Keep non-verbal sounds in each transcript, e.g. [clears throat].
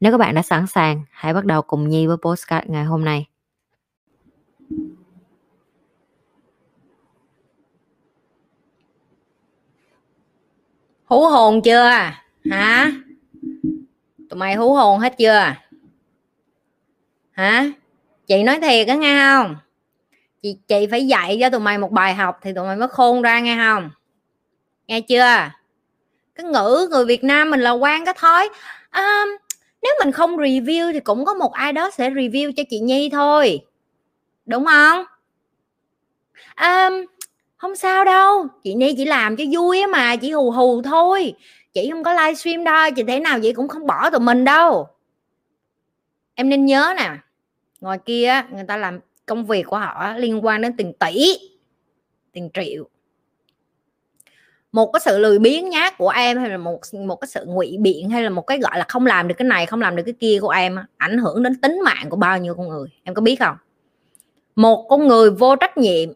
Nếu các bạn đã sẵn sàng, hãy bắt đầu cùng Nhi với postcard ngày hôm nay. hú hồn chưa? Hả? Tụi mày hú hồn hết chưa? Hả? Chị nói thiệt á nghe không? Chị chị phải dạy cho tụi mày một bài học thì tụi mày mới khôn ra nghe không? Nghe chưa? Cái ngữ người việt nam mình là quan cái thói um, nếu mình không review thì cũng có một ai đó sẽ review cho chị nhi thôi. Đúng không? À, không sao đâu. Chị nhi chỉ làm cho vui mà chỉ hù hù thôi. Chị không có livestream đâu chị thế nào vậy cũng không bỏ tụi mình đâu. Em nên nhớ nè ngoài kia người ta làm công việc của họ liên quan đến tiền tỷ tiền triệu một cái sự lười biếng nhát của em hay là một một cái sự ngụy biện hay là một cái, gọi là, không làm được cái này, không làm được cái kia của em ảnh hưởng đến tính mạng của bao nhiêu con người, em có biết không? Một con người vô trách nhiệm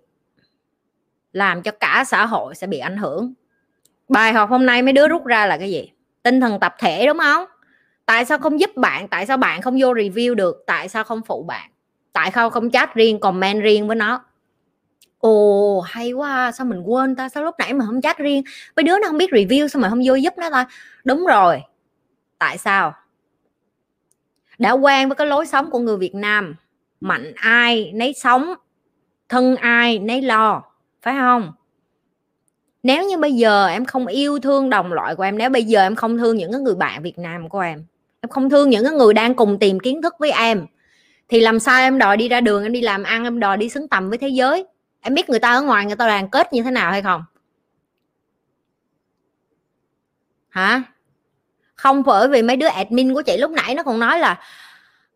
làm cho cả xã hội sẽ bị ảnh hưởng. Bài học hôm nay mấy đứa rút ra là cái gì? Tinh thần tập thể, đúng không? Tại sao không giúp bạn? Tại sao bạn không vô review được? Tại sao không phụ bạn? Tại sao không chat riêng, comment riêng với nó? Ồ, hay quá à. sao mình quên ta? Sao lúc nãy mà không chat riêng? Mấy đứa nó không biết review sao mà không vô giúp nó ta? Đúng rồi. Tại sao? Đã quen với cái lối sống của người việt nam. Mạnh ai nấy sống, thân ai nấy lo. Phải không? Nếu như bây giờ em không yêu thương đồng loại của em, nếu bây giờ em không thương những cái người bạn việt nam của em em không thương những cái người đang cùng tìm kiến thức với em, thì làm sao em đòi đi ra đường, em đi làm ăn, em đòi đi xứng tầm với thế giới? Em biết người ta ở ngoài người ta đoàn kết như thế nào hay không? Hả? Không bởi vì mấy đứa admin của chị lúc nãy nó còn nói là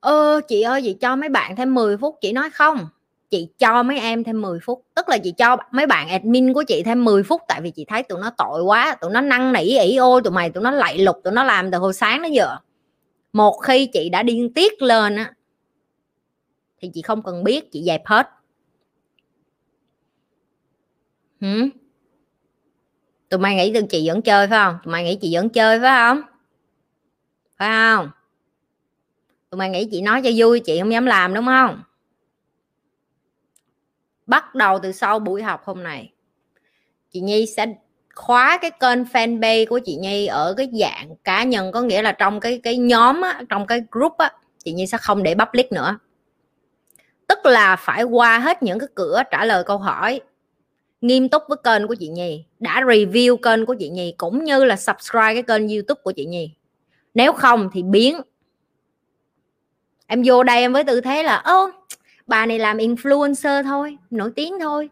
ơ chị ơi chị cho mấy bạn thêm 10 phút. Chị nói không chị cho mấy em thêm 10 phút. Tức là chị cho mấy bạn admin của chị thêm 10 phút tại vì chị thấy tụi nó tội quá tụi nó năn nỉ ỉ ô, tụi mày tụi nó lạy lục tụi nó làm từ hồi sáng đến giờ. Một khi chị đã điên tiết lên á thì chị không cần biết chị dẹp hết. Hử? tụi mày nghĩ tụi chị vẫn chơi phải không? Tụi mày nghĩ chị vẫn chơi phải không? Phải không? Tụi mày nghĩ chị nói cho vui chị không dám làm đúng không? Bắt đầu từ sau buổi học hôm nay chị nhi sẽ khóa cái kênh fanpage của chị nhi ở cái dạng cá nhân có nghĩa là trong cái cái nhóm á, trong cái group á chị nhi sẽ không để public nữa. Tức là phải qua hết những cái cửa trả lời câu hỏi nghiêm túc với kênh của chị nhi, đã review kênh của chị nhi cũng như là subscribe cái kênh youtube của chị nhi. Nếu không thì biến. Em vô đây em với tư thế là, ô, bà này làm influencer thôi, nổi tiếng thôi.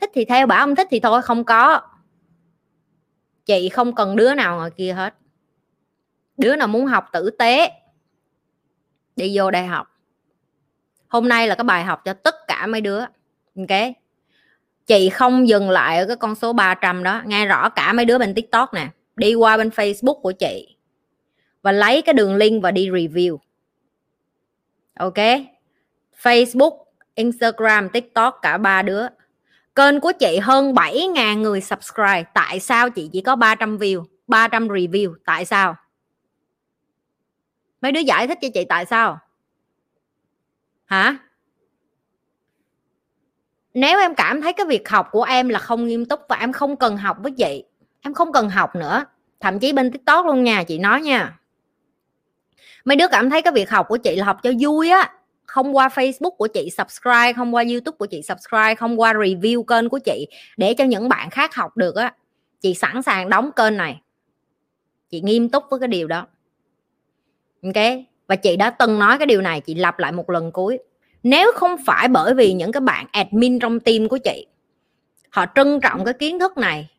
Thích thì theo bà, không thích thì thôi, không có. Chị không cần đứa nào ngoài kia hết. Đứa nào muốn học tử tế, đi vô đây học. Hôm nay là cái bài học cho tất cả mấy đứa, ok? Chị không dừng lại ở cái con số 300 đó nghe rõ cả mấy đứa bên tiktok nè đi qua bên facebook của chị và lấy cái đường link và đi review ok Facebook, Instagram, TikTok cả ba đứa. Kênh của chị hơn 7.000 người subscribe. Tại sao chị chỉ có 300 view, 300 review? Tại sao? Mấy đứa giải thích cho chị tại sao? Hả? Nếu em cảm thấy cái việc học của em là không nghiêm túc và em không cần học với chị, em không cần học nữa. Thậm chí bên TikTok luôn nha, chị nói nha. Mấy đứa cảm thấy cái việc học của chị là học cho vui á không qua Facebook của chị subscribe không qua YouTube của chị subscribe không qua review kênh của chị để cho những bạn khác học được á chị sẵn sàng đóng kênh này chị nghiêm túc với cái điều đó ok và chị đã từng nói cái điều này chị lặp lại một lần cuối nếu không phải bởi vì những cái bạn admin trong team của chị, họ trân trọng cái kiến thức này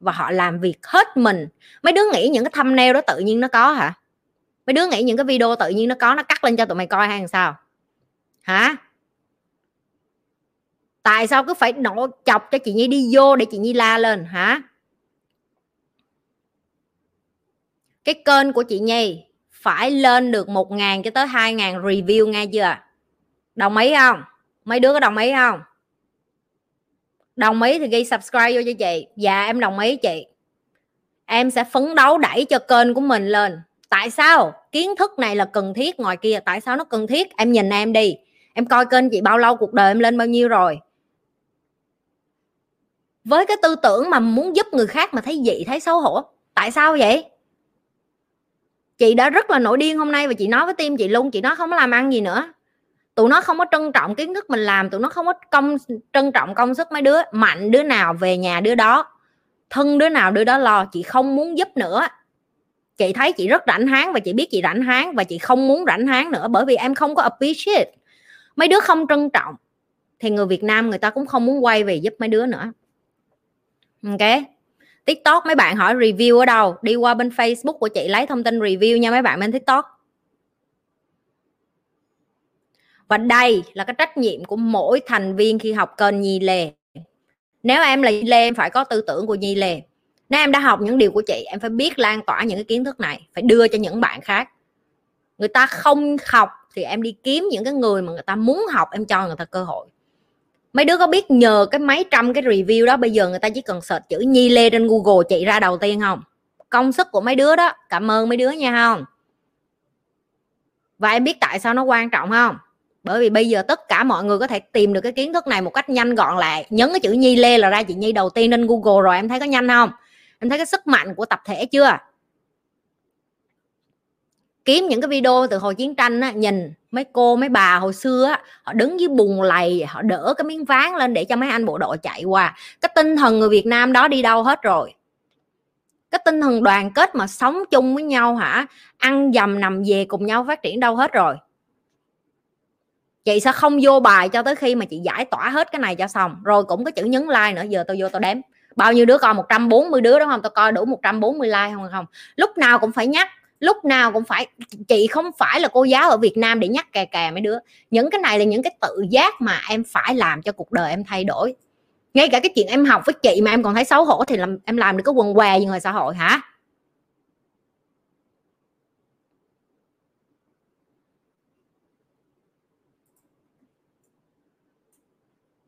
và họ làm việc hết mình. Mấy đứa nghĩ những cái thumbnail đó tự nhiên nó có hả? Mấy đứa nghĩ những cái video tự nhiên nó có, nó cắt lên cho tụi mày coi hay làm sao? Hả? Tại sao cứ phải nổ chọc cho chị nhi đi vô để chị nhi la lên, hả? Cái kênh của chị nhi phải lên được một ngàn cho tới hai ngàn review nghe chưa đồng ý không? Mấy đứa có đồng ý không? Đồng ý thì ghi subscribe vô cho chị. Dạ em đồng ý chị. Em sẽ phấn đấu đẩy cho kênh của mình lên. Tại sao? Kiến thức này là cần thiết, ngoài kia tại sao nó cần thiết? Em nhìn em đi. Em coi kênh chị bao lâu, cuộc đời em lên bao nhiêu rồi? Với cái tư tưởng mà muốn giúp người khác mà thấy dị, thấy xấu hổ, tại sao vậy? Chị đã rất là nổi điên hôm nay và chị nói với team chị luôn, chị nói không làm ăn gì nữa tụi nó không có trân trọng kiến thức mình làm, tụi nó không có công trân trọng công sức mấy đứa, mạnh đứa nào về nhà đứa đó, thân đứa nào đứa đó lo, chị không muốn giúp nữa. Chị thấy chị rất rảnh háng và chị biết chị rảnh háng và chị không muốn rảnh háng nữa bởi vì em không có appreciate. Mấy đứa không trân trọng thì người Việt Nam người ta cũng không muốn quay về giúp mấy đứa nữa. Ok. Tiktok, mấy bạn hỏi review ở đâu? Đi qua bên facebook của chị, lấy thông tin review nha mấy bạn bên tiktok. Và đây là cái trách nhiệm của mỗi thành viên khi học kênh nhi lê. Nếu em là nhi lê, em phải có tư tưởng của nhi lê. Nếu em đã học những điều của chị, em phải biết lan tỏa những cái kiến thức này, phải đưa cho những bạn khác. Người ta không học thì em đi kiếm những cái người mà người ta muốn học, em cho người ta cơ hội. Mấy đứa có biết nhờ cái mấy trăm cái review đó bây giờ người ta chỉ cần search chữ nhi lê trên google chị ra đầu tiên không? Công sức của mấy đứa đó. Cảm ơn mấy đứa nha không? Và em biết tại sao nó quan trọng không? Bởi vì bây giờ tất cả mọi người có thể tìm được cái kiến thức này một cách nhanh gọn lại. Nhấn cái chữ nhi lê là ra chị nhi đầu tiên lên google rồi em thấy có nhanh không? Em thấy cái sức mạnh của tập thể chưa? Kiếm những cái video từ hồi chiến tranh á, nhìn mấy cô mấy bà hồi xưa á, họ đứng dưới bùn lầy họ đỡ cái miếng ván lên để cho mấy anh bộ đội chạy qua. Cái tinh thần người Việt Nam đó đi đâu hết rồi? Cái tinh thần đoàn kết mà sống chung với nhau hả? Ăn dầm nằm về cùng nhau phát triển đâu hết rồi? Chị sẽ không vô bài cho tới khi mà chị giải tỏa hết cái này cho xong. Rồi cũng có chữ nhấn like nữa, giờ tôi vô tôi đếm. Bao nhiêu đứa coi? 140 đứa đúng không? Tôi coi đủ 140 like không không. Lúc nào cũng phải nhắc, lúc nào cũng phải, chị không phải là cô giáo ở Việt Nam để nhắc kè kè mấy đứa. Những cái này là những cái tự giác mà em phải làm cho cuộc đời em thay đổi. Ngay cả cái chuyện em học với chị mà em còn thấy xấu hổ thì làm, em làm được cái quần què như ngoài xã hội hả?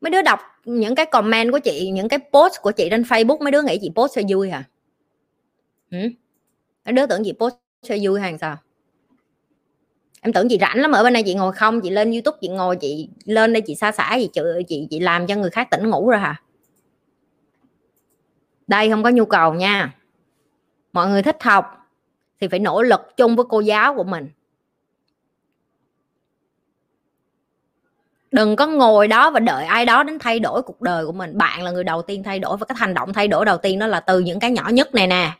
Mấy đứa đọc những cái comment của chị, những cái post của chị trên facebook, mấy đứa nghĩ chị post cho vui hả? Ừ? mấy đứa tưởng chị post cho vui hàng sao? Em tưởng chị rảnh lắm, ở bên đây chị ngồi không, chị lên youtube chị ngồi, chị lên đây chị xa xả gì, chị chị chị làm cho người khác tỉnh ngủ rồi hả? Đây, không có nhu cầu nha. Mọi người thích học thì phải nỗ lực chung với cô giáo của mình. Đừng có ngồi đó và đợi ai đó đến thay đổi cuộc đời của mình. Bạn là người đầu tiên thay đổi và cái hành động thay đổi đầu tiên đó là từ những cái nhỏ nhất này nè.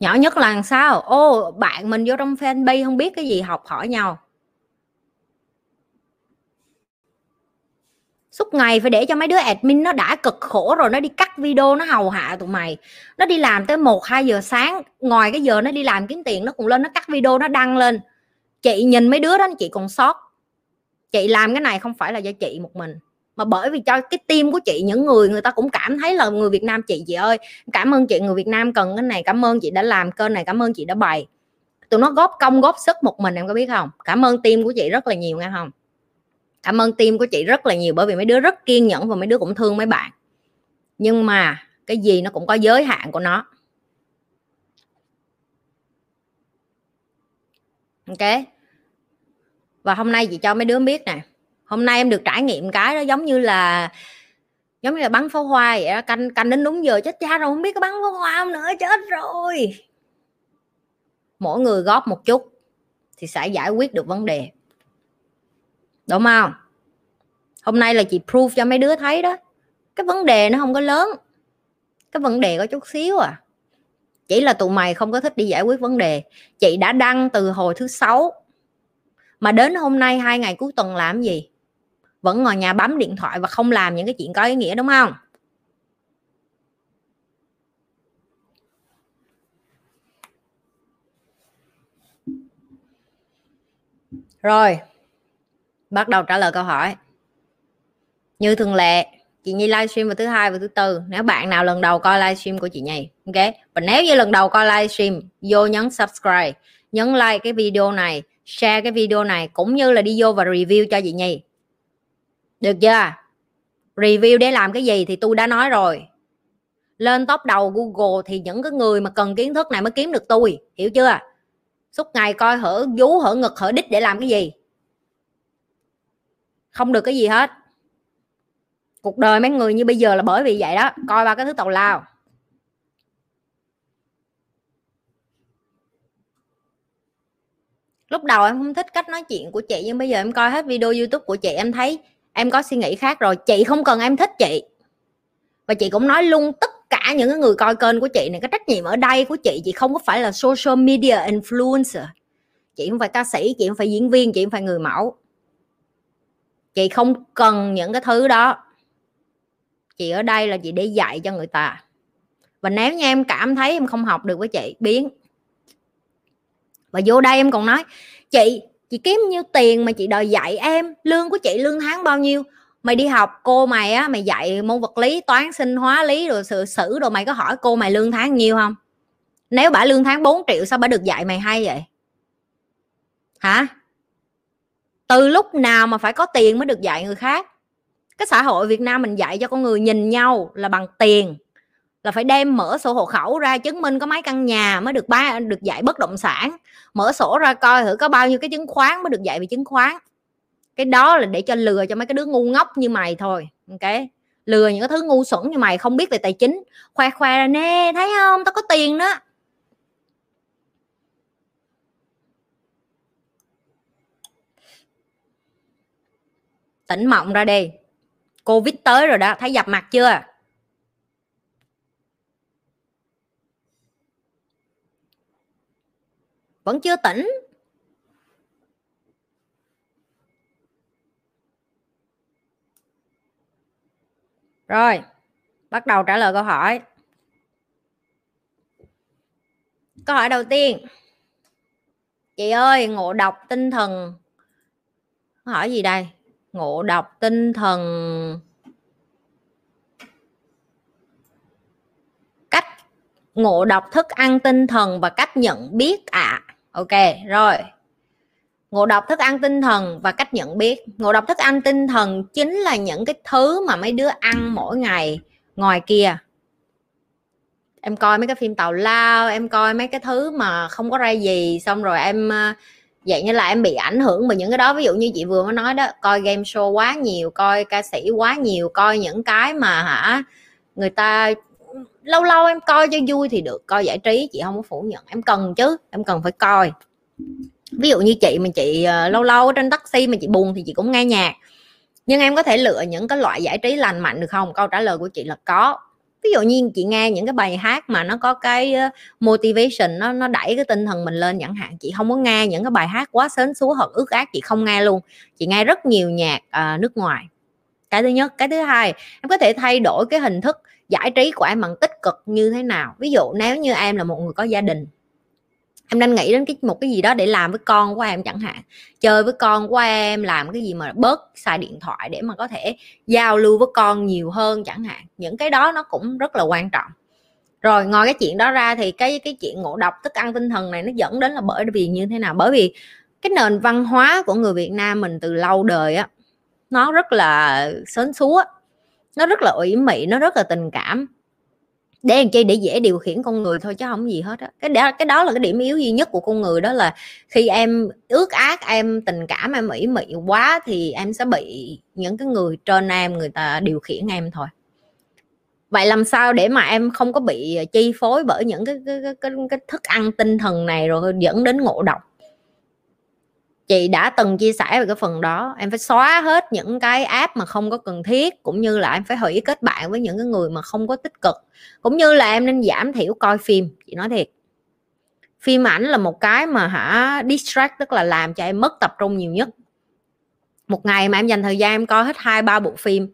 Nhỏ nhất là sao? Ô, bạn mình vô trong fanpage không biết cái gì, học hỏi nhau. Suốt ngày phải để cho mấy đứa admin nó đã cực khổ rồi, nó đi cắt video, nó hầu hạ tụi mày. Nó đi làm tới một, hai giờ sáng, ngoài cái giờ nó đi làm kiếm tiền, nó cũng lên nó cắt video, nó đăng lên chị nhìn mấy đứa đó, chị còn sót. Chị làm cái này không phải là do chị một mình, mà bởi vì cho cái tim của chị, những người người ta cũng cảm thấy là người Việt Nam chị chị ơi, cảm ơn chị, người Việt Nam cần cái này, cảm ơn chị đã làm kênh này, cảm ơn chị đã bày. Tụi nó góp công, góp sức một mình, em có biết không? Cảm ơn tim của chị rất là nhiều nghe không? Cảm ơn tim của chị rất là nhiều, bởi vì mấy đứa rất kiên nhẫn và mấy đứa cũng thương mấy bạn. Nhưng mà cái gì nó cũng có giới hạn của nó. Ok. Và hôm nay chị cho mấy đứa biết nè. Hôm nay em được trải nghiệm cái đó giống như là, giống như là bắn pháo hoa vậy đó canh canh đến đúng giờ chết cha rồi, không biết có bắn pháo hoa không nữa, chết rồi. Mỗi người góp một chút thì sẽ giải quyết được vấn đề. Đúng không? Hôm nay là chị proof cho mấy đứa thấy đó. Cái vấn đề nó không có lớn. Cái vấn đề có chút xíu à chỉ là tụi mày không có thích đi giải quyết vấn đề. Chị đã đăng từ hồi thứ sáu. Mà đến hôm nay, hai ngày cuối tuần làm gì? Vẫn ngồi nhà bấm điện thoại và không làm những cái chuyện có ý nghĩa, đúng không? Rồi, bắt đầu trả lời câu hỏi. Như thường lệ, chị nhi livestream vào thứ hai và thứ tư. Nếu bạn nào lần đầu coi livestream của chị nhì ok? Và nếu như lần đầu coi livestream, vô nhấn subscribe, nhấn like cái video này, share cái video này, cũng như là đi vô và review cho chị Nhi. Được chưa? Review để làm cái gì thì tôi đã nói rồi. Lên top đầu Google thì những cái người mà cần kiến thức này mới kiếm được tôi, hiểu chưa? Suốt ngày coi hở vú, hở ngực, hở đít để làm cái gì? Không được cái gì hết. Cuộc đời mấy người như bây giờ là bởi vì vậy đó. Coi ba cái thứ tàu lao. Lúc đầu em không thích cách nói chuyện của chị, nhưng bây giờ em coi hết video youtube của chị, em thấy em có suy nghĩ khác rồi. Chị không cần em thích chị. Và chị cũng nói luôn tất cả những người coi kênh của chị này, cái trách nhiệm ở đây của chị chị không có phải là social media influencer. Chị không phải ca sĩ, chị không phải diễn viên, chị không phải người mẫu. Chị không cần những cái thứ đó. Chị ở đây là chị để dạy cho người ta. Và nếu như em cảm thấy em không học được với chị, biến và vô đây em còn nói, chị chị kiếm nhiêu tiền mà chị đòi dạy em? Lương của chị lương tháng bao nhiêu? Mày đi học, cô mày á, mày dạy môn vật lý, toán, sinh, hóa, lý, rồi sự, sử rồi mày có hỏi cô mày lương tháng nhiêu không? Nếu bả lương tháng 4 triệu sao bả được dạy mày hay vậy? Hả? Từ lúc nào mà phải có tiền mới được dạy người khác? Cái xã hội việt nam mình dạy cho con người nhìn nhau là bằng tiền là phải đem mở sổ hộ khẩu ra chứng minh có mấy căn nhà mới được ba được dạy bất động sản. Mở sổ ra coi thử có bao nhiêu cái chứng khoán mới được dạy về chứng khoán. Cái đó là để cho lừa cho mấy cái đứa ngu ngốc như mày thôi, ok? Lừa những cái thứ ngu xuẩn như mày không biết về tài chính. Khoe khoe ra, nè, thấy không? Tao có tiền đó tỉnh mộng ra đi. Covid tới rồi đó, thấy dập mặt chưa? Vẫn chưa tỉnh. Rồi, bắt đầu trả lời câu hỏi. Câu hỏi đầu tiên. Chị ơi, ngộ độc tinh thần. Hỏi gì đây? Ngộ độc tinh thần. Cách ngộ độc thức ăn tinh thần và cách nhận biết à ok, rồi. Ngộ độc thức ăn tinh thần và cách nhận biết. Ngộ độc thức ăn tinh thần chính là những cái thứ mà mấy đứa ăn mỗi ngày ngoài kia. Em coi mấy cái phim tàu lao, em coi mấy cái thứ mà không có ra gì, xong rồi em ờ, vậy như là em bị ảnh hưởng bởi những cái đó. Ví dụ như chị vừa mới nói đó, coi game show quá nhiều, coi ca sĩ quá nhiều, coi những cái mà hả, người ta lâu lâu em coi cho vui thì được coi giải trí chị không có phủ nhận. Em cần chứ em cần phải coi. Ví dụ như chị mà chị uh, lâu lâu trên taxi mà chị buồn thì chị cũng nghe nhạc. Nhưng em có thể lựa những cái loại giải trí lành mạnh được không? Câu trả lời của chị là có. Ví dụ như chị nghe những cái bài hát mà nó có cái ờ, motivation nó nó đẩy cái tinh thần mình lên chẳng hạn chị không có nghe những cái bài hát quá sến súa hoặc ước ác chị không nghe luôn. Chị nghe rất nhiều nhạc uh, nước ngoài cái thứ nhất. Cái thứ hai, em có thể thay đổi cái hình thức giải trí của em bằng tích cực như thế nào. Ví dụ nếu như em là một người có gia đình, em nên nghĩ đến cái, một cái gì đó để làm với con của em chẳng hạn, chơi với con của em, làm cái gì mà bớt xài điện thoại để mà có thể giao lưu với con nhiều hơn chẳng hạn, những cái đó nó cũng rất là quan trọng. Rồi, ngoài cái chuyện đó ra thì cái cái chuyện ngộ độc, thức ăn tinh thần này nó dẫn đến là bởi vì như thế nào? Bởi vì cái nền văn hóa của người Việt Nam mình từ lâu đời á nó rất là sến súa nó rất là ủy mị nó rất là tình cảm. Để làm chi? Để dễ điều khiển con người thôi chứ không gì hết á. Cái đó cái đó là cái điểm yếu duy nhất của con người đó là khi em ước ác em tình cảm em ủy mị quá thì em sẽ bị những cái người trên em người ta điều khiển em thôi. Vậy làm sao để mà em không có bị chi phối bởi những cái cái cái, cái, cái thức ăn tinh thần này rồi dẫn đến ngộ độc? Chị đã từng chia sẻ về cái phần đó. Em phải xóa hết những cái app mà không có cần thiết, cũng như là em phải hủy kết bạn với những cái người mà không có tích cực. Cũng như là em nên giảm thiểu coi phim, chị nói thiệt. Phim ảnh là một cái mà hả, distract, tức là làm cho em mất tập trung nhiều nhất. Một ngày mà em dành thời gian em coi hết hai, ba bộ phim,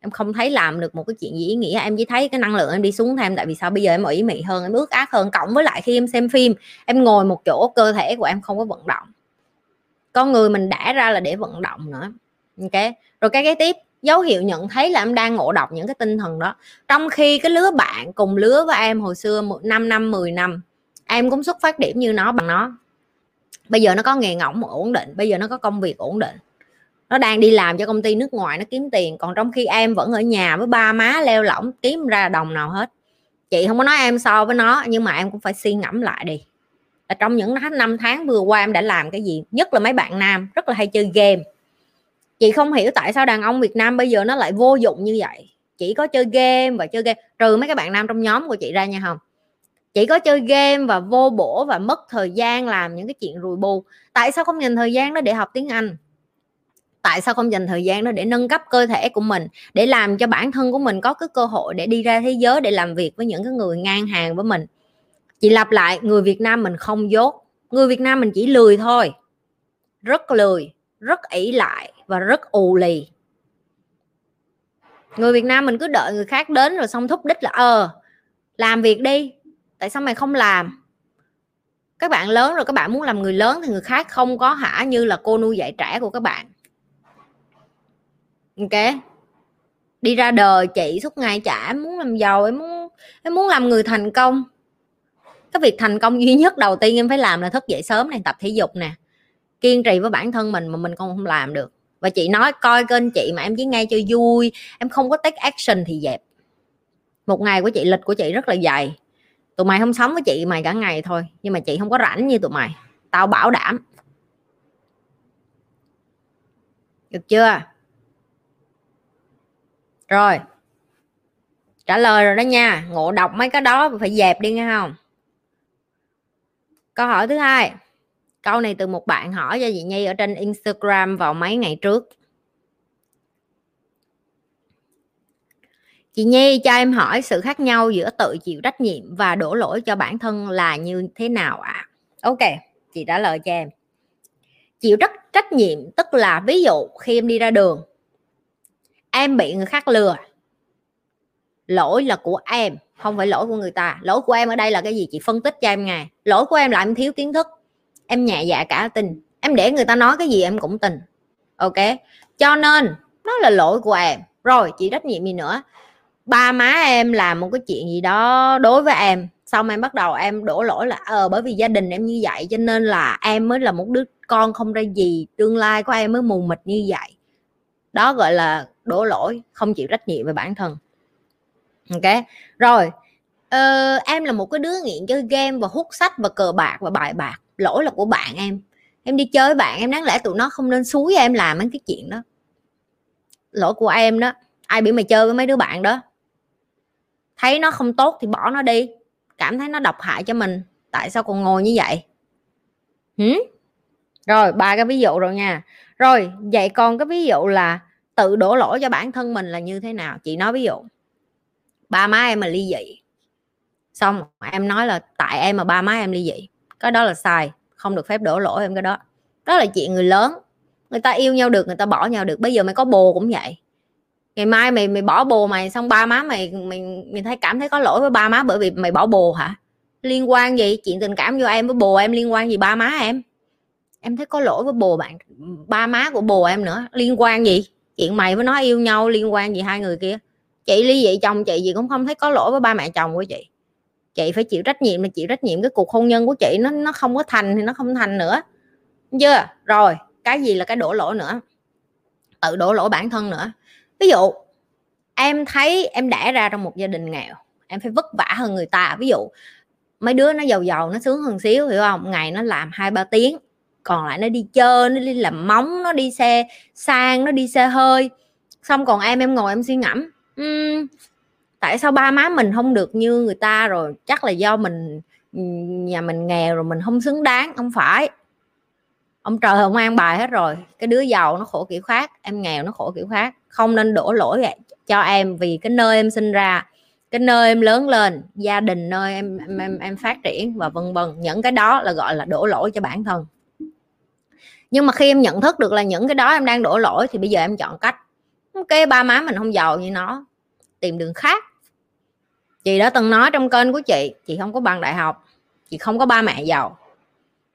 em không thấy làm được một cái chuyện gì ý nghĩa. Em chỉ thấy cái năng lượng em đi xuống thêm, tại vì sao? Bây giờ em ủy mị hơn, em ước ác hơn. Cộng với lại khi em xem phim, em ngồi một chỗ, cơ thể của em không có vận động con người mình đã ra là để vận động nữa. Ok, rồi cái cái tiếp, dấu hiệu nhận thấy là em đang ngộ độc những cái tinh thần đó. Trong khi cái lứa bạn cùng lứa với em hồi xưa 5 năm 10 năm, em cũng xuất phát điểm như nó, bằng nó. Bây giờ nó có nghề ngỗng ổn định, bây giờ nó có công việc ổn định. Nó đang đi làm cho công ty nước ngoài, nó kiếm tiền, còn trong khi em vẫn ở nhà với ba má leo lỏng, kiếm ra đồng nào hết. Chị không có nói em so với nó, nhưng mà em cũng phải suy ngẫm lại đi là trong những năm tháng vừa qua em đã làm cái gì? Nhất là mấy bạn nam, rất là hay chơi game. Chị không hiểu tại sao đàn ông Việt Nam bây giờ nó lại vô dụng như vậy. Chỉ có chơi game và chơi game. Trừ mấy các bạn nam trong nhóm của chị ra nha không? Chỉ có chơi game và vô bổ và mất thời gian làm những cái chuyện rùi bù. Tại sao không dành thời gian đó để học tiếng Anh? Tại sao không dành thời gian đó để nâng cấp cơ thể của mình? Để làm cho bản thân của mình có cái cơ hội để đi ra thế giới để làm việc với những cái người ngang hàng với mình? Chị lặp lại, người Việt Nam mình không dốt. Người Việt Nam mình chỉ lười thôi. Rất lười, rất ỷ lại và rất ù lì. Người Việt Nam mình cứ đợi người khác đến rồi xong thúc đích là ờ làm việc đi. Tại sao mày không làm? Các bạn lớn rồi, các bạn muốn làm người lớn thì người khác không có hả như là cô nuôi dạy trẻ của các bạn. Ok? Đi ra đời chị suốt ngày chả muốn làm giàu, em muốn em muốn làm người thành công cái việc thành công duy nhất đầu tiên em phải làm là thức dậy sớm này, tập thể dục nè, kiên trì với bản thân mình mà mình còn không làm được. Và chị nói coi kênh chị mà em chỉ nghe cho vui, em không có take action thì dẹp. Một ngày của chị, lịch của chị rất là dày. Tụi mày không sống với chị mày cả ngày thôi, nhưng mà chị không có rảnh như tụi mày. Tao bảo đảm. Được chưa? Rồi. Trả lời rồi đó nha. Ngộ đọc mấy cái đó, phải dẹp đi nghe không? Câu hỏi thứ hai. Câu này từ một bạn hỏi cho chị nhi ở trên instagram vào mấy ngày trước. Chị nhi cho em hỏi sự khác nhau giữa tự chịu trách nhiệm và đổ lỗi cho bản thân là như thế nào ạ? À? ok, chị trả lời cho em. Chịu trách trách nhiệm tức là ví dụ khi em đi ra đường, em bị người khác lừa, lỗi là của em không phải lỗi của người ta. Lỗi của em ở đây là cái gì? Chị phân tích cho em nghe. Lỗi của em là em thiếu kiến thức. Em nhẹ dạ cả tin. Em để người ta nói cái gì em cũng tin. Ok? Cho nên, nó là lỗi của em. Rồi, chị trách nhiệm gì nữa? Ba má em làm một cái chuyện gì đó đối với em. Xong em bắt đầu em đổ lỗi là ờ bởi vì gia đình em như vậy, cho nên là em mới là một đứa con không ra gì. Tương lai của em mới mù mịt như vậy. Đó gọi là đổ lỗi, không chịu trách nhiệm về bản thân ok. Rồi ờ, em là một cái đứa nghiện chơi game và hút sách và cờ bạc và bài bạc lỗi là của bạn em. Em đi chơi với bạn em đáng lẽ tụi nó không nên xúi em làm mấy cái chuyện đó. Lỗi của em đó ai bị mày chơi với mấy đứa bạn đó? Thấy nó không tốt thì bỏ nó đi. Cảm thấy nó độc hại cho mình tại sao còn ngồi như vậy? Hử? rồi ba cái ví dụ rồi nha. Rồi vậy còn cái ví dụ là tự đổ lỗi cho bản thân mình là như thế nào? Chị nói ví dụ ba má em mà ly dị. Xong em nói là tại em mà ba má em ly dị. Cái đó là sai, không được phép đổ lỗi em cái đó. Đó là chuyện người lớn. Người ta yêu nhau được, người ta bỏ nhau được. Bây giờ mày có bồ cũng vậy. Ngày mai mày mày bỏ bồ mày, xong ba má mày mày mày thấy cảm thấy có lỗi với ba má bởi vì mày bỏ bồ hả? Liên quan gì? Chuyện tình cảm vô em với bồ em liên quan gì ba má em? Em thấy có lỗi với bồ bạn, ba má của bồ em nữa. Liên quan gì? Chuyện mày với nó yêu nhau liên quan gì hai người kia? Chị ly dị chồng chị gì cũng không thấy có lỗi với ba mẹ chồng của chị. Chị phải chịu trách nhiệm là chịu trách nhiệm cái cuộc hôn nhân của chị nó nó không có thành thì nó không thành nữa. Chưa? Rồi, cái gì là cái đổ lỗi nữa? Tự đổ lỗi bản thân nữa. Ví dụ, em thấy em đẻ ra trong một gia đình nghèo, em phải vất vả hơn người ta. Ví dụ, mấy đứa nó giàu giàu, nó sướng hơn xíu, hiểu không? Ngày nó làm hai ba tiếng, còn lại nó đi chơi, nó đi làm móng, nó đi xe sang, nó đi xe hơi. Xong còn em em ngồi em suy ngẫm um, tại sao ba má mình không được như người ta rồi? Chắc là do mình nhà mình nghèo rồi mình không xứng đáng không phải. Ông trời không an bài hết rồi. Cái đứa giàu nó khổ kiểu khác em nghèo nó khổ kiểu khác. Không nên đổ lỗi cho em vì cái nơi em sinh ra cái nơi em lớn lên gia đình nơi em em em, em phát triển và vân vân. Những cái đó là gọi là đổ lỗi cho bản thân. Nhưng mà khi em nhận thức được là những cái đó em đang đổ lỗi thì bây giờ em chọn cách. Ok ba má mình không giàu như nó tìm đường khác. Chị đã từng nói trong kênh của chị chị không có bằng đại học, chị không có ba mẹ giàu.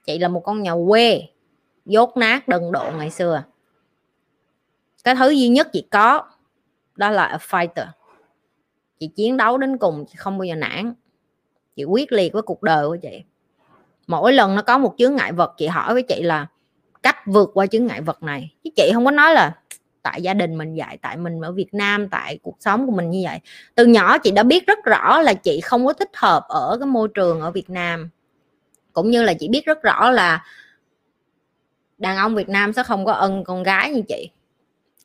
Chị là một con nhà quê, dốt nát, đần độ ngày xưa. Cái thứ duy nhất chị có, đó là a fighter. Chị chiến đấu đến cùng, chị không bao giờ nản. Chị quyết liệt với cuộc đời của chị. Mỗi lần nó có một chướng ngại vật, chị hỏi với chị là, cách vượt qua chướng ngại vật này? Chứ chị không có nói là tại gia đình mình vậy tại mình ở Việt Nam tại cuộc sống của mình như vậy. Từ nhỏ chị đã biết rất rõ là chị không có thích hợp ở cái môi trường ở Việt Nam. Cũng như là chị biết rất rõ là đàn ông Việt Nam sẽ không có ân con gái như chị.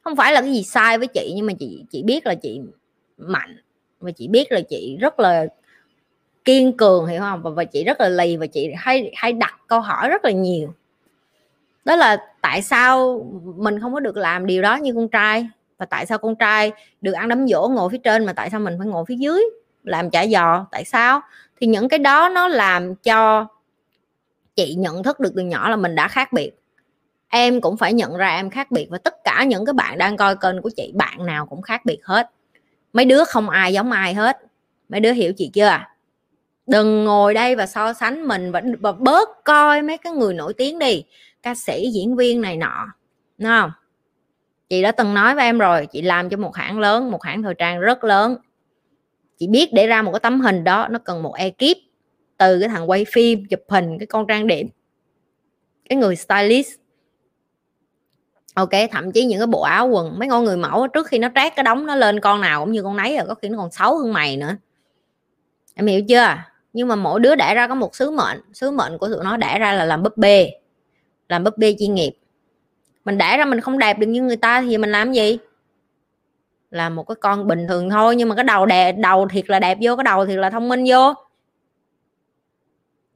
Không phải là cái gì sai với chị nhưng mà chị chị biết là chị mạnh và chị biết là chị rất là kiên cường hiểu không? Và, và chị rất là lì và chị hay hay đặt câu hỏi rất là nhiều. Đó là tại sao mình không có được làm điều đó như con trai? Và tại sao con trai được ăn đấm dỗ ngồi phía trên mà tại sao mình phải ngồi phía dưới làm chả giò? Tại sao? Thì những cái đó nó làm cho chị nhận thức được từ nhỏ là mình đã khác biệt. Em cũng phải nhận ra em khác biệt và tất cả những cái bạn đang coi kênh của chị bạn nào cũng khác biệt hết. Mấy đứa không ai giống ai hết. Mấy đứa hiểu chị chưa? Đừng ngồi đây và so sánh mình và, và bớt coi mấy cái người nổi tiếng đi ca sĩ, diễn viên này nọ, đúng không? Chị đã từng nói với em rồi, chị làm cho một hãng lớn, một hãng thời trang rất lớn. Chị biết để ra một cái tấm hình đó, nó cần một ekip từ cái thằng quay phim chụp hình cái con trang điểm, cái người stylist. Ok, thậm chí những cái bộ áo quần, mấy con người mẫu, trước khi nó trát cái đóng nó lên con nào cũng như con nấy rồi, có khi nó còn xấu hơn mày nữa. Em hiểu chưa? Nhưng mà mỗi đứa đẻ ra có một sứ mệnh sứ mệnh của tụi nó đẻ ra là làm búp bê làm búp bê chuyên nghiệp. Mình để ra mình không đẹp được như người ta thì mình làm gì? Là một cái con bình thường thôi, nhưng mà cái đầu đẹp đầu thiệt là đẹp vô, cái đầu thiệt là thông minh vô.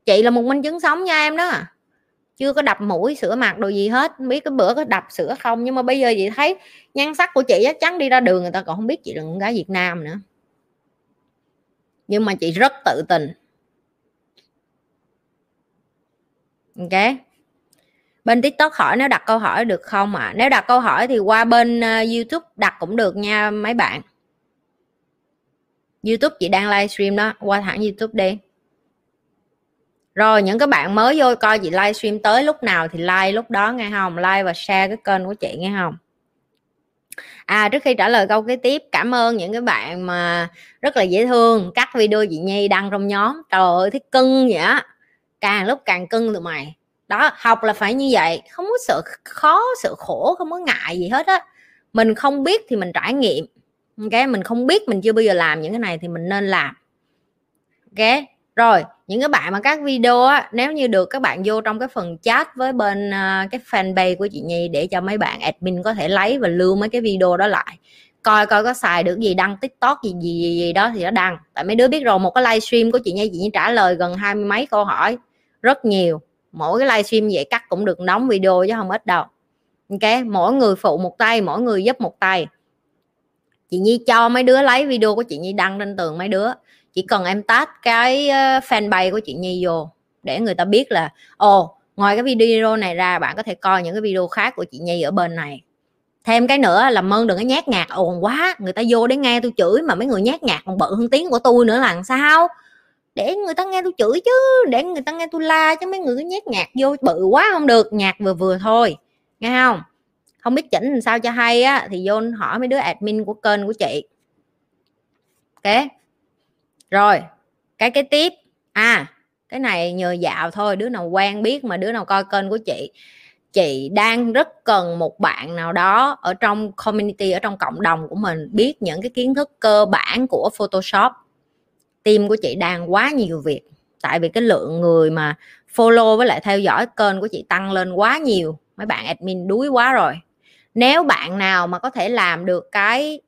Chị là một minh chứng sống nha em đó. Chưa có đập mũi sửa mặt đồ gì hết. Không biết cái bữa có đập sửa không, nhưng mà bây giờ chị thấy nhan sắc của chị chắc chắn đi ra đường người ta còn không biết chị là con gái Việt Nam nữa. Nhưng mà chị rất tự tin ok? Bên tiktok hỏi nếu đặt câu hỏi được không ạ? À? nếu đặt câu hỏi thì qua bên uh, youtube đặt cũng được nha mấy bạn. Youtube chị đang livestream đó qua thẳng youtube đi. Rồi những cái bạn mới vô coi chị livestream tới lúc nào thì like lúc đó nghe không? Like và share cái kênh của chị nghe không? À trước khi trả lời câu kế tiếp cảm ơn những cái bạn mà rất là dễ thương. Cắt video chị nhi đăng trong nhóm. Trời ơi thấy cưng vậy á. Càng lúc càng cưng tụi mày đó học là phải như vậy không có sợ khó sợ khổ không có ngại gì hết á. Mình không biết thì mình trải nghiệm ok? Mình không biết mình chưa bao giờ làm những cái này thì mình nên làm ok? Rồi những cái bạn mà các video á nếu như được các bạn vô trong cái phần chat với bên uh, cái fanpage của chị Nhi để cho mấy bạn admin có thể lấy và lưu mấy cái video đó lại coi coi có xài được gì đăng tiktok gì gì gì, gì đó thì nó đăng. Tại mấy đứa biết rồi một cái livestream của chị Nhi chị Nhi trả lời gần hai mươi mấy câu hỏi rất nhiều mỗi cái livestream vậy cắt cũng được đóng video chứ không ít đâu. Ok, mỗi người phụ một tay, mỗi người giúp một tay. Chị Nhi cho mấy đứa lấy video của chị Nhi đăng lên tường mấy đứa. Chỉ cần em tag cái ờ, fanpage của chị Nhi vô để người ta biết là, ồ, ngoài cái video này ra bạn có thể coi những cái video khác của chị Nhi ở bên này. Thêm cái nữa là ơn đừng có nhát nhạt ồn quá. Người ta vô để nghe tôi chửi mà mấy người nhát nhạt còn bự hơn tiếng của tôi nữa là làm sao? Để người ta nghe tôi chửi chứ, để người ta nghe tôi la chứ, mấy người cứ nhét nhạc vô bự quá không được, nhạc vừa vừa thôi, nghe không? Không biết chỉnh làm sao cho hay á, thì vô hỏi mấy đứa admin của kênh của chị. Ok, rồi, cái cái tiếp. À cái này nhờ dạo thôi, đứa nào quen biết mà đứa nào coi kênh của chị. Chị đang rất cần một bạn nào đó ở trong community, ở trong cộng đồng của mình, biết những cái kiến thức cơ bản của photoshop team của chị đang quá nhiều việc. Tại vì cái lượng người mà follow với lại theo dõi kênh của chị tăng lên quá nhiều. Mấy bạn admin đuối quá rồi. Nếu bạn nào mà có thể làm được cái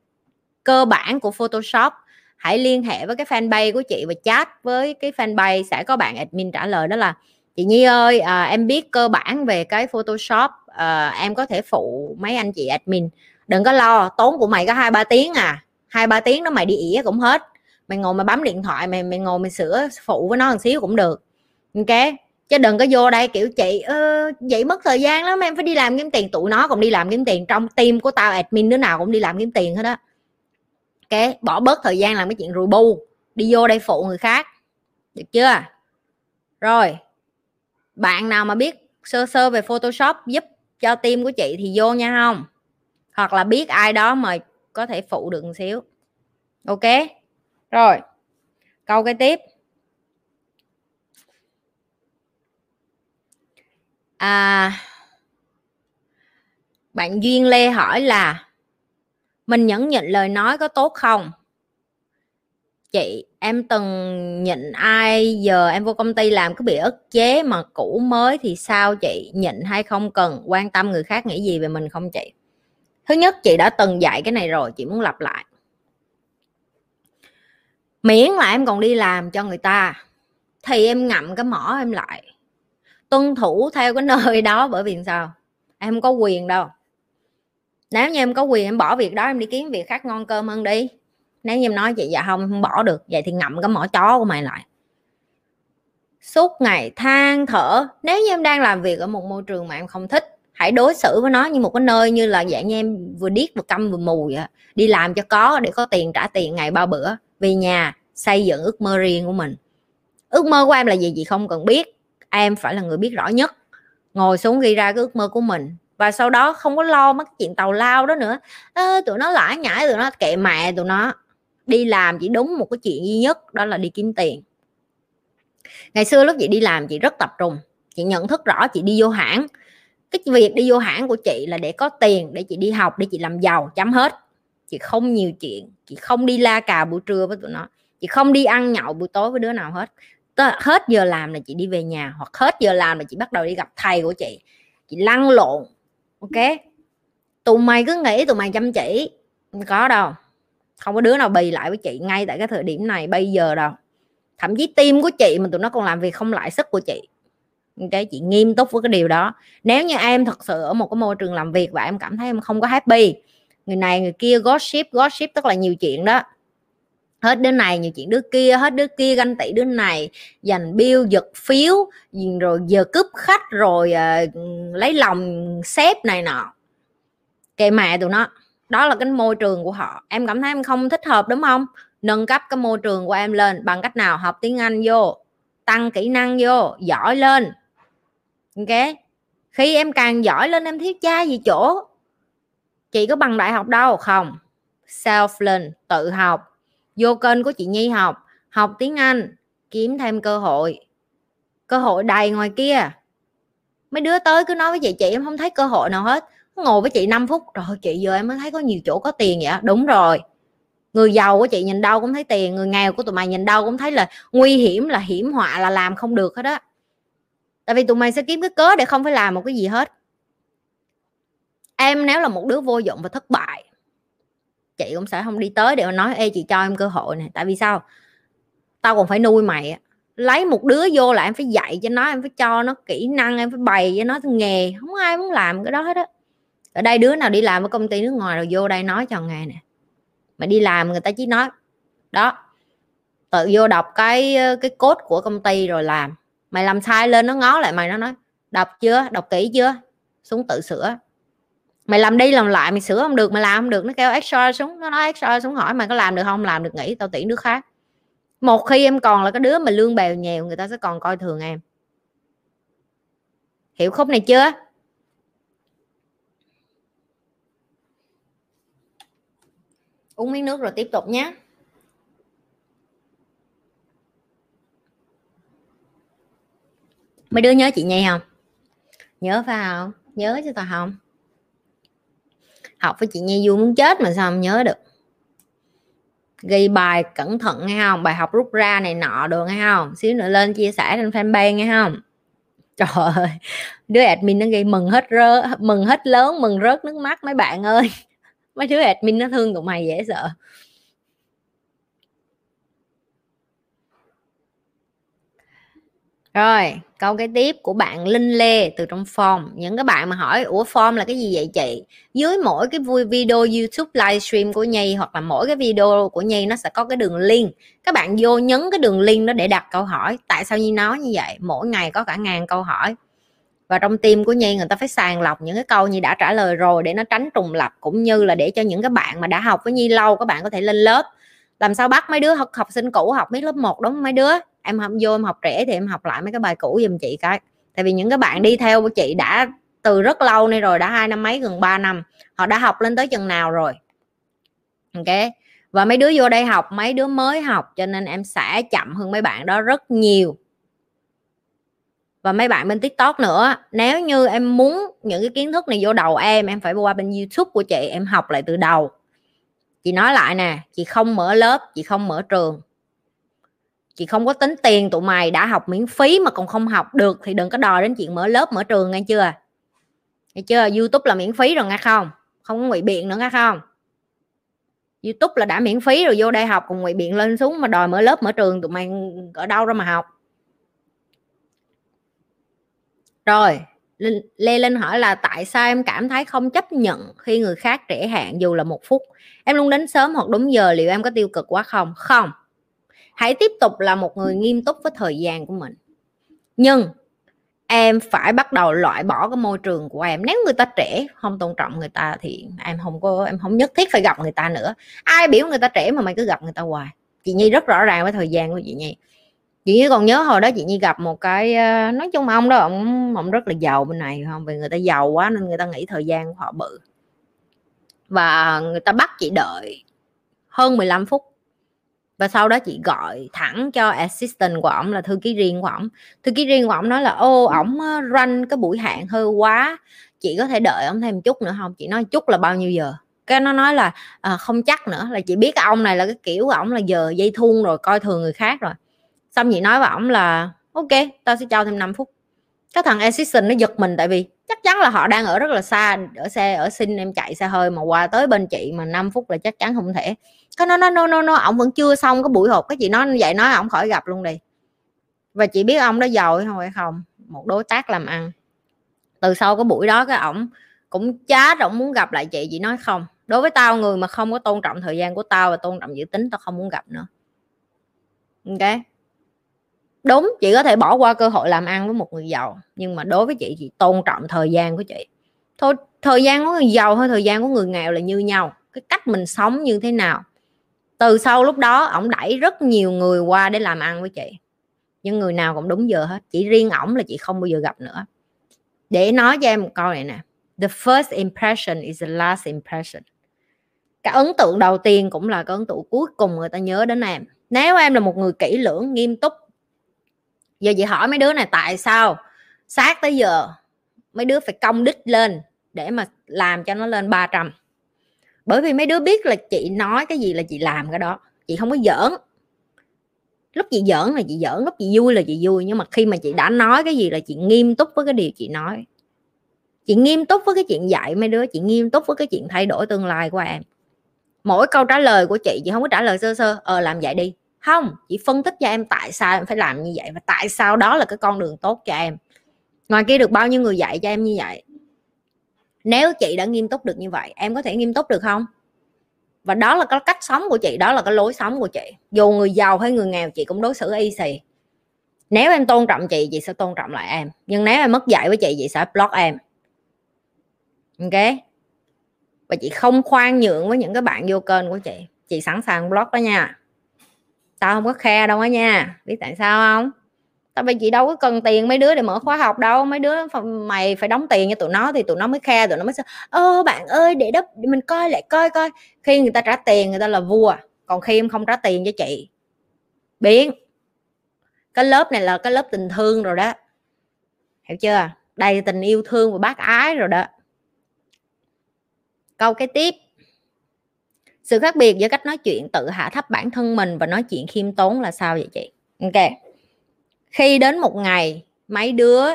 cơ bản của photoshop hãy liên hệ với cái fanpage của chị và chat với cái fanpage sẽ có bạn admin trả lời. Đó là chị Nhi ơi à, em biết cơ bản về cái Photoshop à, em có thể phụ mấy anh chị admin. Đừng có lo tốn của mày có hai ba tiếng à. Hai ba tiếng đó mày đi ỉa cũng hết mày ngồi mà bấm điện thoại mày mày ngồi mày sửa phụ với nó một xíu cũng được. Ok? Chứ đừng có vô đây kiểu chị ơ, vậy mất thời gian lắm em phải đi làm kiếm tiền. Tụi nó cũng đi làm kiếm tiền trong team của tao admin đứa nào cũng đi làm kiếm tiền hết á. Ok? Bỏ bớt thời gian làm cái chuyện rùi bu đi vô đây phụ người khác. Được chưa? Rồi. Bạn nào mà biết sơ sơ về photoshop giúp cho team của chị thì vô nha không? Hoặc là biết ai đó mà có thể phụ được một xíu. Ok? Rồi, câu cái tiếp. À bạn duyên lê hỏi là, mình nhẫn nhịn lời nói có tốt không? Chị, em từng nhịn ai, giờ em vô công ty làm cứ bị ức chế mà cũ mới thì sao chị? Nhịn hay không cần? Quan tâm người khác nghĩ gì về mình không chị? Thứ nhất, chị đã từng dạy cái này rồi, chị muốn lặp lại miễn là em còn đi làm cho người ta, thì em ngậm cái mỏ em lại. Tuân thủ theo cái nơi đó, bởi vì sao? Em không có quyền đâu. Nếu như em có quyền, em bỏ việc đó, em đi kiếm việc khác ngon cơm hơn đi. Nếu như em nói vậy dạ không không bỏ được. Vậy thì ngậm cái mỏ chó của mày lại. Suốt ngày than thở. Nếu như em đang làm việc ở một môi trường mà em không thích, hãy đối xử với nó như một cái nơi như là dạng như em vừa điếc vừa câm vừa mù vậy. Đi làm cho có để có tiền trả tiền ngày ba bữa về nhà xây dựng ước mơ riêng của mình. Ước mơ của em là gì chị không cần biết. Em phải là người biết rõ nhất. Ngồi xuống ghi ra cái ước mơ của mình. Và sau đó không có lo mất chuyện tàu lao đó nữa. À, tụi nó lãi nhãi tụi nó kệ mẹ tụi nó. Đi làm chỉ đúng một cái chuyện duy nhất đó là đi kiếm tiền. Ngày xưa lúc chị đi làm chị rất tập trung. Chị nhận thức rõ chị đi vô hãng. Cái việc đi vô hãng của chị là để có tiền để chị đi học để chị làm giàu chấm hết chị không nhiều chuyện, chị không đi la cà buổi trưa với tụi nó, chị không đi ăn nhậu buổi tối với đứa nào hết. Hết giờ làm là chị đi về nhà, hoặc hết giờ làm là chị bắt đầu đi gặp thầy của chị. Chị lăn lộn, ok? Tụi mày cứ nghĩ tụi mày chăm chỉ không có đâu. Không có đứa nào bì lại với chị ngay tại cái thời điểm này, bây giờ đâu. Thậm chí tim của chị mà tụi nó còn làm việc không lại sức của chị. Cái chị nghiêm túc với cái điều đó. Nếu như em thật sự ở một cái môi trường làm việc và em cảm thấy em không có happy người này người kia gossip gossip tức là nhiều chuyện đó. Hết đứa này nhiều chuyện đứa kia hết đứa kia ganh tị đứa này. Giành bill giật phiếu rồi giờ cướp khách rồi uh, lấy lòng sếp này nọ. Kệ mẹ tụi nó. Đó là cái môi trường của họ. Em cảm thấy em không thích hợp đúng không? Nâng cấp cái môi trường của em lên. Bằng cách nào? Học tiếng anh vô. Tăng kỹ năng vô. Giỏi lên. Ok? Khi em càng giỏi lên em thiếu cha gì chỗ? Chị có bằng đại học đâu? Không. Self learn, tự học. Vô kênh của chị nhi học. Học tiếng anh, kiếm thêm cơ hội. Cơ hội đầy ngoài kia. Mấy đứa tới cứ nói với chị chị em không thấy cơ hội nào hết. Ngồi với chị 5 phút. Rồi chị giờ em mới thấy có nhiều chỗ có tiền vậy đúng rồi. Người giàu của chị nhìn đâu cũng thấy tiền. Người nghèo của tụi mày nhìn đâu cũng thấy là nguy hiểm, là hiểm họa, là làm không được hết đó tại vì tụi mày sẽ kiếm cái cớ để không phải làm một cái gì hết em nếu là một đứa vô dụng và thất bại, chị cũng sẽ không đi tới để mà nói, ê, chị cho em cơ hội này tại vì sao? Tao còn phải nuôi mày lấy một đứa vô là em phải dạy cho nó, em phải cho nó kỹ năng, em phải bày cho nó nghề. Không ai muốn làm cái đó hết á. Ở đây đứa nào đi làm ở công ty nước ngoài rồi vô đây nói cho nghề nè. Mà đi làm người ta chỉ nói, đó, tự vô đọc cái cái cốt của công ty rồi làm. Mày làm sai lên nó ngó lại mày, nó nói, đọc chưa? Đọc kỹ chưa? Xuống tự sửa mày làm đi làm lại, mày sửa không được, mày làm không được. Nó kêu extra xuống, nó nói extra xuống hỏi mày có làm được không, làm được nghỉ, tao tuyển đứa khác. Một khi em còn là cái đứa mà lương bèo nhèo người ta sẽ còn coi thường em. Hiểu khúc này chưa? Uống miếng nước rồi tiếp tục nhé. Mấy đứa nhớ chị nhi không? Nhớ phải không? Nhớ chứ tao không? Học với chị nhi vui muốn chết mà sao không nhớ được. Ghi bài cẩn thận nghe không? Bài học rút ra này nọ được nghe không? Xíu nữa lên chia sẻ trên fanpage nghe không? Trời ơi, đứa admin nó ghi mừng hết rơ mừng hết lớn, mừng rớt nước mắt mấy bạn ơi. [laughs] Mấy đứa admin nó thương tụi mày dễ sợ. Rồi câu cái tiếp của bạn linh lê từ trong form. Những cái bạn mà hỏi ủa form là cái gì vậy chị? Dưới mỗi cái vui video youtube livestream của nhi hoặc là mỗi cái video của nhi nó sẽ có cái đường link. Các bạn vô nhấn cái đường link đó để đặt câu hỏi. Tại sao nhi nói như vậy? Mỗi ngày có cả ngàn câu hỏi. Và trong tim của nhi người ta phải sàng lọc những cái câu nhi đã trả lời rồi để nó tránh trùng lập cũng như là để cho những cái bạn mà đã học với nhi lâu các bạn có thể lên lớp. Làm sao bắt mấy đứa học, học sinh cũ học mấy lớp 1 đúng mấy đứa? Em học vô em học trẻ thì em học lại mấy cái bài cũ giùm chị cái. Tại vì những cái bạn đi theo của chị đã từ rất lâu nay rồi đã hai năm mấy gần 3 năm. Họ đã học lên tới chừng nào rồi. Ok? Và mấy đứa vô đây học mấy đứa mới học cho nên em sẽ chậm hơn mấy bạn đó rất nhiều. Và mấy bạn bên tiktok nữa nếu như em muốn những cái kiến thức này vô đầu em em phải qua bên youtube của chị em học lại từ đầu. Chị nói lại nè chị không mở lớp chị không mở trường chị không có tính tiền tụi mày đã học miễn phí mà còn không học được thì đừng có đòi đến chuyện mở lớp, mở trường, nghe chưa? Nghe chưa? Youtube là miễn phí rồi nghe không? Không có ngụy biện nữa nghe không? Youtube là đã miễn phí rồi, vô đây học cùng ngụy biện lên xuống mà đòi mở lớp, mở trường, tụi mày ở đâu ra mà học? Rồi lê linh hỏi là tại sao em cảm thấy không chấp nhận khi người khác trễ hạn dù là một phút? Em luôn đến sớm hoặc đúng giờ, liệu em có tiêu cực quá không? Không hãy tiếp tục là một người nghiêm túc với thời gian của mình. Nhưng, em phải bắt đầu loại bỏ cái môi trường của em. Nếu người ta trẻ không tôn trọng người ta thì em không có, em không nhất thiết phải gặp người ta nữa. Ai biểu người ta trẻ mà mày cứ gặp người ta hoài? Chị nhi rất rõ ràng với thời gian của chị nhi. Chị nhi còn nhớ hồi đó chị nhi gặp một cái ờ, nói chung ông đó, ông ông rất là giàu bên này, không? Vì người ta giàu quá nên người ta nghĩ thời gian của họ bự. Và người ta bắt chị đợi hơn 15 phút và sau đó chị gọi thẳng cho assistant của ổng là thư ký riêng của ổng. Thư ký riêng của ổng nói là ô ổng ờ, run cái buổi hạn hơi quá chị có thể đợi ổng thêm chút nữa không? Chị nói chút là bao nhiêu giờ? Cái nó nói là à, không chắc nữa. Là chị biết cái ông này là cái kiểu của ổng là giờ dây thun rồi coi thường người khác rồi. Xong chị nói với ổng là ok tao sẽ cho thêm 5 phút. Cái thằng assistant nó giật mình tại vì chắc chắn là họ đang ở rất là xa ở xe ở xin em chạy xe hơi mà qua tới bên chị mà 5 phút là chắc chắn không thể cái nó nó nó nó nó ổng vẫn chưa xong cái buổi họp. Cái chị nói vậy nói ổng khỏi gặp luôn đi. Và chị biết ông đó giàu hay không hay không? Một đối tác làm ăn. Từ sau cái buổi đó cái ổng cũng chát ổng muốn gặp lại chị. Chị nói không. Đối với tao, người mà không có tôn trọng thời gian của tao và tôn trọng dự tính, tao không muốn gặp nữa. Ok? Đúng, chị có thể bỏ qua cơ hội làm ăn với một người giàu, nhưng mà đối với chị chị tôn trọng thời gian của chị. Thôi, thời gian của người giàu hay thời gian của người nghèo là như nhau. Cái cách mình sống như thế nào? Từ sau lúc đó, ổng đẩy rất nhiều người qua để làm ăn với chị. Nhưng người nào cũng đúng giờ hết, chỉ riêng ổng là chị không bao giờ gặp nữa. Để nói cho em một câu này nè, the first impression is the last impression. Cái ấn tượng đầu tiên cũng là cái ấn tượng cuối cùng người ta nhớ đến em. Nếu em là một người kỹ lưỡng, nghiêm túc, giờ chị hỏi mấy đứa này tại sao sát tới giờ mấy đứa phải công đích lên để mà làm cho nó lên 300 bởi vì mấy đứa biết là chị nói cái gì là chị làm cái đó. Chị không có giỡn. Lúc chị giỡn là chị giỡn, lúc chị vui là chị vui. Nhưng mà khi mà chị đã nói cái gì là chị nghiêm túc với cái điều chị nói. Chị nghiêm túc với cái chuyện dạy mấy đứa, chị nghiêm túc với cái chuyện thay đổi tương lai của em. Mỗi câu trả lời của chị chị không có trả lời sơ sơ ờ làm vậy đi. Không, chị phân tích cho em tại sao em phải làm như vậy và tại sao đó là cái con đường tốt cho em. Ngoài kia được bao nhiêu người dạy cho em như vậy? Nếu chị đã nghiêm túc được như vậy, em có thể nghiêm túc được không? Và đó là cái cách sống của chị, đó là cái lối sống của chị. Dù người giàu hay người nghèo, chị cũng đối xử y xì. Nếu em tôn trọng chị chị sẽ tôn trọng lại em. Nhưng nếu em mất dạy với chị chị sẽ block em. Ok? Và chị không khoan nhượng với những cái bạn vô kênh của chị. Chị sẵn sàng block đó nha. Tao không có khe đâu á nha. Biết tại sao không? Tại vì chị đâu có cần tiền mấy đứa để mở khóa học đâu. Mấy đứa mày phải đóng tiền cho tụi nó thì tụi nó mới khe tụi nó mới sao ơ, bạn ơi, để đó để mình coi lại, coi coi. Khi người ta trả tiền, người ta là vua, còn khi em không trả tiền cho chị, biến. Cái lớp này là cái lớp tình thương rồi đó. Hiểu chưa? Đầy tình yêu thương và bác ái rồi đó. Câu cái tiếp. Sự khác biệt giữa cách nói chuyện tự hạ thấp bản thân mình và nói chuyện khiêm tốn là sao vậy chị? Ok khi đến một ngày mấy đứa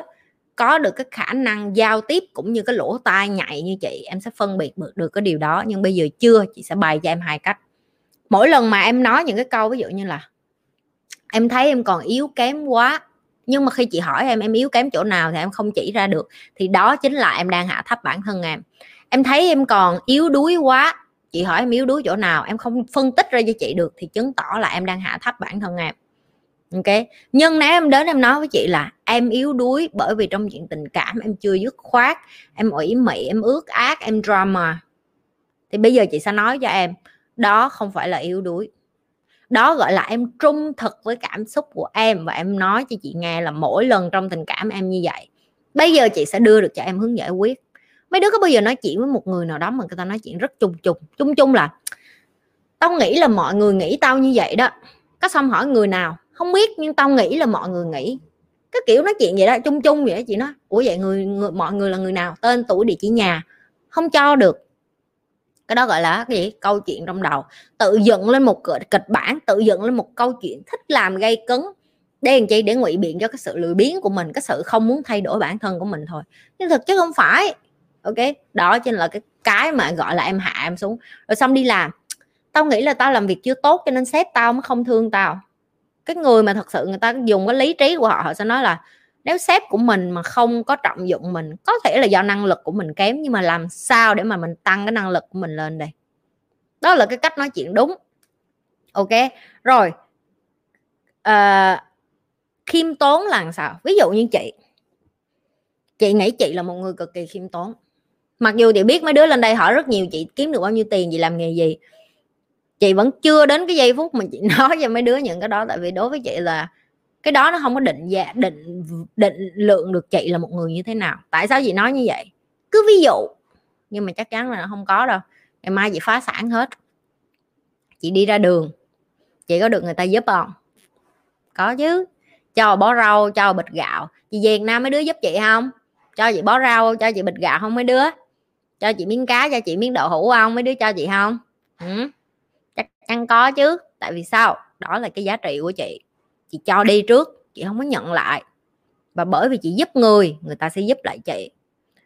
có được cái khả năng giao tiếp cũng như cái lỗ tai nhạy như chị em sẽ phân biệt được, được cái điều đó nhưng bây giờ chưa chị sẽ bày cho em hai cách. Mỗi lần mà em nói những cái câu ví dụ như là em thấy em còn yếu kém quá nhưng mà khi chị hỏi em em yếu kém chỗ nào thì em không chỉ ra được thì đó chính là em đang hạ thấp bản thân em. Em thấy em còn yếu đuối quá chị hỏi em yếu đuối chỗ nào em không phân tích ra cho chị được thì chứng tỏ là em đang hạ thấp bản thân em ok? Nhưng nếu em đến em nói với chị là em yếu đuối bởi vì trong chuyện tình cảm em chưa dứt khoát, em ủy mị, em ước ác, em drama. Thì bây giờ chị sẽ nói cho em, đó không phải là yếu đuối. Đó gọi là em trung thực với cảm xúc của em và em nói cho chị nghe là mỗi lần trong tình cảm em như vậy. Bây giờ chị sẽ đưa được cho em hướng giải quyết. Mấy đứa có bao giờ nói chuyện với một người nào đó mà người ta nói chuyện rất chung chung? Chung chung là, tao nghĩ là mọi người nghĩ tao như vậy đó. Có xong hỏi người nào? Không biết nhưng tao nghĩ là mọi người nghĩ. Cái kiểu nói chuyện vậy đó chung chung vậy đó chị nói ủa vậy người, người mọi người là người nào? Tên tuổi địa chỉ nhà? Không cho được. Cái đó gọi là cái gì? Câu chuyện trong đầu. Tự dựng lên một kịch bản tự dựng lên một câu chuyện thích làm gây cấn. Để làm chi? Để ngụy biện cho cái sự lười biếng của mình cái sự không muốn thay đổi bản thân của mình thôi. Nhưng thực chứ không phải. Ok? Đó chính là cái cái mà gọi là em hạ em xuống. Rồi xong đi làm. Tao nghĩ là tao làm việc chưa tốt cho nên sếp tao mới không thương tao cái người mà thật sự người ta dùng cái lý trí của họ họ sẽ nói là nếu sếp của mình mà không có trọng dụng mình có thể là do năng lực của mình kém nhưng mà làm sao để mà mình tăng cái năng lực của mình lên đây? Đó là cái cách nói chuyện đúng. Ok rồi. À, khiêm tốn là làm sao? Ví dụ như chị. Chị nghĩ chị là một người cực kỳ khiêm tốn. Mặc dù chị biết mấy đứa lên đây hỏi rất nhiều chị kiếm được bao nhiêu tiền chị làm nghề gì chị vẫn chưa đến cái giây phút mà chị [laughs] nói cho mấy đứa những cái đó, tại vì đối với chị là cái đó nó không có định dạ định định lượng được chị là một người như thế nào. Tại sao chị nói như vậy? Cứ ví dụ, nhưng mà chắc chắn là không có đâu. Ngày mai chị phá sản hết. Chị đi ra đường, chị có được người ta giúp không? Có chứ. Cho bó rau, cho bịch gạo. Chị Việt Nam mấy đứa giúp chị không? Cho chị bó rau, cho chị bịch gạo không mấy đứa? Cho chị miếng cá, cho chị miếng đậu hũ không? Mấy đứa cho chị không? Ừ chắc chắn có chứ. Tại vì sao? Đó là cái giá trị của chị. Chị cho đi trước, chị không có nhận lại. Và bởi vì chị giúp người người ta sẽ giúp lại chị.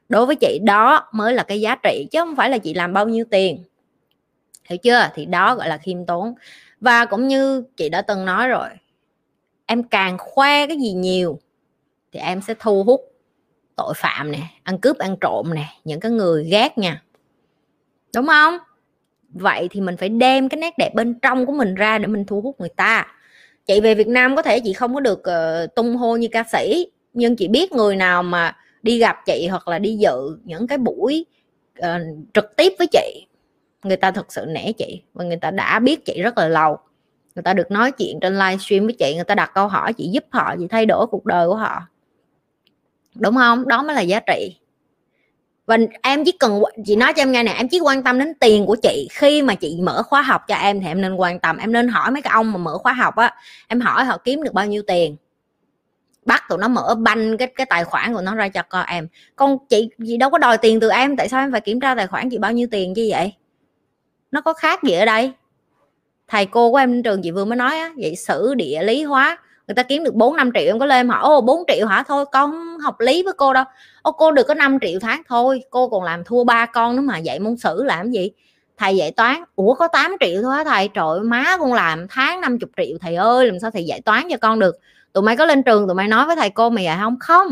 Đối với chị, đó mới là cái giá trị, chứ không phải là chị làm bao nhiêu tiền. Hiểu chưa? Thì đó gọi là khiêm tốn. Và cũng như chị đã từng nói rồi, em càng khoe cái gì nhiều thì em sẽ thu hút tội phạm nè, ăn cướp ăn trộm nè, những cái người ghét nha. Đúng không? Vậy thì mình phải đem cái nét đẹp bên trong của mình ra để mình thu hút người ta. Chị về Việt Nam có thể chị không có được uh, tung hô như ca sĩ nhưng chị biết người nào mà đi gặp chị hoặc là đi dự những cái buổi uh, trực tiếp với chị người ta thật sự nể chị và người ta đã biết chị rất là lâu. Người ta được nói chuyện trên livestream với chị người ta đặt câu hỏi chị giúp họ chị thay đổi cuộc đời của họ. Đúng không? Đó mới là giá trị và em chỉ cần, chị nói cho em nghe nè, em chỉ quan tâm đến tiền của chị. Khi mà chị mở khóa học cho em thì em nên quan tâm. Em nên hỏi mấy cái ông mà mở khóa học á, em hỏi họ kiếm được bao nhiêu tiền. Bắt tụi nó mở banh cái cái tài khoản của nó ra cho con em. Con chị chị đâu có đòi tiền từ em, tại sao em phải kiểm tra tài khoản chị bao nhiêu tiền chứ vậy? Nó có khác gì ở đây? Thầy cô của em trường chị vừa mới nói á, vậy sử địa lý hóa người ta kiếm được 4 5 triệu em có lên em hỏi ô 4 triệu hả? Thôi, con học lý với cô đâu. Ô, cô được có 5 triệu tháng, thôi, cô còn làm thua ba con nữa mà dạy môn sử làm gì? Thầy dạy toán, ủa, có 8 triệu thôi thầy? Trời má con làm tháng 50 triệu, thầy ơi, làm sao thầy dạy toán cho con được? Tụi mày có lên trường, tụi mày nói với thầy cô mày dạy không? Không.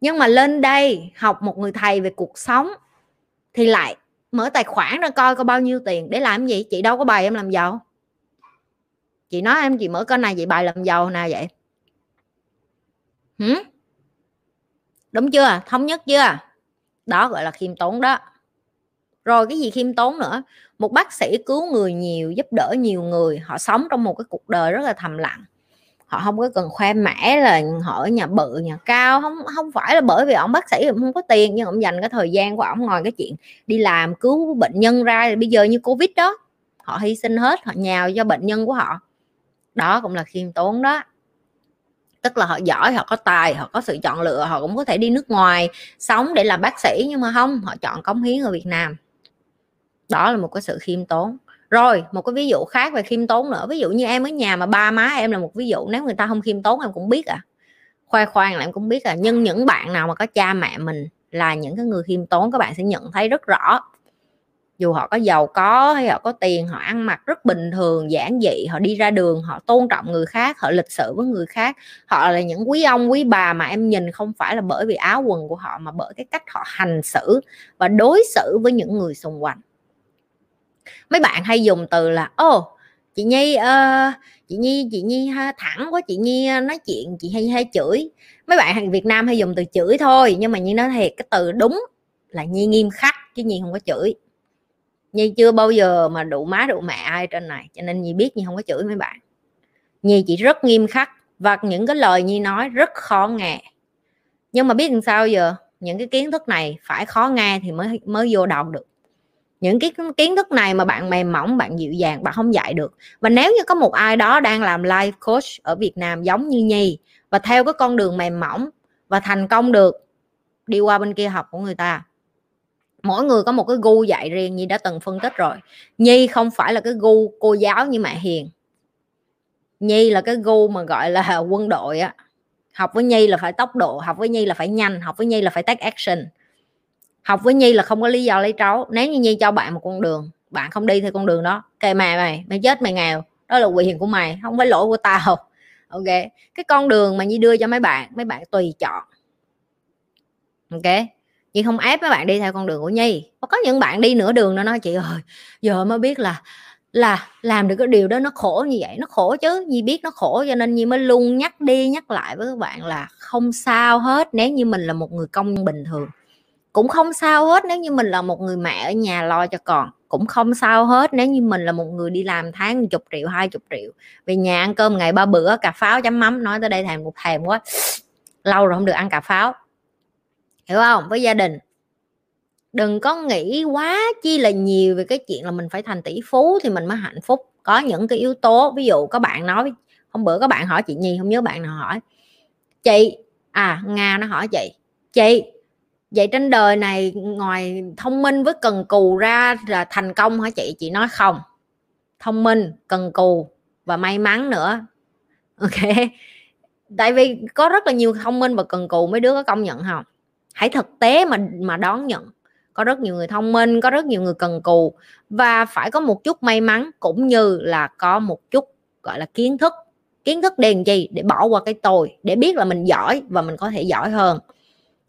Nhưng mà lên đây học một người thầy về cuộc sống thì lại mở tài khoản ra coi có bao nhiêu tiền để làm gì? Chị đâu có bài em làm giàu chị nói em, chị mở kênh này, chị bài làm giàu nào vậy. Hử? đúng chưa? Thống nhất chưa? Đó, gọi là khiêm tốn đó. Rồi cái gì khiêm tốn nữa? Một bác sĩ cứu người nhiều, giúp đỡ nhiều người, họ sống trong một cái cuộc đời rất là thầm lặng. Họ không có cần khoe mẽ là họ ở nhà bự, nhà cao, không không phải là bởi vì ông bác sĩ không có tiền, nhưng ông dành cái thời gian của ông ngồi cái chuyện đi làm, cứu bệnh nhân ra, bây giờ như covid đó. Họ hy sinh hết, họ nhào cho bệnh nhân của họ đó cũng là khiêm tốn đó. Tức là họ giỏi, họ có tài, họ có sự chọn lựa, họ cũng có thể đi nước ngoài sống để làm bác sĩ nhưng mà không, họ chọn cống hiến ở Việt Nam. Đó là một cái sự khiêm tốn. Rồi, một cái ví dụ khác về khiêm tốn nữa. Ví dụ như em ở nhà mà ba má em là một ví dụ. Nếu người ta không khiêm tốn em cũng biết à. Khoe khoang là em cũng biết à. Nhưng những bạn nào mà có cha mẹ mình là những cái người khiêm tốn, các bạn sẽ nhận thấy rất rõ dù họ có giàu có hay họ có tiền họ ăn mặc rất bình thường giản dị họ đi ra đường họ tôn trọng người khác họ lịch sự với người khác. Họ là những quý ông quý bà mà em nhìn không phải là bởi vì áo quần của họ mà bởi cái cách họ hành xử và đối xử với những người xung quanh. Mấy bạn hay dùng từ là ô oh, chị nhi uh, chị nhi chị nhi ha, thẳng quá chị nhi ờ, nói chuyện chị hay hay chửi. Mấy bạn hàng việt nam hay dùng từ chửi thôi nhưng mà như nói thiệt cái từ đúng là nhi nghiêm khắc chứ nhi không có chửi nhi chưa bao giờ mà đụ má đụ mẹ ai trên này, cho nên nhi biết nhi không có chửi mấy bạn. Nhi chỉ rất nghiêm khắc và những cái lời nhi nói rất khó nghe. Nhưng mà biết làm sao giờ? Những cái kiến thức này phải khó nghe thì mới mới vô đầu được. Những cái kiến thức này mà bạn mềm mỏng, bạn dịu dàng, bạn không dạy được. Và nếu như có một ai đó đang làm life coach ở Việt Nam giống như Nhi và theo cái con đường mềm mỏng và thành công được, đi qua bên kia học của người ta mỗi người có một cái gu dạy riêng Nhi đã từng phân tích rồi. Nhi không phải là cái gu cô giáo như mẹ Hiền. Nhi là cái gu mà gọi là [laughs] quân đội á. Học với Nhi là phải tốc độ, học với Nhi là phải nhanh, học với Nhi là phải take action. Học với nhi là không có lý do lấy tráo nếu như nhi cho bạn một con đường, bạn không đi theo con đường đó kệ mày mày mày chết mày nghèo. Đó là quyền của mày, không phải lỗi của tao. [laughs] Ok? Cái con đường mà nhi đưa cho mấy bạn mấy bạn tùy chọn. Ok? Chị không ép mấy bạn đi theo con đường của nhi. Có những bạn đi nửa đường nó nói, chị ơi, giờ mới biết là là làm được cái điều đó nó khổ như vậy. Nó khổ chứ, nhi biết nó khổ cho nên nhi mới luôn nhắc đi nhắc lại với các bạn là không sao hết nếu như mình là một người công bình thường. Cũng không sao hết nếu như mình là một người mẹ ở nhà lo cho con. Cũng không sao hết nếu như mình là một người đi làm tháng chục triệu, hai chục triệu. Về nhà ăn cơm ngày ba bữa, cà pháo chấm mắm, nói tới đây thèm một thèm quá. Lâu rồi không được ăn cà pháo hiểu không? Với gia đình. Đừng có nghĩ quá chi là nhiều về cái chuyện là mình phải thành tỷ phú thì mình mới hạnh phúc. Có những cái yếu tố, ví dụ các bạn nói, hôm bữa các bạn hỏi chị nhi không nhớ bạn nào hỏi. Chị à nga nó hỏi chị chị, vậy trên đời này ngoài thông minh với cần cù ra là thành công hả chị? Chị nói, không, thông minh, cần cù và may mắn nữa. Ok. Tại vì có rất là nhiều thông minh và cần cù mấy đứa có công nhận không? Hãy thực tế mà mà đón nhận. Có rất nhiều người thông minh, có rất nhiều người cần cù. Và phải có một chút may mắn cũng như là có một chút, gọi là, kiến thức. Kiến thức đèn gì để bỏ qua cái tôi, để biết là mình giỏi và mình có thể giỏi hơn.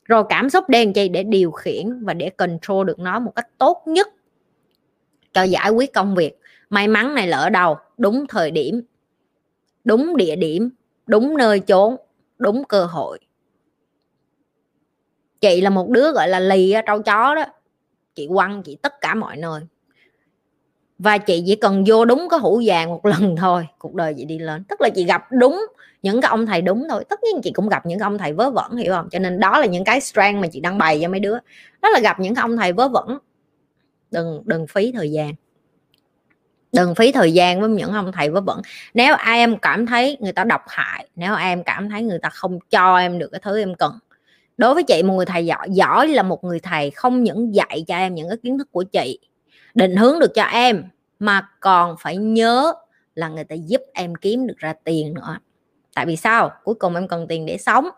Rồi cảm xúc đen chi để điều khiển và để control được nó một cách tốt nhất cho giải quyết công việc. May mắn này lỡ đầu đúng thời điểm, đúng địa điểm, đúng nơi chốn, đúng cơ hội chị là một đứa, gọi là, lì trâu chó đó. Chị quăng chị tất cả mọi nơi. Và chị chỉ cần vô đúng cái hũ vàng một lần [laughs] thôi, cuộc đời chị đi lên. Tức là chị gặp đúng những cái ông thầy đúng thôi. Tất nhiên chị cũng gặp những ông thầy vớ vẩn, hiểu không? Cho nên đó là những cái strength mà chị đang bày cho mấy đứa. Đó là gặp những ông thầy vớ vẩn. Đừng đừng phí thời gian. Đừng phí thời gian với những ông thầy vớ vẩn. Nếu ai em cảm thấy người ta độc hại, nếu ai em cảm thấy người ta không cho em được cái thứ em cần đối với chị, một người thầy giỏi giỏi là một người thầy không những dạy cho em những cái kiến thức của chị, định hướng được cho em, mà còn phải nhớ là người ta giúp em kiếm được ra tiền nữa. Tại vì sao? Cuối cùng em cần tiền để sống.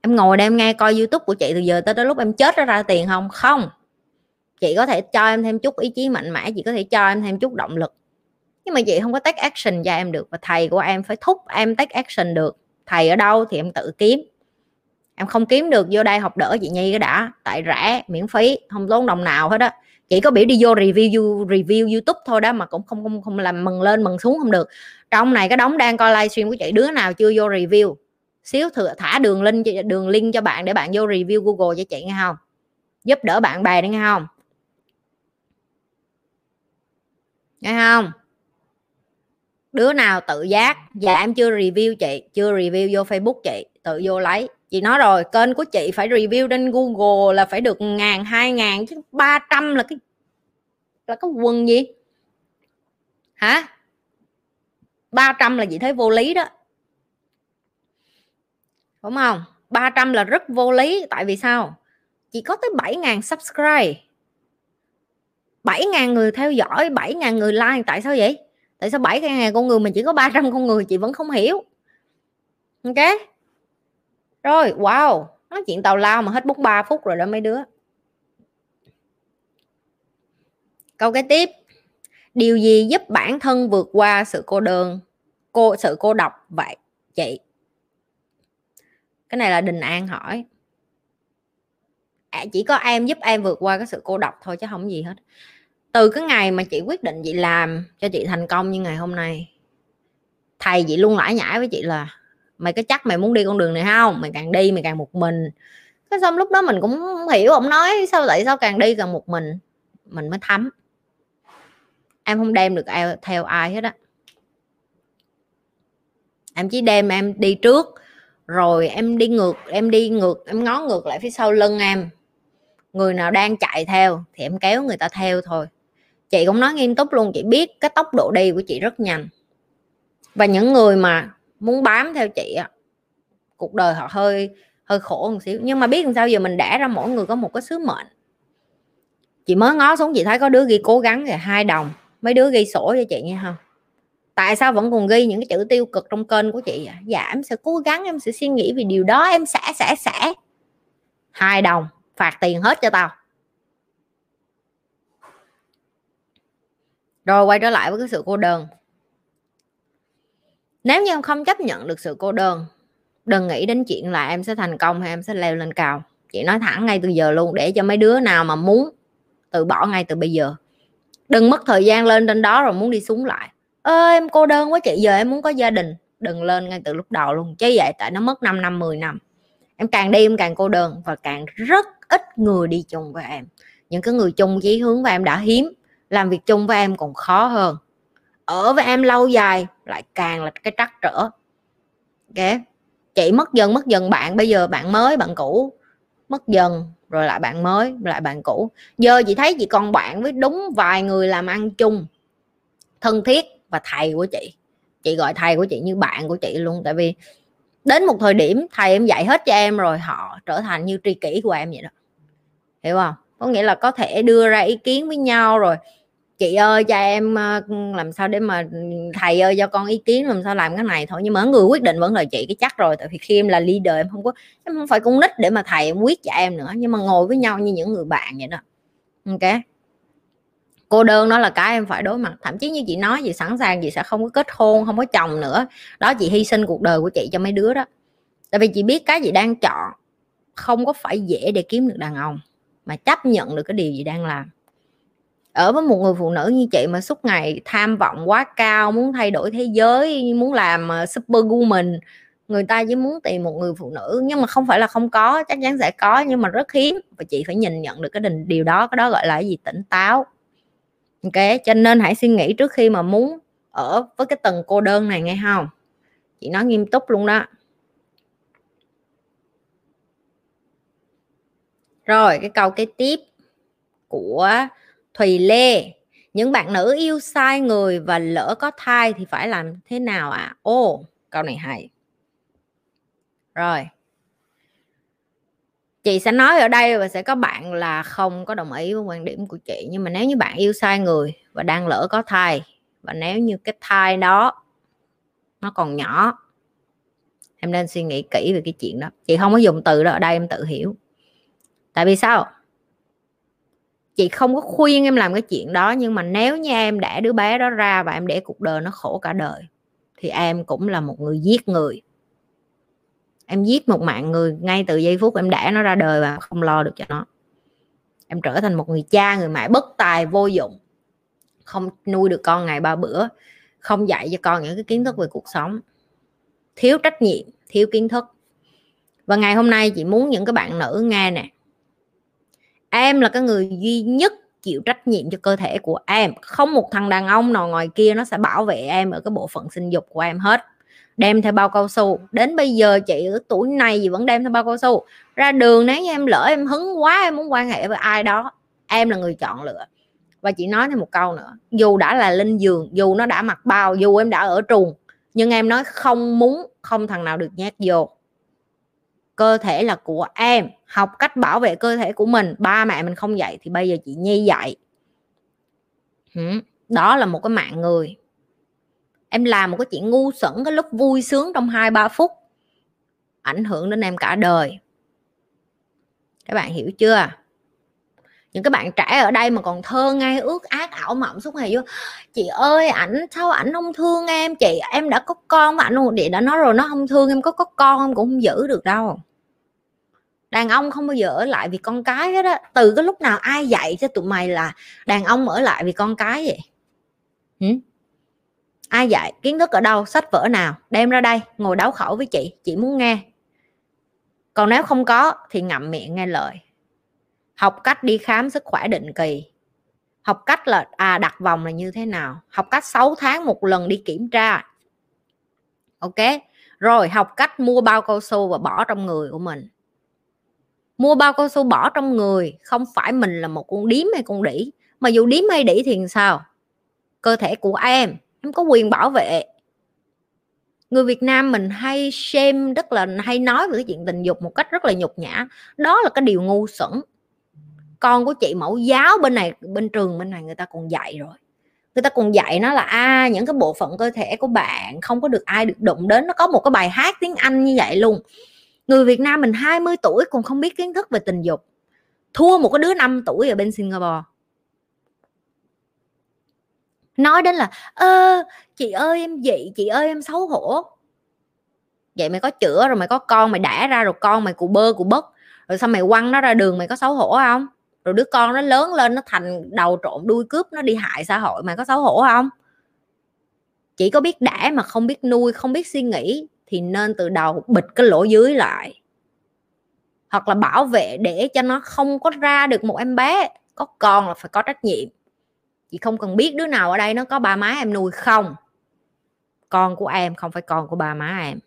Em ngồi đây em nghe coi youtube của chị từ giờ tới tới lúc em chết ra ra tiền không? Không. Chị có thể cho em thêm chút ý chí mạnh mẽ, chị có thể cho em thêm chút động lực. Nhưng mà chị không có take action cho em được và thầy của em phải thúc em take action được. Thầy ở đâu thì em tự kiếm em không kiếm được vô đây học đỡ chị nhi cái đã, tại rẻ, miễn phí, không tốn đồng nào hết á. Chỉ có biểu đi vô review review youtube thôi đó mà cũng không không không làm mừng lên mừng xuống không được. Trong này cái đống đang coi livestream của chị, đứa nào chưa vô review? Xíu thừa thả đường link đường link cho bạn để bạn vô review google cho chị nghe không? Giúp đỡ bạn bè đấy nghe không? Nghe không? Đứa nào tự giác? Dạ em chưa review chị, chưa review vô facebook chị, tự vô lấy chị nói rồi, kênh của chị phải review trên google là phải được ngàn, hai ngàn, chứ ba trăm là cái là cái quần gì? Hả? 300 là chị thấy vô lý đó. Đúng không? 300 là rất vô lý, tại vì sao? Chỉ có tới 7.000 subscribe. 7.000 người theo dõi 7.000 người like, tại sao vậy? Tại sao 7.000 con người mình chỉ có 300 con người chị vẫn không hiểu? Ok? Rồi wow nói chuyện tàu lao mà hết 43 phút rồi đó mấy đứa. Câu cái tiếp. Điều gì giúp bản thân vượt qua sự cô đơn cô sự cô độc vậy chị? Cái này là đình an hỏi. À, chỉ có em giúp em vượt qua cái sự cô độc thôi chứ không gì hết. Từ cái ngày mà chị quyết định chị làm cho chị thành công như ngày hôm nay thầy chị luôn lãi nhãi với chị là mày có chắc mày muốn đi con đường này không? Mày càng đi mày càng một mình. Cái xong lúc đó mình cũng không hiểu, ông nói sao, tại sao càng đi càng một mình? Mình mới thấm. Em không đem được theo ai hết á. Em chỉ đem em đi trước, rồi em đi ngược, em đi ngược, em ngó ngược lại phía sau lưng em. Người nào đang chạy theo thì em kéo người ta theo thôi. Chị cũng nói nghiêm túc luôn, chị biết cái tốc độ đi của chị rất nhanh. Và những người mà muốn bám theo chị á, cuộc đời họ hơi hơi khổ một xíu. Nhưng mà biết làm sao, giờ mình đẻ ra mỗi người có một cái sứ mệnh. Chị mới ngó xuống, chị thấy có đứa ghi cố gắng rồi hai đồng. Mấy đứa ghi sổ cho chị nghe không tại sao vẫn còn ghi những cái chữ tiêu cực trong kênh của chị vậy? dạ em sẽ cố gắng, em sẽ suy nghĩ về điều đó, em sẽ sẽ sẽ. Hai đồng, phạt tiền hết cho tao. Rồi quay trở lại với cái sự cô đơn nếu như em không chấp nhận được sự cô đơn, đừng nghĩ đến chuyện là em sẽ thành công hay em sẽ leo lên cao. Chị nói thẳng ngay từ giờ luôn, để cho mấy đứa nào mà muốn từ bỏ ngay từ bây giờ. Đừng mất thời gian lên trên đó rồi muốn đi xuống lại. Ơ, em cô đơn quá chị, giờ em muốn có gia đình. Đừng lên ngay từ lúc đầu luôn chứ vậy tại nó mất 5 năm 10 năm. Em càng đi em càng cô đơn và càng rất ít người đi chung với em. Những cái người chung chí hướng với em đã hiếm, làm việc chung với em còn khó hơn ở với em lâu dài, lại càng là cái trắc trở. Ok? Chị mất dần mất dần bạn, bây giờ bạn mới, bạn cũ. Mất dần, rồi lại bạn mới, lại bạn cũ. Giờ chị thấy chị còn bạn với đúng vài người làm ăn chung, thân thiết và thầy của chị. Chị gọi thầy của chị như bạn của chị luôn, tại vì đến một thời điểm thầy em dạy hết cho em rồi, họ trở thành như tri kỷ của em vậy đó. Hiểu không? Có nghĩa là có thể đưa ra ý kiến với nhau rồi chị ơi, cho em ờ, làm sao để mà thầy ơi, cho con ý kiến làm sao làm cái này thôi. Nhưng mà người quyết định vẫn là chị, cái chắc rồi. Tại vì khi em là leader, em không có, em không phải con nít để mà thầy em quyết cho em nữa. Nhưng mà ngồi với nhau như những người bạn vậy đó. Ok? Cô đơn đó là cái em phải đối mặt. Thậm chí như chị nói, chị sẵn sàng, chị sẽ không có kết hôn, không có chồng nữa. Đó, chị hy sinh cuộc đời của chị cho mấy đứa đó. Tại vì chị biết cái chị đang chọn không có phải dễ để kiếm được đàn ông, mà chấp nhận được cái điều gì đang làm ở với một người phụ nữ như chị mà suốt ngày tham vọng quá cao, muốn thay đổi thế giới, muốn làm ờ, super woman, người ta chỉ muốn tìm một người phụ nữ. Nhưng mà không phải là không có, chắc chắn sẽ có, nhưng mà rất hiếm. Và chị phải nhìn nhận được cái đình, điều đó, cái đó gọi là cái gì? Tỉnh táo. Ok, cho nên hãy suy nghĩ trước khi mà muốn ở với cái tầng cô đơn này, nghe không? Chị nói nghiêm túc luôn đó. Rồi, cái câu kế tiếp của Thùy Lê, những bạn nữ yêu sai người và lỡ có thai thì phải làm thế nào ạ? À? ô, câu này hay. Rồi. Chị sẽ nói ở đây và sẽ có bạn là không có đồng ý với quan điểm của chị. Nhưng mà nếu như bạn yêu sai người và đang lỡ có thai, và nếu như cái thai đó nó còn nhỏ, em nên suy nghĩ kỹ về cái chuyện đó. Chị không có dùng từ đó ở đây, em tự hiểu. Tại vì sao? Chị không có khuyên em làm cái chuyện đó, nhưng mà nếu như em để đứa bé đó ra và em để cuộc đời nó khổ cả đời, thì em cũng là một người giết người. Em giết một mạng người ngay từ giây phút em đẻ nó ra đời và không lo được cho nó. Em trở thành một người cha, người mẹ bất tài, vô dụng, không nuôi được con ngày ba bữa, không dạy cho con những cái kiến thức về cuộc sống. Thiếu trách nhiệm, thiếu kiến thức. Và ngày hôm nay chị muốn những cái bạn nữ nghe nè em là cái người duy nhất chịu trách nhiệm cho cơ thể của em. Không một thằng đàn ông nào ngoài kia nó sẽ bảo vệ em ở cái bộ phận sinh dục của em hết. Đem theo bao cao su. Đến bây giờ chị ở tuổi này gì vẫn đem theo bao cao su. Ra đường nếu như em lỡ em hứng quá, em muốn quan hệ với ai đó, em là người chọn lựa. Và chị nói thêm một câu nữa. Dù đã là lên giường, dù nó đã mặc bao, dù em đã ở truồng nhưng em nói không muốn không thằng nào được nhét vô cơ thể là của em, học cách bảo vệ cơ thể của mình. Ba mẹ mình không dạy thì bây giờ chị nhi dạy. Đó là một cái mạng người. Em làm một cái chuyện ngu xuẩn cái lúc vui sướng trong hai ba phút. Ảnh hưởng đến em cả đời. Các bạn hiểu chưa? Những cái bạn trẻ ở đây mà còn thơ ngay ước ác, ảo mộng suốt ngày vô. Chị ơi, ảnh, sao ảnh không thương em? Chị, em đã có con mà ảnh một địa đã nói rồi, nó không thương em, có có con em cũng không giữ được đâu đàn ông không bao giờ ở lại vì con cái hết á. Từ cái lúc nào ai dạy cho tụi mày là đàn ông ở lại vì con cái vậy? Hử? ai dạy? Kiến thức ở đâu? Sách vở nào? Đem ra đây, ngồi đấu khẩu với chị. Chị muốn nghe. Còn nếu không có thì ngậm miệng nghe lời. Học cách đi khám sức khỏe định kỳ. Học cách là à đặt vòng là như thế nào? Học cách 6 tháng một lần đi kiểm tra. Ok? Rồi, học cách mua bao cao su và bỏ trong người của mình mua bao cao su bỏ trong người không phải mình là một con điếm hay con đỉ. Mà dù điếm hay đỉ thì sao? Cơ thể của em em có quyền bảo vệ. Người Việt Nam mình hay xem rất là hay nói về cái chuyện tình dục một cách rất là nhục nhã. Đó là cái điều ngu xuẩn. Con của chị mẫu giáo bên này bên trường bên này người ta còn dạy rồi. Người ta còn dạy nó là a à, những cái bộ phận cơ thể của bạn không có được ai được đụng đến. Nó có một cái bài hát tiếng Anh như vậy luôn người Việt Nam mình 20 tuổi còn không biết kiến thức về tình dục. Thua một cái đứa 5 tuổi ở bên Singapore. Nói đến là, ơ, chị ơi, em dị, chị ơi, em xấu hổ. Vậy mày có chữa rồi, mày có con, mày đẻ ra rồi, con mày cụ bơ cụ bất rồi sao mày quăng nó ra đường, mày có xấu hổ không? Rồi đứa con nó lớn lên, nó thành đầu trộn đuôi cướp, nó đi hại xã hội, mày có xấu hổ không? Chỉ có biết đẻ mà không biết nuôi, không biết suy nghĩ thì nên từ đầu bịt cái lỗ dưới lại. Hoặc là bảo vệ để cho nó không có ra được một em bé, có con là phải có trách nhiệm. Chị không cần biết đứa nào ở đây nó có ba má em nuôi không. Con của em không phải con của ba má em.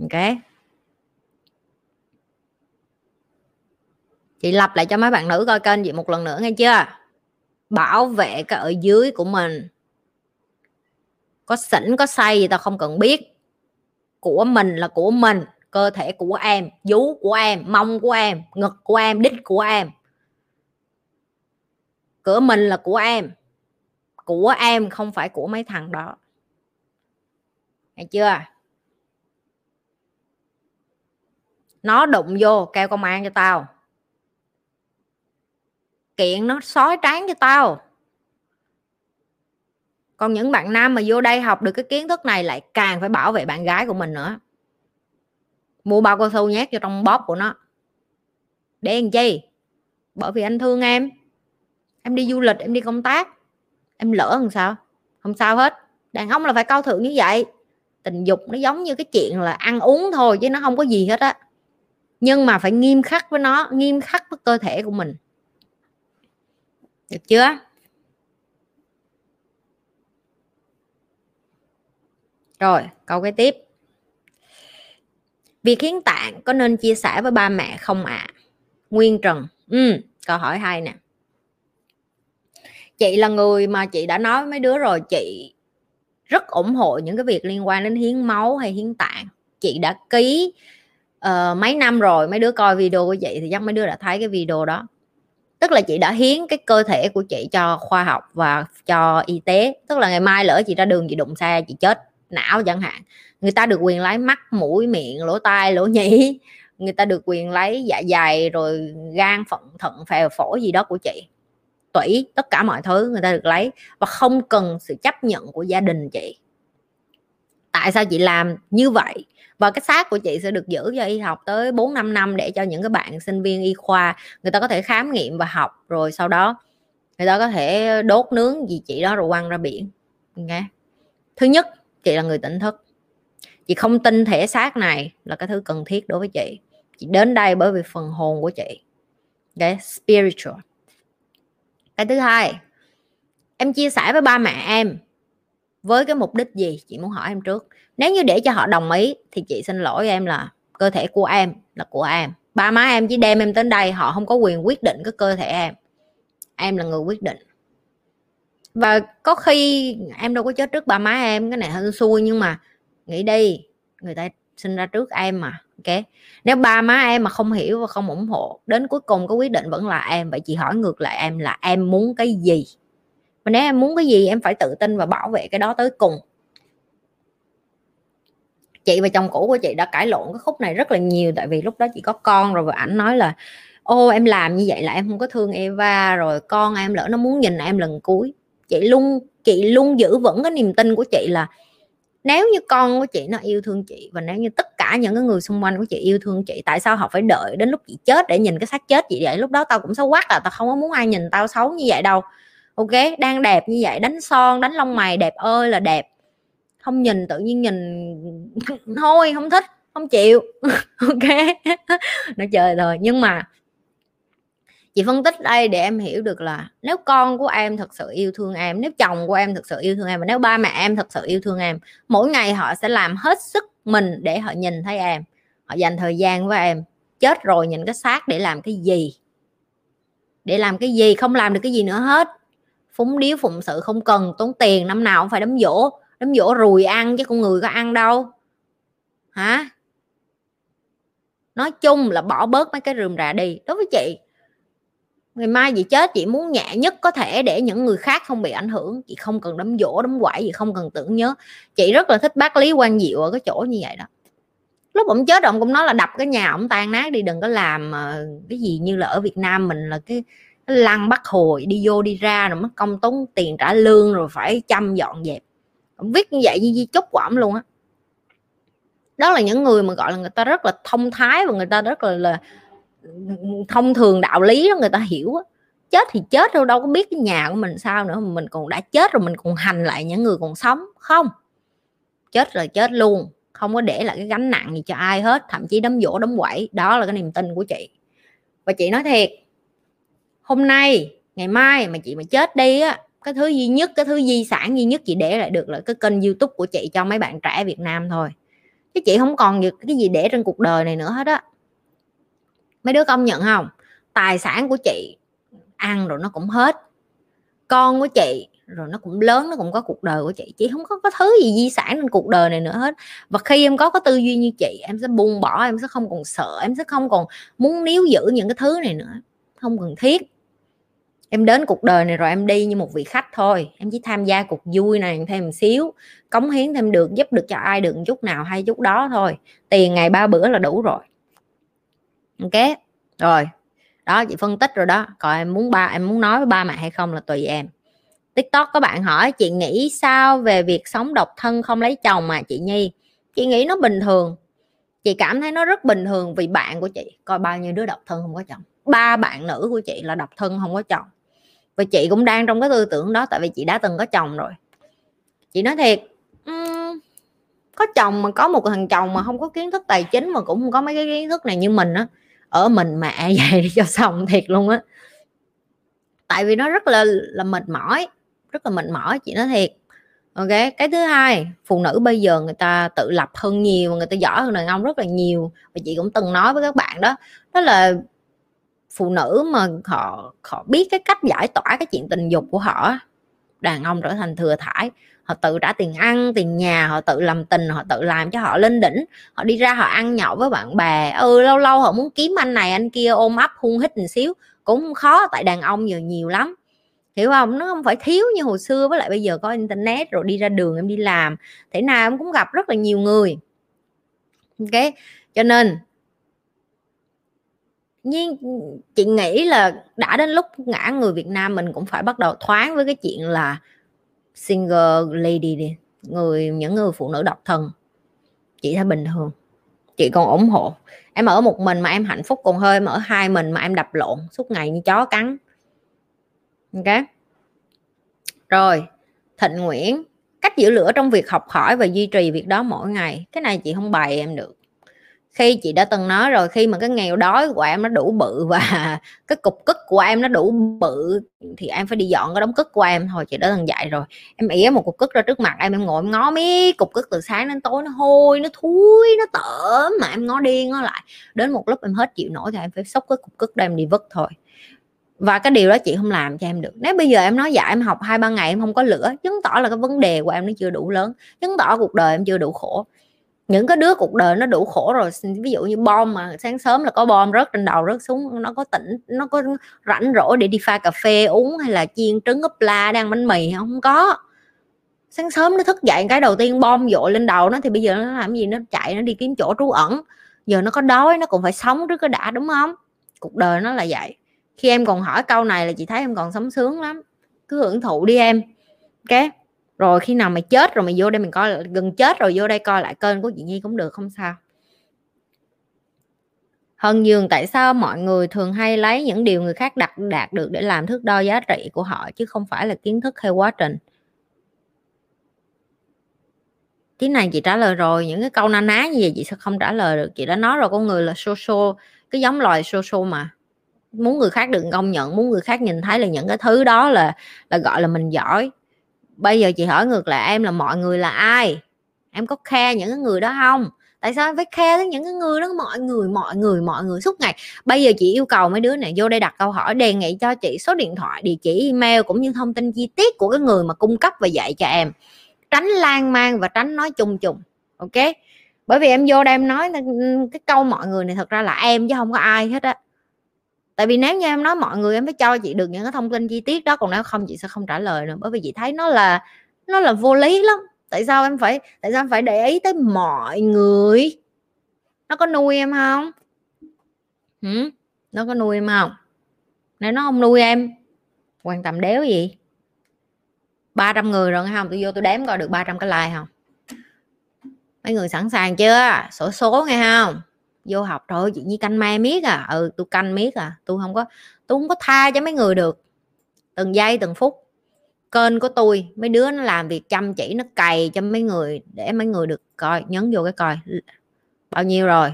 Ok? Chị lặp lại cho mấy bạn nữ coi kênh chị một lần nữa nghe chưa? Bảo vệ cái ở dưới của mình có xỉn có say gì tao không cần biết. Của mình là của mình, cơ thể của em, vú của em, mông của em, ngực của em, đít của em. Cửa mình là của em của em không phải của mấy thằng đó. Nghe chưa? Nó đụng vô, kêu công an cho tao. Kiện nó sói tráng cho tao còn những bạn nam mà vô đây học được cái kiến thức này lại càng phải bảo vệ bạn gái của mình nữa. Mua bao cao su nhét vô trong bóp của nó. Để làm chi? Bởi vì anh thương em. Em đi du lịch, em đi công tác. Em lỡ làm sao? Không sao hết. Đàn ông là phải cao thượng như vậy. Tình dục nó giống như cái chuyện là ăn uống thôi chứ nó không có gì hết á. Nhưng mà phải nghiêm khắc với nó, nghiêm khắc với cơ thể của mình. Được chưa? Rồi câu cái tiếp. Việc hiến tạng có nên chia sẻ với ba mẹ không ạ? À? nguyên trần. Ừ, câu hỏi hay nè. Chị là người mà chị đã nói với mấy đứa rồi chị rất ủng hộ những cái việc liên quan đến hiến máu hay hiến tạng. Chị đã ký uh, mấy năm rồi mấy đứa coi video của chị thì chắc mấy đứa đã thấy cái video đó. Tức là chị đã hiến cái cơ thể của chị cho khoa học và cho y tế. Tức là ngày mai lỡ chị ra đường chị đụng xe chị chết não chẳng hạn. Người ta được quyền lấy mắt, mũi, miệng, lỗ tai, lỗ nhĩ. Người ta được quyền lấy dạ dày, rồi gan, phận, thận phèo phổi gì đó của chị. Tủy, tất cả mọi thứ người ta được lấy và không cần sự chấp nhận của gia đình chị. Tại sao chị làm như vậy? Và cái xác của chị sẽ được giữ cho y học tới 4 5 năm để cho những cái bạn sinh viên y khoa, người ta có thể khám nghiệm và học, rồi sau đó người ta có thể đốt nướng gì chị đó rồi quăng ra biển. Nghe thứ nhất chị là người tỉnh thức. Chị không tin thể xác này là cái thứ cần thiết đối với chị. Chị đến đây bởi vì phần hồn của chị. Cái spiritual. Cái thứ hai, em chia sẻ với ba mẹ em với cái mục đích gì? Chị muốn hỏi em trước. Nếu như để cho họ đồng ý thì chị xin lỗi em là cơ thể của em là của em. Ba má em chỉ đem em đến đây, họ không có quyền quyết định cái cơ thể em. Em là người quyết định và có khi em đâu có chết trước ba má em, cái này hên xui, nhưng mà nghĩ đi, người ta sinh ra trước em mà, ok? Nếu ba má em mà không hiểu và không ủng hộ, đến cuối cùng cái quyết định vẫn là em. Vậy chị hỏi ngược lại em là em muốn cái gì? Mà nếu em muốn cái gì, em phải tự tin và bảo vệ cái đó tới cùng. Chị và chồng cũ của chị đã cãi lộn cái khúc này rất là nhiều, tại vì lúc đó chị có con rồi và ảnh nói là, ô, em làm như vậy là em không có thương Eva, rồi con em lỡ nó muốn nhìn em lần cuối chị luôn chị luôn giữ vững cái niềm tin của chị là nếu như con của chị nó yêu thương chị và nếu như tất cả những cái người xung quanh của chị yêu thương chị, tại sao họ phải đợi đến lúc chị chết để nhìn cái xác chết chị vậy? Lúc đó tao cũng xấu quắc à tao không có muốn ai nhìn tao xấu như vậy đâu. Ok, đang đẹp như vậy, đánh son, đánh lông mày, đẹp ơi là đẹp. Không nhìn tự nhiên nhìn [laughs] thôi, không thích, không chịu. [laughs] Ok. Nó trời rồi nhưng mà chị phân tích đây để em hiểu được là nếu con của em thật sự yêu thương em, nếu chồng của em thật sự yêu thương em và nếu ba mẹ em thật sự yêu thương em, mỗi ngày họ sẽ làm hết sức mình để họ nhìn thấy em. Họ dành thời gian với em. Chết rồi nhìn cái xác để làm cái gì? Để làm cái gì? Không làm được cái gì nữa hết. Phúng điếu, phụng sự không cần. Tốn tiền, năm nào cũng phải đấm dỗ đấm dỗ rùi ăn chứ con người có ăn đâu. Hả? Nói chung là bỏ bớt mấy cái rườm rà đi. Đối với chị ngày mai chị chết chị muốn nhẹ nhất có thể để những người khác không bị ảnh hưởng. Chị không cần đấm dỗ đấm quải gì không cần tưởng nhớ. Chị rất là thích bác lý quan diệu ở cái chỗ như vậy đó. Lúc ông chết ông cũng nói là đập cái nhà ông tan nát đi đừng có làm ờ, cái gì như là ở Việt Nam mình là cái, cái lăng bắt hồi đi vô đi ra rồi mất công tốn tiền trả lương rồi phải chăm dọn dẹp. Ông viết như vậy như di chúc của ông luôn á. Đó là những người mà gọi là người ta rất là thông thái và người ta rất là, là thông thường đạo lý đó người ta hiểu á. Chết thì chết đâu đâu có biết cái nhà của mình sao nữa, mình còn đã chết rồi, mình còn hành lại những người còn sống, không. Chết rồi chết luôn, không có để lại cái gánh nặng gì cho ai hết, thậm chí đấm vỗ đấm quẩy, đó là cái niềm tin của chị. Và chị nói thiệt, hôm nay, ngày mai mà chị mà chết đi á, cái thứ duy nhất, cái thứ di sản duy nhất chị để lại được là cái kênh youtube của chị cho mấy bạn trẻ việt nam thôi. Chứ chị không còn được cái gì để trên cuộc đời này nữa hết á mấy đứa công nhận không? Tài sản của chị ăn rồi nó cũng hết. Con của chị rồi nó cũng lớn, nó cũng có cuộc đời của chị. Chị không có có thứ gì di sản trên cuộc đời này nữa hết. Và khi em có cái tư duy như chị, em sẽ buông bỏ, em sẽ không còn sợ, em sẽ không còn muốn níu giữ những cái thứ này nữa. Không cần thiết. Em đến cuộc đời này rồi em đi như một vị khách thôi. Em chỉ tham gia cuộc vui này thêm một xíu, cống hiến thêm được, giúp được cho ai được một chút nào hay chút đó thôi. Tiền ngày ba bữa là đủ rồi ok rồi. Đó chị phân tích rồi đó. Còn em muốn ba em muốn nói với ba mẹ hay không là tùy em. Tiktok có bạn hỏi chị nghĩ sao về việc sống độc thân không lấy chồng mà chị nhi? Chị nghĩ nó bình thường. Chị cảm thấy nó rất bình thường vì bạn của chị. Coi bao nhiêu đứa độc thân không có chồng. Ba bạn nữ của chị là độc thân không có chồng. Và chị cũng đang trong cái tư tưởng đó tại vì chị đã từng có chồng rồi. Chị nói thiệt um, có chồng mà có một thằng chồng mà không có kiến thức tài chính mà cũng không có mấy cái kiến thức này như mình á ở mình mẹ vậy e đi cho xong thiệt luôn á. Tại vì nó rất là là mệt mỏi, rất là mệt mỏi chị nói thiệt. Ok, cái thứ hai, phụ nữ bây giờ người ta tự lập hơn nhiều, người ta giỏi hơn đàn ông rất là nhiều. Và chị cũng từng nói với các bạn đó đó là phụ nữ mà họ họ biết cái cách giải tỏa cái chuyện tình dục của họ đàn ông trở thành thừa thải họ tự trả tiền ăn, tiền nhà, họ tự làm tình, họ tự làm cho họ lên đỉnh. Họ đi ra họ ăn nhậu với bạn bè. Ừ lâu lâu họ muốn kiếm anh này, anh kia ôm ấp, hung hít một xíu. Cũng khó, tại đàn ông giờ nhiều lắm. Hiểu không? Nó không phải thiếu như hồi xưa, với lại bây giờ có internet rồi đi ra đường em đi làm. Thế nào em cũng gặp rất là nhiều người. Ok? Cho nên nhưng chị nghĩ là đã đến lúc ngã người Việt Nam, mình cũng phải bắt đầu thoáng với cái chuyện là single lady đi. Người, những người phụ nữ độc thân. Chị thấy bình thường. Chị còn ủng hộ. Em ở một mình mà em hạnh phúc còn hơi mở ở hai mình mà em đập lộn, suốt ngày như chó cắn. Ok? Rồi, thịnh nguyễn. Cách giữ lửa trong việc học hỏi và duy trì việc đó mỗi ngày. Cái này chị không bày em được khi chị đã từng nói rồi, khi mà cái nghèo đói của em nó đủ bự [laughs] và cái cục cức của em nó đủ bự, thì em phải đi dọn cái đống cức của em. Thôi chị đã từng dạy rồi, em ỉa một cục cức ra trước mặt em em ngồi em ngó mấy cục cức từ sáng đến tối, nó hôi, nó thúi, nó tởm mà em ngó đi ngó lại. Đến một lúc em hết chịu nổi thì em phải xốc cái cục cức đem đi vứt thôi. Và cái điều đó chị không làm cho em được. Nếu bây giờ em nói dạ em học hai ba ngày em không có lửa, chứng tỏ là cái vấn đề của em nó chưa đủ lớn, chứng tỏ cuộc đời em chưa đủ khổ những cái đứa cuộc đời nó đủ khổ rồi ví dụ như bom mà sáng sớm là có bom rớt trên đầu, rớt xuống, nó có tỉnh, nó có rảnh rỗi để đi pha cà phê, uống hay là chiên trứng ốp la đang bánh mì không có. Sáng sớm nó thức dậy cái đầu tiên bom dội lên đầu nó thì bây giờ nó làm gì? Nó chạy, nó đi kiếm chỗ trú ẩn. Giờ nó có đói, nó cũng phải sống trước cái đã, đúng không? Cuộc đời nó là vậy. Khi em còn hỏi câu này là chị thấy em còn sống sướng lắm. Cứ hưởng thụ đi em. Ok? Rồi khi nào mày chết rồi mày vô đây mình coi gần chết rồi vô đây coi lại kênh của chị Nhi cũng được không sao? Hân Dương tại sao mọi người thường hay lấy những điều người khác đặt, đạt được để làm thước đo giá trị của họ chứ không phải là kiến thức hay quá trình? Cái này chị trả lời rồi, những cái câu na ná như vậy chị sẽ không trả lời được. Chị đã nói rồi, con người là social cái giống loài social mà. Muốn người khác được công nhận, muốn người khác nhìn thấy là những cái thứ đó là là gọi là mình giỏi bây giờ chị hỏi ngược lại, em là mọi người là ai? Em có khe những cái người đó không? Tại sao em phải khe đến những cái người đó? Mọi người mọi người mọi người suốt ngày. Bây giờ chị yêu cầu mấy đứa này vô đây đặt câu hỏi, đề nghị cho chị số điện thoại địa chỉ email cũng như thông tin chi tiết của cái người mà cung cấp và dạy cho em. Tránh lan man và tránh nói chung chung ok? Bởi vì em vô đây em nói ừ, cái câu mọi người này thật ra là em chứ không có ai hết á tại vì nếu như em nói mọi người em phải cho chị được những cái thông tin chi tiết đó, còn nếu không chị sẽ không trả lời nữa, bởi vì chị thấy nó là nó là vô lý lắm. Tại sao em phải, tại sao em phải để ý tới mọi người? Nó có nuôi em không? Ừ? nó có nuôi em không? Nếu nó không nuôi em, quan tâm đéo gì? 300 người rồi không? Tôi vô tôi đếm coi được 300 cái like không? Mấy người sẵn sàng chưa? Sổ số nghe không? Vô học thôi chị như canh mai miết à. Ừ tôi canh miết à. Tôi không có tôi không có tha cho mấy người được. Từng giây, từng phút. Kênh của tôi mấy đứa nó làm việc chăm chỉ, nó cày cho mấy người, để mấy người được coi, nhấn vô cái coi. Bao nhiêu rồi?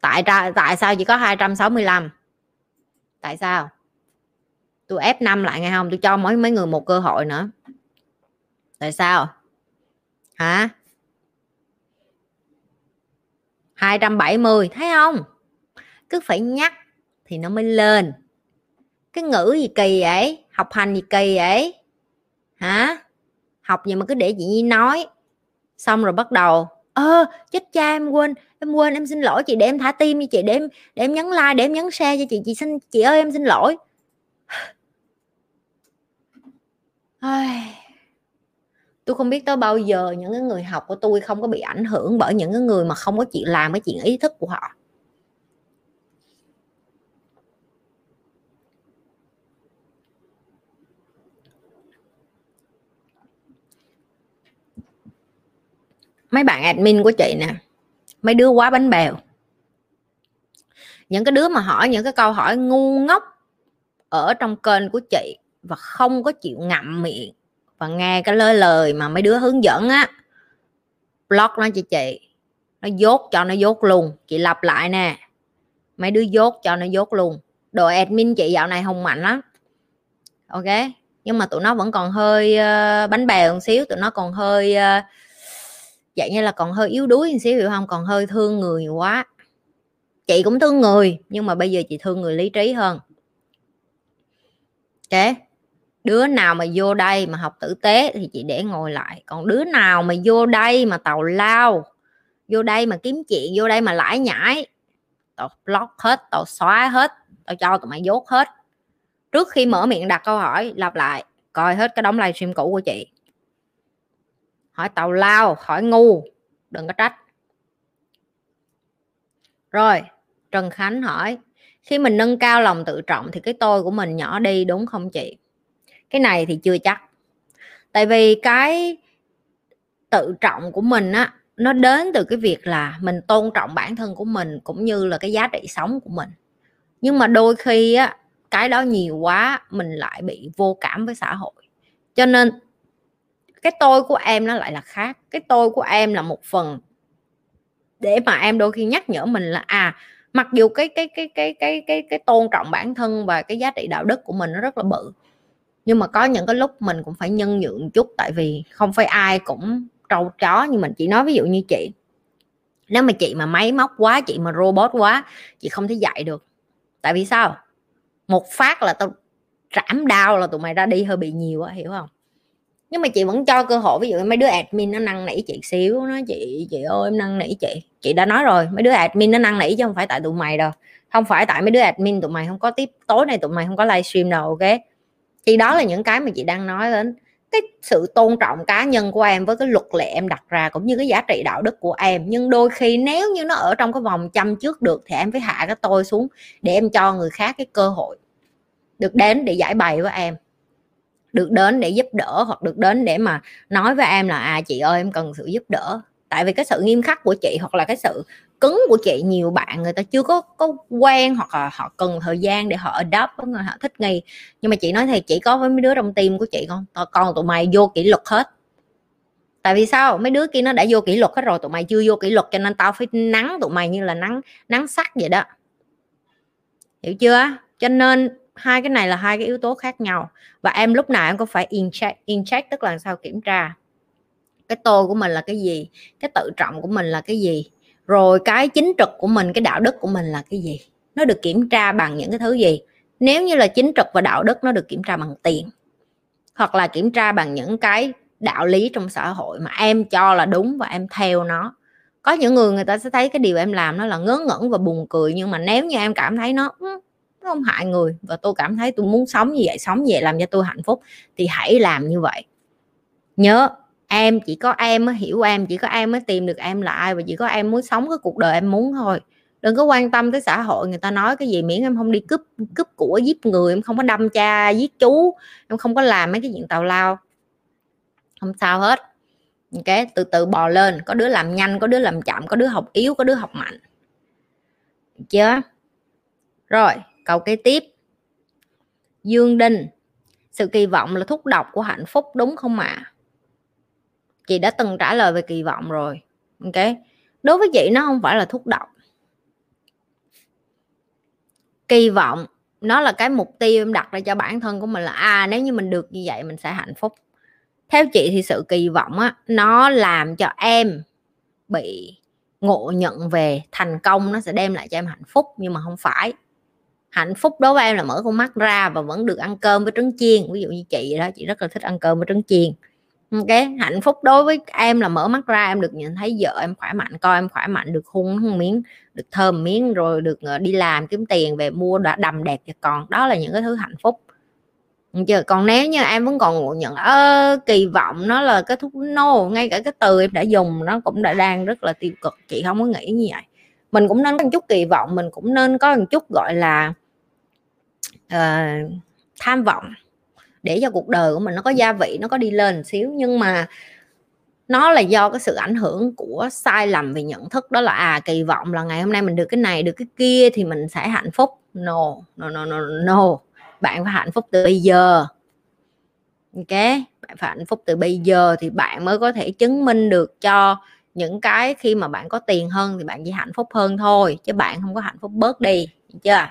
Tại ra, tại sao chỉ có 265 tại sao? Tôi ép năm lại nghe không? Tôi cho mỗi, mấy người một cơ hội nữa. Tại sao? Hả? 270 thấy không? Cứ phải nhắc thì nó mới lên. Cái ngữ gì kỳ vậy? Học hành gì kỳ vậy? Hả? Học gì mà cứ để chị nhi nói. Xong rồi bắt đầu, ơ, chết cha, em quên em quên, em xin lỗi chị để em thả tim cho chị, để em để em nhấn like, để em nhấn share cho chị chị xin, chị ơi, em xin lỗi. [sighs] tôi không biết tới bao giờ những cái người học của tôi không có bị ảnh hưởng bởi những cái người mà không có chuyện, làm cái chuyện ý thức của họ. Mấy bạn admin của chị nè, mấy đứa quá bánh bèo. Những cái đứa mà hỏi những cái câu hỏi ngu ngốc ở trong kênh của chị và không có chịu ngậm miệng và nghe cái lời lời mà mấy đứa hướng dẫn á block nó cho chị. Nó dốt cho nó dốt luôn. Chị lặp lại nè. Mấy đứa dốt cho nó dốt luôn. Đội admin chị dạo này không mạnh lắm. Ok? Nhưng mà tụi nó vẫn còn hơi uh, bánh bèo một xíu. Tụi nó còn hơi uh, dạng như là còn hơi yếu đuối một xíu hiểu không? Còn hơi thương người quá. Chị cũng thương người nhưng mà bây giờ chị thương người lý trí hơn. Ok? Đứa nào mà vô đây mà học tử tế thì chị để ngồi lại. Còn đứa nào mà vô đây mà tàu lao, vô đây mà kiếm chuyện, vô đây mà lãi nhãi, tao block hết, tao xóa hết, tao cho tụi mày dốt hết. Trước khi mở miệng đặt câu hỏi, lặp lại, coi hết cái đống livestream cũ của chị. Hỏi tàu lao, hỏi ngu, đừng có trách. Rồi, trần khánh hỏi, khi mình nâng cao lòng tự trọng thì cái tôi của mình nhỏ đi, đúng không chị? Cái này thì chưa chắc. Tại vì cái tự trọng của mình á, nó đến từ cái việc là mình tôn trọng bản thân của mình cũng như là cái giá trị sống của mình. Nhưng mà đôi khi á, cái đó nhiều quá mình lại bị vô cảm với xã hội. Cho nên cái tôi của em nó lại là khác. Cái tôi của em là một phần để mà em đôi khi nhắc nhở mình là à mặc dù cái cái cái cái cái cái cái tôn trọng bản thân và cái giá trị đạo đức của mình nó rất là bự nhưng mà có những cái lúc mình cũng phải nhân nhượng chút, tại vì không phải ai cũng trâu chó như mình. Chỉ nói ví dụ như chị, nếu mà chị mà máy móc quá, chị mà robot quá, chị không thể dạy được. Tại vì sao? Một phát là tao trảm đau là tụi mày ra đi hơi bị nhiều á, hiểu không? Nhưng mà chị vẫn cho cơ hội, ví dụ mấy đứa admin nó năn nỉ chị xíu, nó chị chị ơi, em năn nỉ chị. Chị đã nói rồi, mấy đứa admin nó năn nỉ chứ không phải tại tụi mày đâu. Không phải tại mấy đứa admin tụi mày không có tiếp, tối nay tụi mày không có livestream đâu, ok? Thì đó là những cái mà chị đang nói đến. Cái sự tôn trọng cá nhân của em với cái luật lệ em đặt ra cũng như cái giá trị đạo đức của em. Nhưng đôi khi nếu như nó ở trong cái vòng chăm trước được thì em phải hạ cái tôi xuống để em cho người khác cái cơ hội được đến để giải bày với em, được đến để giúp đỡ hoặc được đến để mà nói với em là à chị ơi, em cần sự giúp đỡ tại vì cái sự nghiêm khắc của chị hoặc là cái sự cứng của chị, nhiều bạn người ta chưa có có quen hoặc là họ cần thời gian để họ adopt với người họ thích nghi. Nhưng mà chị nói thì chỉ có với mấy đứa trong tim của chị không còn tụi mày vô kỷ luật hết. Tại vì sao? Mấy đứa kia nó đã vô kỷ luật hết rồi, tụi mày chưa vô kỷ luật cho nên tao phải nắng tụi mày như là nắng nắng sắt vậy đó. Hiểu chưa? Cho nên hai cái này là hai cái yếu tố khác nhau. Và em lúc nào em cũng phải in check in check tức là sao? Kiểm tra cái tôi của mình là cái gì, cái tự trọng của mình là cái gì, rồi cái chính trực của mình, cái đạo đức của mình là cái gì. Nó được kiểm tra bằng những cái thứ gì? Nếu như là chính trực và đạo đức, nó được kiểm tra bằng tiền, hoặc là kiểm tra bằng những cái đạo lý trong xã hội mà em cho là đúng và em theo nó. Có những người người ta sẽ thấy cái điều em làm nó là ngớ ngẩn và buồn cười, nhưng mà nếu như em cảm thấy nó ừ, nó không hại người và tôi cảm thấy tôi muốn sống như vậy, sống như vậy làm cho tôi hạnh phúc, thì hãy làm như vậy. Nhớ em chỉ có em mới hiểu em, chỉ có em mới tìm được em là ai và chỉ có em muốn sống cái cuộc đời em muốn thôi. Đừng có quan tâm tới xã hội, người ta nói cái gì miễn em không đi cướp cướp của giết người, em không có đâm cha, giết chú, em không có làm mấy cái chuyện tào lao. Không sao hết. Ok, từ từ bò lên, có đứa làm nhanh, có đứa làm chậm, có đứa học yếu, có đứa học mạnh. Được chưa? Rồi, câu kế tiếp. Dương đinh, sự kỳ vọng là thuốc độc của hạnh phúc, đúng không ạ? à? Chị đã từng trả lời về kỳ vọng rồi, ok? Đối với chị, nó không phải là thuốc độc kỳ vọng, nó là cái mục tiêu em đặt ra cho bản thân của mình là à nếu như mình được như vậy, mình sẽ hạnh phúc. Theo chị thì sự kỳ vọng á, nó làm cho em bị ngộ nhận về thành công, nó sẽ đem lại cho em hạnh phúc, nhưng mà không phải. Hạnh phúc đối với em là mở con mắt ra và vẫn được ăn cơm với trứng chiên. Ví dụ như chị đó, chị rất là thích ăn cơm với trứng chiên cái hạnh phúc đối với em là mở mắt ra em được nhìn thấy vợ em khỏe mạnh coi em khỏe mạnh được hung miếng được thơm miếng rồi được ờ, đi làm kiếm tiền về mua đã đầm đẹp cho con. Đó là những cái thứ hạnh phúc. Chưa còn nếu như em vẫn còn ngộ nhận ơ kỳ vọng nó là cái thuốc no ngay cả cái từ em đã dùng nó cũng đã đang rất là tiêu cực chị không có nghĩ như vậy. Mình cũng nên có một chút kỳ vọng mình cũng nên có một chút gọi là uh, tham vọng để cho cuộc đời của mình nó có gia vị, nó có đi lên một xíu. Nhưng mà nó là do cái sự ảnh hưởng của sai lầm về nhận thức. Đó là à kỳ vọng là ngày hôm nay mình được cái này, được cái kia thì mình sẽ hạnh phúc. No no no no no. Bạn phải hạnh phúc từ bây giờ. Ok? Bạn phải hạnh phúc từ bây giờ thì bạn mới có thể chứng minh được cho những cái khi mà bạn có tiền hơn thì bạn chỉ hạnh phúc hơn thôi, chứ bạn không có hạnh phúc bớt đi chưa?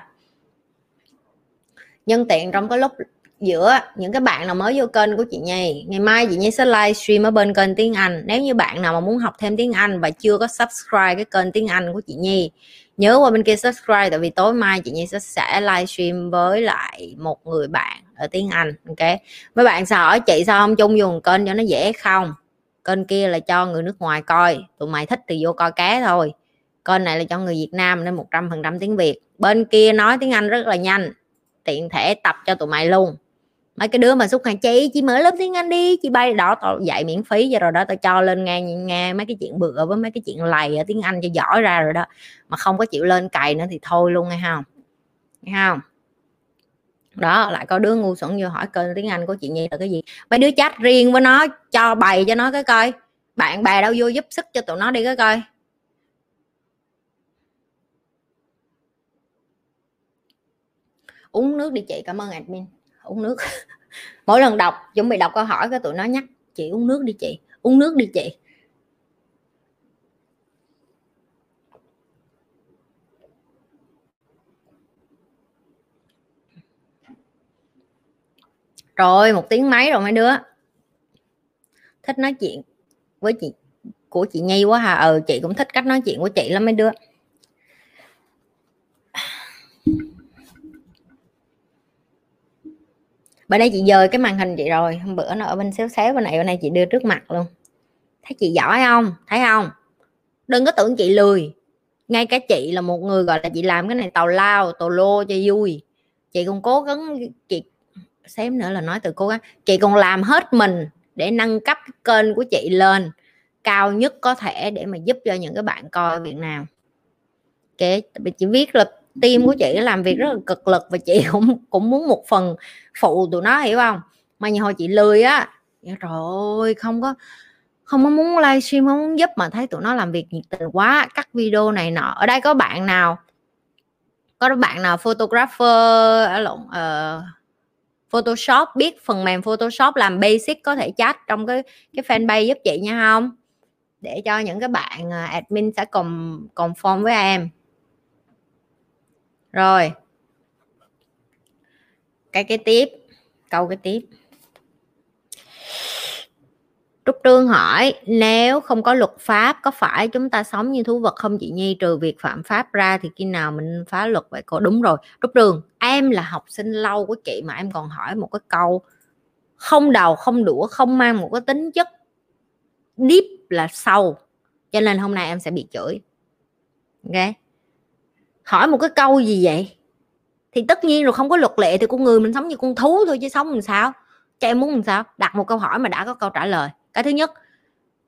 Nhân tiện trong cái lúc giữa những cái bạn nào mới vô kênh của chị Nhi. Ngày mai chị Nhi sẽ livestream ở bên kênh tiếng Anh. Nếu như bạn nào mà muốn học thêm tiếng Anh và chưa có subscribe cái kênh tiếng Anh của chị Nhi, nhớ qua bên kia subscribe, tại vì tối mai chị Nhi sẽ sẽ livestream với lại một người bạn ở tiếng Anh, ok? Mấy bạn sao hỏi chị sao không chung dùng kênh cho nó dễ không? Kênh kia là cho người nước ngoài coi, tụi mày thích thì vô coi cá thôi. Kênh này là cho người Việt Nam nên một trăm phần trăm tiếng Việt. Bên kia nói tiếng Anh rất là nhanh, tiện thể tập cho tụi mày luôn mấy cái đứa mà xúc hàng chị chị mở lớp tiếng anh đi, chị bay đó tao dạy miễn phí rồi đó, tao cho lên nghe nghe mấy cái chuyện bựa với mấy cái chuyện lầy ở tiếng anh cho giỏi ra rồi đó. Mà không có chịu lên cày nữa thì thôi luôn, nghe không nghe không đó, lại có đứa ngu xuẩn vô hỏi kênh tiếng anh của chị nhi là cái gì? Mấy đứa chat riêng với nó, cho bày cho nó cái coi. Bạn bè đâu vô giúp sức cho tụi nó đi cái coi. Uống nước đi chị, cảm ơn admin uống nước. [laughs] Mỗi lần đọc, chuẩn bị đọc câu hỏi cái tụi nó nhắc, chị, uống nước đi chị, uống nước đi chị. Rồi, một tiếng mấy rồi mấy đứa? Thích nói chuyện với chị, của chị nhi quá hà ừ chị cũng thích cách nói chuyện của chị lắm mấy đứa. Bữa nay chị dời cái màn hình chị rồi, hôm bữa nó ở bên xéo xéo bên này bên này chị đưa trước mặt luôn. Thấy chị giỏi không? Thấy không? Đừng có tưởng chị lười. Ngay cả chị là một người, gọi là, chị làm cái này tàu lao tàu lô cho vui. Chị còn cố gắng, chị, xém nữa là nói từ cố gắng. Chị còn làm hết mình để nâng cấp cái kênh của chị lên, cao nhất có thể để mà giúp cho những cái bạn coi Việt Nam. Ok chị viết là team của chị làm việc rất là cực lực và chị [laughs] cũng cũng muốn một phần phụ tụi nó hiểu không? Mà nhiều hồi chị lười á rồi không có không có muốn livestream không muốn giúp mà thấy tụi nó làm việc nhiệt tình quá cắt video này nọ. Ở đây có bạn nào? Có bạn nào photographer ở lộn uh, Photoshop biết phần mềm Photoshop làm basic có thể chat trong cái cái fanpage giúp chị nha không? Để cho những cái bạn ờ, admin sẽ cùng conform với em rồi. Cái cái tiếp. Câu cái tiếp. Trúc Trương hỏi, nếu không có luật pháp, có phải chúng ta sống như thú vật không chị Nhi? Trừ việc phạm pháp ra thì khi nào mình phá luật vậy? Cô đúng rồi. Trúc Trương, em là học sinh lâu của chị mà em còn hỏi một cái câu, không đầu, không đũa, không mang một cái tính chất deep là sâu. Cho nên hôm nay em sẽ bị chửi. Ok? Hỏi một cái câu gì vậy? Thì tất nhiên rồi, không có luật lệ thì con người mình sống như con thú thôi chứ sống làm sao? Cho em muốn làm sao? Đặt một câu hỏi mà đã có câu trả lời. Cái thứ nhất,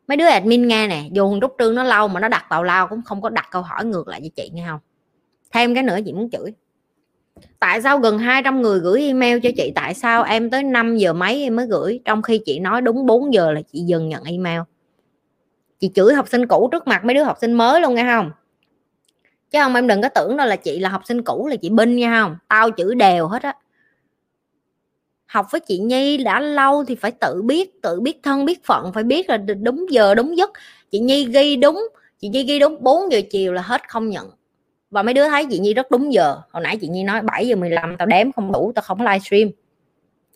mấy đứa admin nghe nè, dù rút trương nó lâu mà nó đặt tàu lao cũng không có đặt câu hỏi ngược lại cho chị nghe không? Thêm cái nữa chị muốn chửi. Tại sao gần 200 người gửi email cho chị? Tại sao em tới 5 giờ mấy em mới gửi? Trong khi chị nói đúng 4 giờ là chị dừng nhận email. Chị chửi học sinh cũ trước mặt mấy đứa học sinh mới luôn nghe không? Chứ không, em đừng có tưởng đâu là chị là học sinh cũ, là chị binh nha, không? Tao chữ đều hết á. Học với chị nhi đã lâu thì phải tự biết tự biết thân, biết phận, phải biết là đúng giờ, đúng giấc. Chị nhi ghi đúng, chị nhi ghi đúng 4 giờ chiều là hết không nhận. Và mấy đứa thấy chị nhi rất đúng giờ. Hồi nãy chị nhi nói 7 giờ 15 tao đếm không đủ, tao không livestream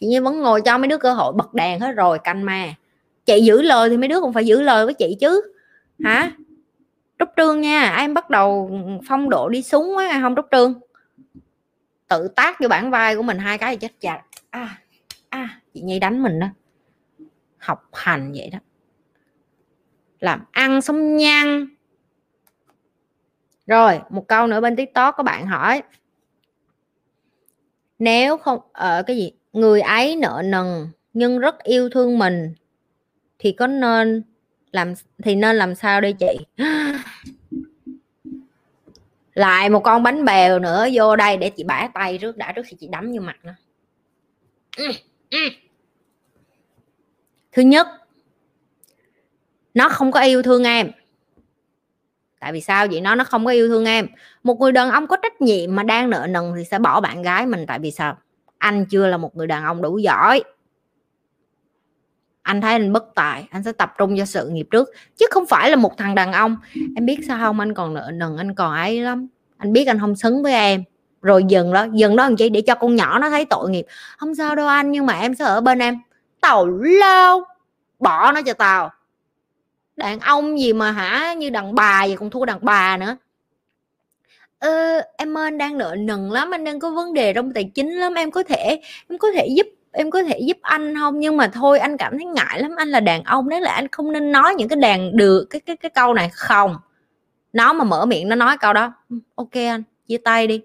chị nhi vẫn ngồi cho mấy đứa cơ hội bật đèn hết rồi, canh ma. Chị giữ lời thì mấy đứa cũng phải giữ lời với chị chứ. Hả? Trúc trương nha em bắt đầu phong độ đi xuống quá không trúc trương. Tự tác vô bản vai của mình hai cái thì chết chặt à, à. Chị nhi đánh mình đó. Học hành vậy đó. Làm ăn sống nhăn rồi một câu nữa bên tiktok có bạn hỏi. Nếu không ở ờ, cái gì? Người ấy nợ nần nhưng rất yêu thương mình thì có nên làm thì nên làm sao đây chị lại một con bánh bèo nữa vô đây để chị bả tay trước đã trước khi chị đấm vô mặt nó. Thứ nhất nó không có yêu thương em. Tại vì sao vậy? Nó nó không có yêu thương em. Một người đàn ông có trách nhiệm mà đang nợ nần thì sẽ bỏ bạn gái mình. Tại vì sao? Anh chưa là một người đàn ông đủ giỏi anh thấy anh bất tài anh sẽ tập trung cho sự nghiệp trước chứ không phải là một thằng đàn ông. Em biết sao không? Anh còn nợ nần anh còn ấy lắm. Anh biết anh không xứng với em. Rồi dừng đó dừng đó làm chi? Để cho con nhỏ nó thấy tội nghiệp. Không sao đâu anh nhưng mà em sẽ ở bên em. Tàu lao! Bỏ nó cho tao. Đàn ông gì mà hả? Như đàn bà vậy còn thua đàn bà nữa. Ờ, em ơi anh đang nợ nần lắm. Anh đang có vấn đề trong tài chính lắm. Em có thể em có thể giúp em có thể giúp anh không? Nhưng mà thôi, anh cảm thấy ngại lắm. Anh là đàn ông đấy là anh không nên nói những cái đàn, được, cái cái cái câu này, không. Nó mà mở miệng, nó nói câu đó ừ, ok anh, chia tay đi.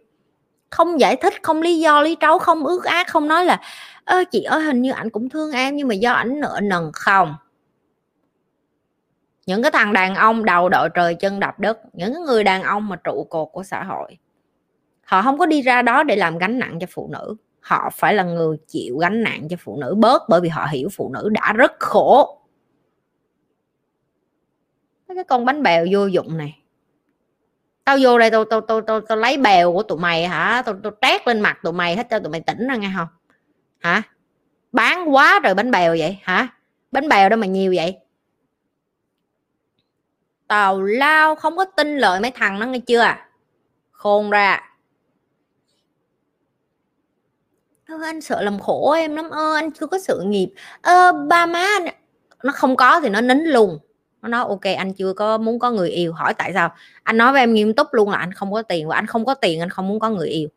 Không giải thích, không lý do, lý trấu, không ước ác, không nói là, ơ, chị ơi, hình như ảnh cũng thương em, nhưng mà do ảnh nợ nần. Không. Những cái thằng đàn ông đầu đội trời chân đạp đất, những người đàn ông mà trụ cột của xã hội, họ không có đi ra đó để làm gánh nặng cho phụ nữ họ phải là người chịu gánh nặng cho phụ nữ bớt bởi vì họ hiểu phụ nữ đã rất khổ. Cái con bánh bèo vô dụng này. Tao vô đây tao tao tao tao, tao lấy bèo của tụi mày hả? Tao tao trét lên mặt tụi mày hết cho tụi mày tỉnh ra nghe không? Hả? Bán quá rồi bánh bèo vậy hả? Bánh bèo đâu mà nhiều vậy? Tào lao không có tin lời mấy thằng nó nghe chưa? Khôn ra ơ anh sợ làm khổ em lắm. Ơ, anh chưa có sự nghiệp. Ơ, ba má anh nó không có thì nó nín luôn nó nói, ok, anh chưa có muốn có người yêu. Hỏi, tại sao? Anh nói với em nghiêm túc luôn là anh không có tiền và anh không có tiền, anh không muốn có người yêu.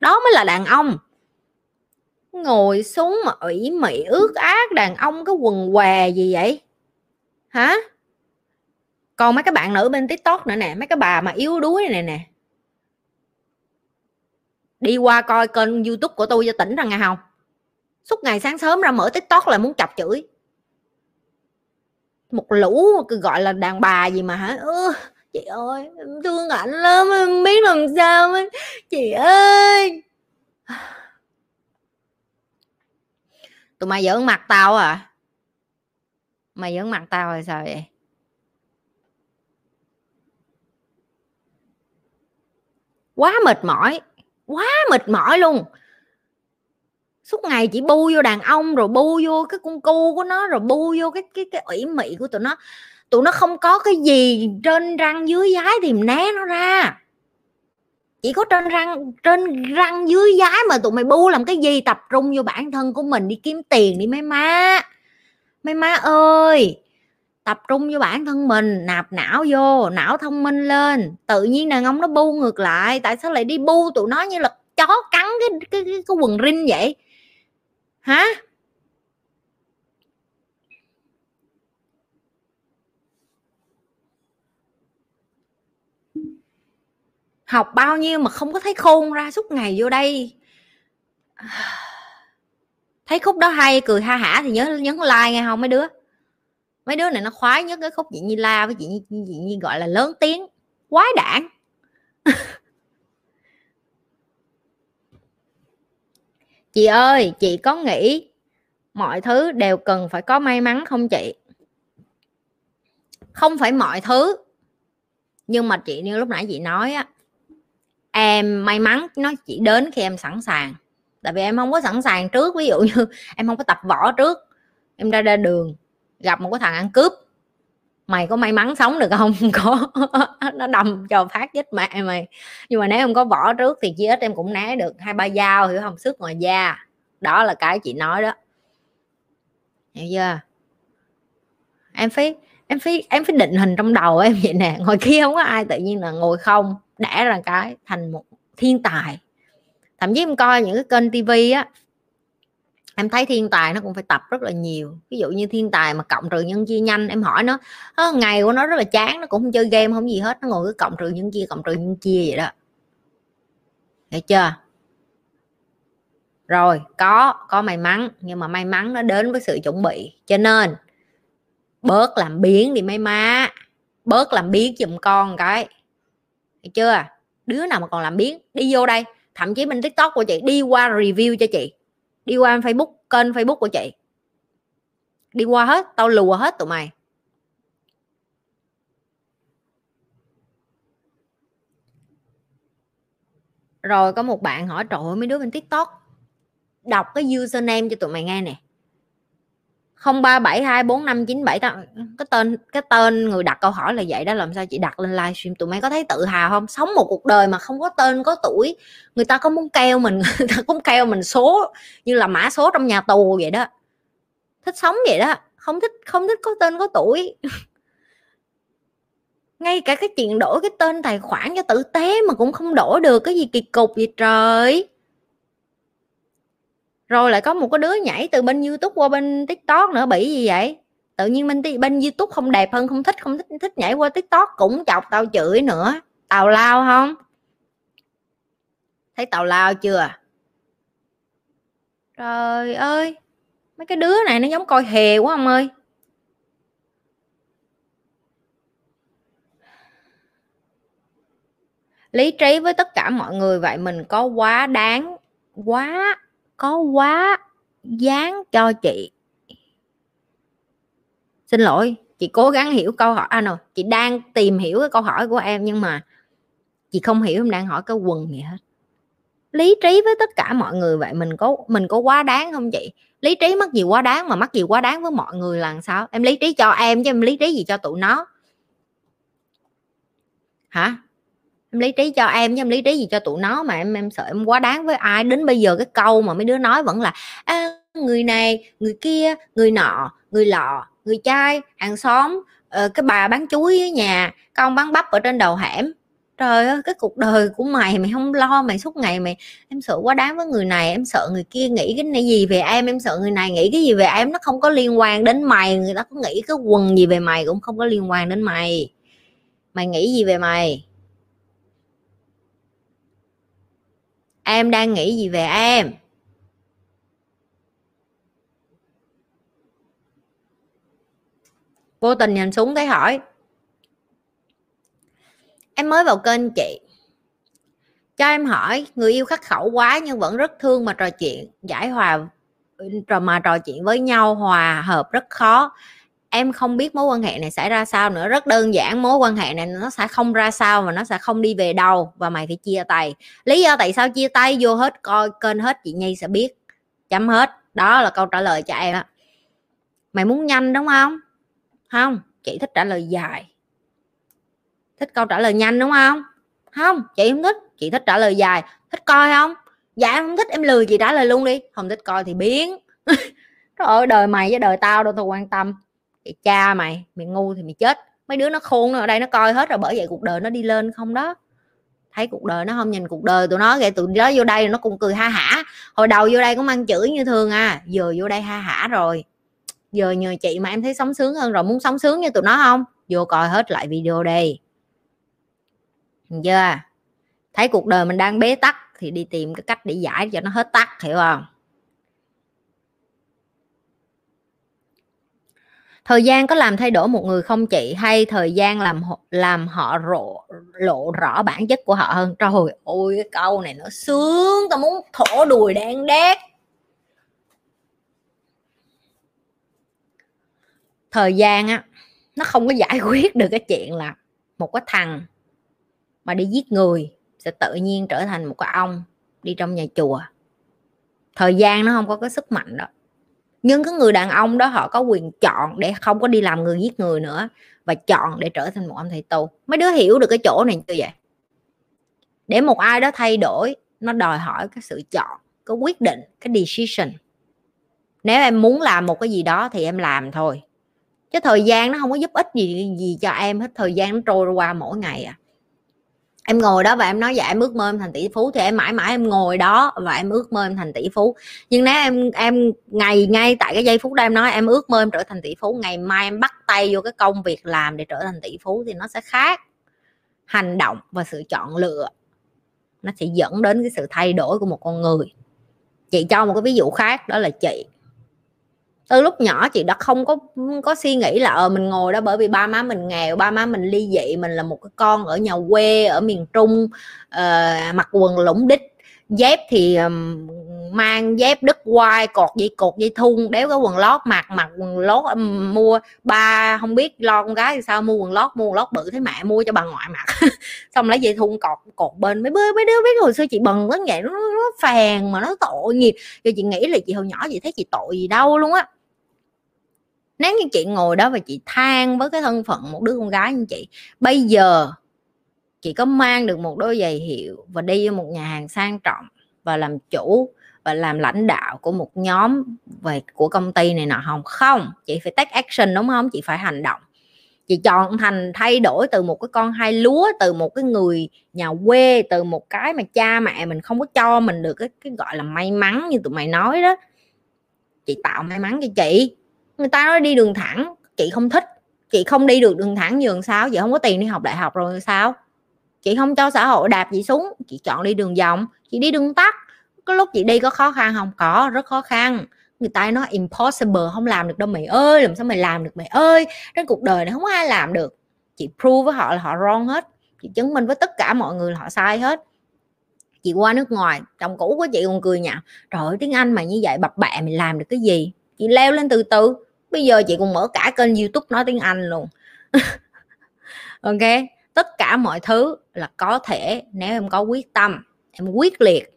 Đó mới là đàn ông. Ngồi xuống mà ủy mị ước ác đàn ông cái quần què gì vậy? Hả? Còn mấy cái bạn nữ bên tiktok nữa nè, mấy cái bà mà yếu đuối này nè đi qua coi kênh youtube của tôi cho tỉnh ra nghe không? Suốt ngày sáng sớm ra mở tiktok là muốn chọc chửi. Một lũ gọi là đàn bà gì mà hả? Ừ, chị ơi em thương ảnh lắm em biết làm sao ấy. chị ơi. Tụi mày giỡn mặt tao à? Mày giỡn mặt tao rồi sao vậy? Quá mệt mỏi quá mệt mỏi luôn. Suốt ngày chỉ bu vô đàn ông, rồi bu vô cái con cu của nó, rồi bu vô cái cái cái ủy mị của tụi nó. Tụi nó không có cái gì trên răng dưới dái thì né nó ra. Chỉ có trên răng trên răng dưới giái mà tụi mày bu làm cái gì? Tập trung vô bản thân của mình, đi kiếm tiền đi, mấy má. Mấy má ơi tập trung vô bản thân mình nạp não vô não thông minh lên. Tự nhiên đàn ông nó bu ngược lại tại sao lại đi bu tụi nó như là chó cắn cái cái cái, cái quần rinh vậy? Hả? Học bao nhiêu mà không có thấy khôn ra suốt ngày vô đây. [sighs] Thấy khúc đó hay cười ha hả thì nhớ nhấn like nghe không mấy đứa mấy đứa này nó khoái nhất cái khúc chị Nhi La với chị Nhi, chị Nhi gọi là lớn tiếng quái đản. [laughs] Chị ơi chị có nghĩ mọi thứ đều cần phải có may mắn không chị? Không phải mọi thứ nhưng mà chị như lúc nãy chị nói á em may mắn nó chỉ đến khi em sẵn sàng. Tại vì em không có sẵn sàng trước ví dụ như [laughs] em không có tập võ trước em ra ra đường gặp một cái thằng ăn cướp. Mày có may mắn sống được không? [laughs] Có. Nó đâm cho phát chết mẹ mày. Nhưng mà nếu em có vỏ trước thì chí ít em cũng né được. Hai ba dao, hiểu không? Sức ngoài da. Đó là cái chị nói đó. Hiểu chưa? Em phải em phải em phải định hình trong đầu em vậy nè. Ngồi kia không có ai tự nhiên là ngồi không. Đẻ ra cái thành một thiên tài. Thậm chí em coi những cái kênh tivi á em thấy thiên tài nó cũng phải tập rất là nhiều. Ví dụ như thiên tài mà cộng trừ nhân chia nhanh, em hỏi nó ngày của nó rất là chán, nó cũng không chơi game, không gì hết, nó ngồi cứ cộng trừ nhân chia, cộng trừ nhân chia vậy đó. Hiểu chưa? Rồi, có có may mắn, nhưng mà may mắn nó đến với sự chuẩn bị. Cho nên, bớt làm biến đi mấy má, bớt làm biến giùm con cái. Hiểu chưa? Đứa nào mà còn làm biến, đi vô đây. Thậm chí bên tiktok của chị, đi qua review cho chị đi qua facebook, kênh facebook của chị. Đi qua hết, tao lùa hết tụi mày. Rồi có một bạn hỏi, trời ơi, mấy đứa bên tiktok đọc cái username cho tụi mày nghe nè không ba bảy hai bốn năm chín bảy cái tên cái tên người đặt câu hỏi là vậy đó, làm sao chị đặt lên livestream? Tụi mày có thấy tự hào không? Sống một cuộc đời mà không có tên, có tuổi, người ta có muốn keo mình, [laughs] người ta cũng keo mình số như là mã số trong nhà tù vậy đó. Thích sống vậy đó, không thích không thích có tên, có tuổi. [laughs] Ngay cả cái chuyện đổi cái tên tài khoản cho tử tế mà cũng không đổi được, cái gì kỳ cục vậy trời? Rồi lại có một cái đứa nhảy từ bên youtube qua bên tiktok nữa, bị gì vậy? Tự nhiên bên bên youtube không đẹp hơn, không thích không thích thích nhảy qua tiktok, cũng chọc tao chửi nữa. Tào lao không? Thấy tào lao chưa? Trời ơi, mấy cái đứa này nó giống coi hề quá ông ơi. Lý trí với tất cả mọi người vậy mình có quá đáng, quá có quá dán cho chị. Xin lỗi chị cố gắng hiểu câu hỏi à, no, chị đang tìm hiểu cái câu hỏi của em nhưng mà chị không hiểu em đang hỏi cái quần gì hết. Lý trí với tất cả mọi người vậy mình có mình có quá đáng không chị? Lý trí mất gì quá đáng mà mắc gì quá đáng với mọi người là sao? Em lý trí cho em chứ em lý trí gì cho tụi nó? Hả? Em lý trí cho em chứ em lý trí gì cho tụi nó mà em em sợ em quá đáng với ai. Đến bây giờ cái câu mà mấy đứa nói vẫn là à, người này người kia người nọ người lọ người trai hàng xóm uh, cái bà bán chuối ở nhà con bán bắp ở trên đầu hẻm. Trời ơi cái cuộc đời của mày mày không lo mày suốt ngày mày em sợ quá đáng với người này em sợ người kia nghĩ cái này gì về em em sợ người này nghĩ cái gì về em nó không có liên quan đến mày người ta có nghĩ cái quần gì về mày cũng không có liên quan đến mày. Mày nghĩ gì về mày? Em đang nghĩ gì về em? Vô tình nhìn xuống thấy hỏi. Em mới vào kênh chị. Cho em hỏi, người yêu khắc khẩu quá nhưng vẫn rất thương mà trò chuyện, giải hòa, mà trò chuyện với nhau hòa hợp rất khó em không biết mối quan hệ này sẽ ra sao nữa. Rất đơn giản, mối quan hệ này nó sẽ không ra sao và nó sẽ không đi về đâu và mày phải chia tay. Lý do tại sao chia tay vô hết coi kênh hết, chị nhi sẽ biết. Chấm hết. Đó là câu trả lời cho em á. Mày muốn nhanh đúng không? Không, chị thích trả lời dài. Thích câu trả lời nhanh đúng không? Không, chị không thích. Chị thích trả lời dài. Thích coi không? Dạ em không thích. Em lười chị trả lời luôn đi. Không thích coi thì biến. [laughs] Trời ơi, đời mày với đời tao đâu tôi quan tâm mày cha mày mày ngu thì mày chết. Mấy đứa nó khôn ở đây nó coi hết rồi, bởi vậy cuộc đời nó đi lên không đó. Thấy cuộc đời nó không nhìn cuộc đời tụi nó vậy tụi nó vô đây nó cũng cười ha hả. Hồi đầu vô đây cũng mang chửi như thường à giờ vô đây ha hả rồi. Giờ nhờ chị mà em thấy sống sướng hơn rồi, muốn sống sướng như tụi nó không? Vô coi hết lại video đây chưa? Thấy cuộc đời mình đang bế tắc thì đi tìm cái cách để giải cho nó hết tắc, hiểu không? Thời gian có làm thay đổi một người không chị hay thời gian làm làm họ lộ lộ rõ bản chất của họ hơn? Trời ơi, cái câu này nó sướng, tao muốn thổ đùi đen đét thời gian á, nó không có giải [laughs] quyết được cái chuyện là một cái thằng mà đi giết người sẽ tự nhiên trở thành một cái ông đi trong nhà chùa. Thời gian nó không có cái sức mạnh đó nhưng cái người đàn ông đó họ có quyền chọn để không có đi làm người giết người nữa và chọn để trở thành một ông thầy tu mấy đứa hiểu được cái chỗ này chưa vậy? Để một ai đó thay đổi, nó đòi hỏi cái sự chọn, cái quyết định, cái decision. Nếu em muốn làm một cái gì đó thì em làm thôi. Chứ thời gian nó không có giúp ích gì gì cho em hết. Thời gian nó trôi qua mỗi ngày à em ngồi đó và em nói dạ em ước mơ em thành tỷ phú. Thì em mãi mãi em ngồi đó và em ước mơ em thành tỷ phú. Nhưng nếu em em, ngày, ngay tại cái giây phút đó em nói, em ước mơ em trở thành tỷ phú, ngày mai em bắt tay vô cái công việc làm để trở thành tỷ phú thì nó sẽ khác. Hành động và sự chọn lựa, nó sẽ dẫn đến cái sự thay đổi của một con người. Chị cho một cái ví dụ khác, đó là chị từ lúc nhỏ chị đã không có có suy nghĩ là ờ mình ngồi đó bởi vì ba má mình nghèo ba má mình ly dị mình là một cái con ở nhà quê ở miền trung uh, mặc quần lũng đích dép thì um, mang dép đứt quai cột dây cột dây thun đéo cái quần lót mặc mặc quần lót um, mua ba không biết lo con gái thì sao mua quần lót mua quần lót bự thế mẹ mua cho bà ngoại mặc. [laughs] Xong lấy dây thun cột cột bên mấy đứa mấy đứa biết hồi xưa chị bần quá vậy nó, nó phèn mà nó tội nghiệp. Rồi chị nghĩ là chị hồi nhỏ chị thấy chị tội gì đâu luôn á nếu như chị ngồi đó và chị than với cái thân phận một đứa con gái như chị bây giờ chị có mang được một đôi giày hiệu và đi vô một nhà hàng sang trọng và làm chủ và làm lãnh đạo của một nhóm về của công ty này nọ không? Không chị phải take action đúng không? Chị phải hành động. Chị chọn thành thay đổi từ một cái con hai lúa từ một cái người nhà quê từ một cái mà cha mẹ mình không có cho mình được cái, cái gọi là may mắn như tụi mày nói đó. Chị tạo may mắn cho chị người ta nói đi đường thẳng, chị không thích. Chị không đi được đường thẳng nhường sao? Chị không có tiền đi học đại học rồi sao? Chị không cho xã hội đạp chị xuống, chị chọn đi đường vòng, chị đi đường tắt. Có lúc chị đi có khó khăn không? Có, rất khó khăn. Người ta nói impossible, không làm được đâu mày ơi, làm sao mày làm được mày ơi? Trên cuộc đời này không có ai làm được. Chị prove với họ là họ wrong hết. Chị chứng minh với tất cả mọi người là họ sai hết. Chị qua nước ngoài, chồng cũ của chị còn cười nhạo, trời ơi, tiếng anh mà như vậy, bập bẹ mày làm được cái gì? Chị leo lên từ từ bây giờ chị còn mở cả kênh youtube nói tiếng anh luôn. [laughs] Ok, tất cả mọi thứ là có thể nếu em có quyết tâm, em quyết liệt.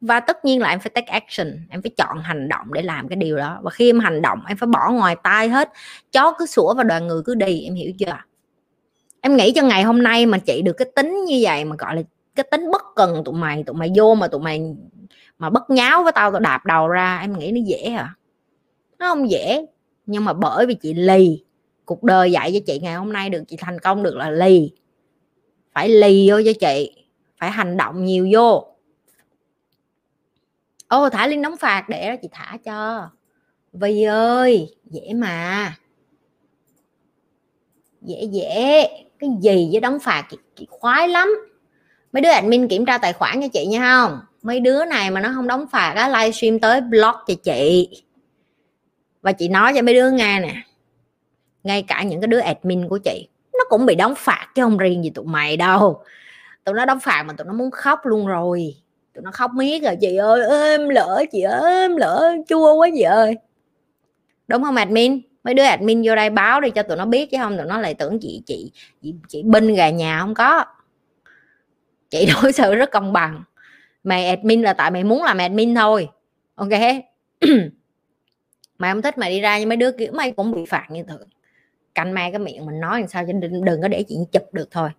Và tất nhiên là em phải take action, em phải chọn hành động để làm cái điều đó. Và khi em hành động, em phải bỏ ngoài tai hết. Chó cứ sủa và đoàn người cứ đi, em hiểu chưa? Em nghĩ cho ngày hôm nay mà chị được cái tính như vậy, mà gọi là cái tính bất cần tụi mày tụi mày vô mà tụi mày mà bất nháo với tao tao đạp đầu ra, em nghĩ nó dễ à nó không dễ. Nhưng mà bởi vì chị lì. Cuộc đời dạy cho chị ngày hôm nay được chị thành công được là lì. Phải lì vô cho chị. Phải hành động nhiều vô. Ô thả liên đóng phạt để đó chị thả cho. Vì ơi dễ mà. Dễ dễ. Cái gì với đóng phạt chị, chị khoái lắm. Mấy đứa admin kiểm tra tài khoản cho chị nha không? Mấy đứa này mà nó không đóng phạt á livestream tới blog cho chị và chị nói cho mấy đứa nghe nè ngay cả những cái đứa admin của chị nó cũng bị đóng phạt chứ không riêng gì tụi mày đâu. Tụi nó đóng phạt mà tụi nó muốn khóc luôn rồi. Tụi nó khóc miết rồi chị ơi êm lỡ chị êm lỡ chua quá chị ơi. Đúng không admin? Mấy đứa admin vô đây báo đi cho tụi nó biết chứ không tụi nó lại tưởng chị chị chị, chị binh gà nhà không có. Chị [laughs] đối xử rất công bằng. Mày admin là tại mày muốn làm admin thôi. Ok. [clears throat] mày không thích mày đi ra nhưng mấy đứa kiểu mày cũng bị phạt như thường. Canh mai cái miệng mình nói làm sao cho đừng, đừng có để chị chụp được thôi.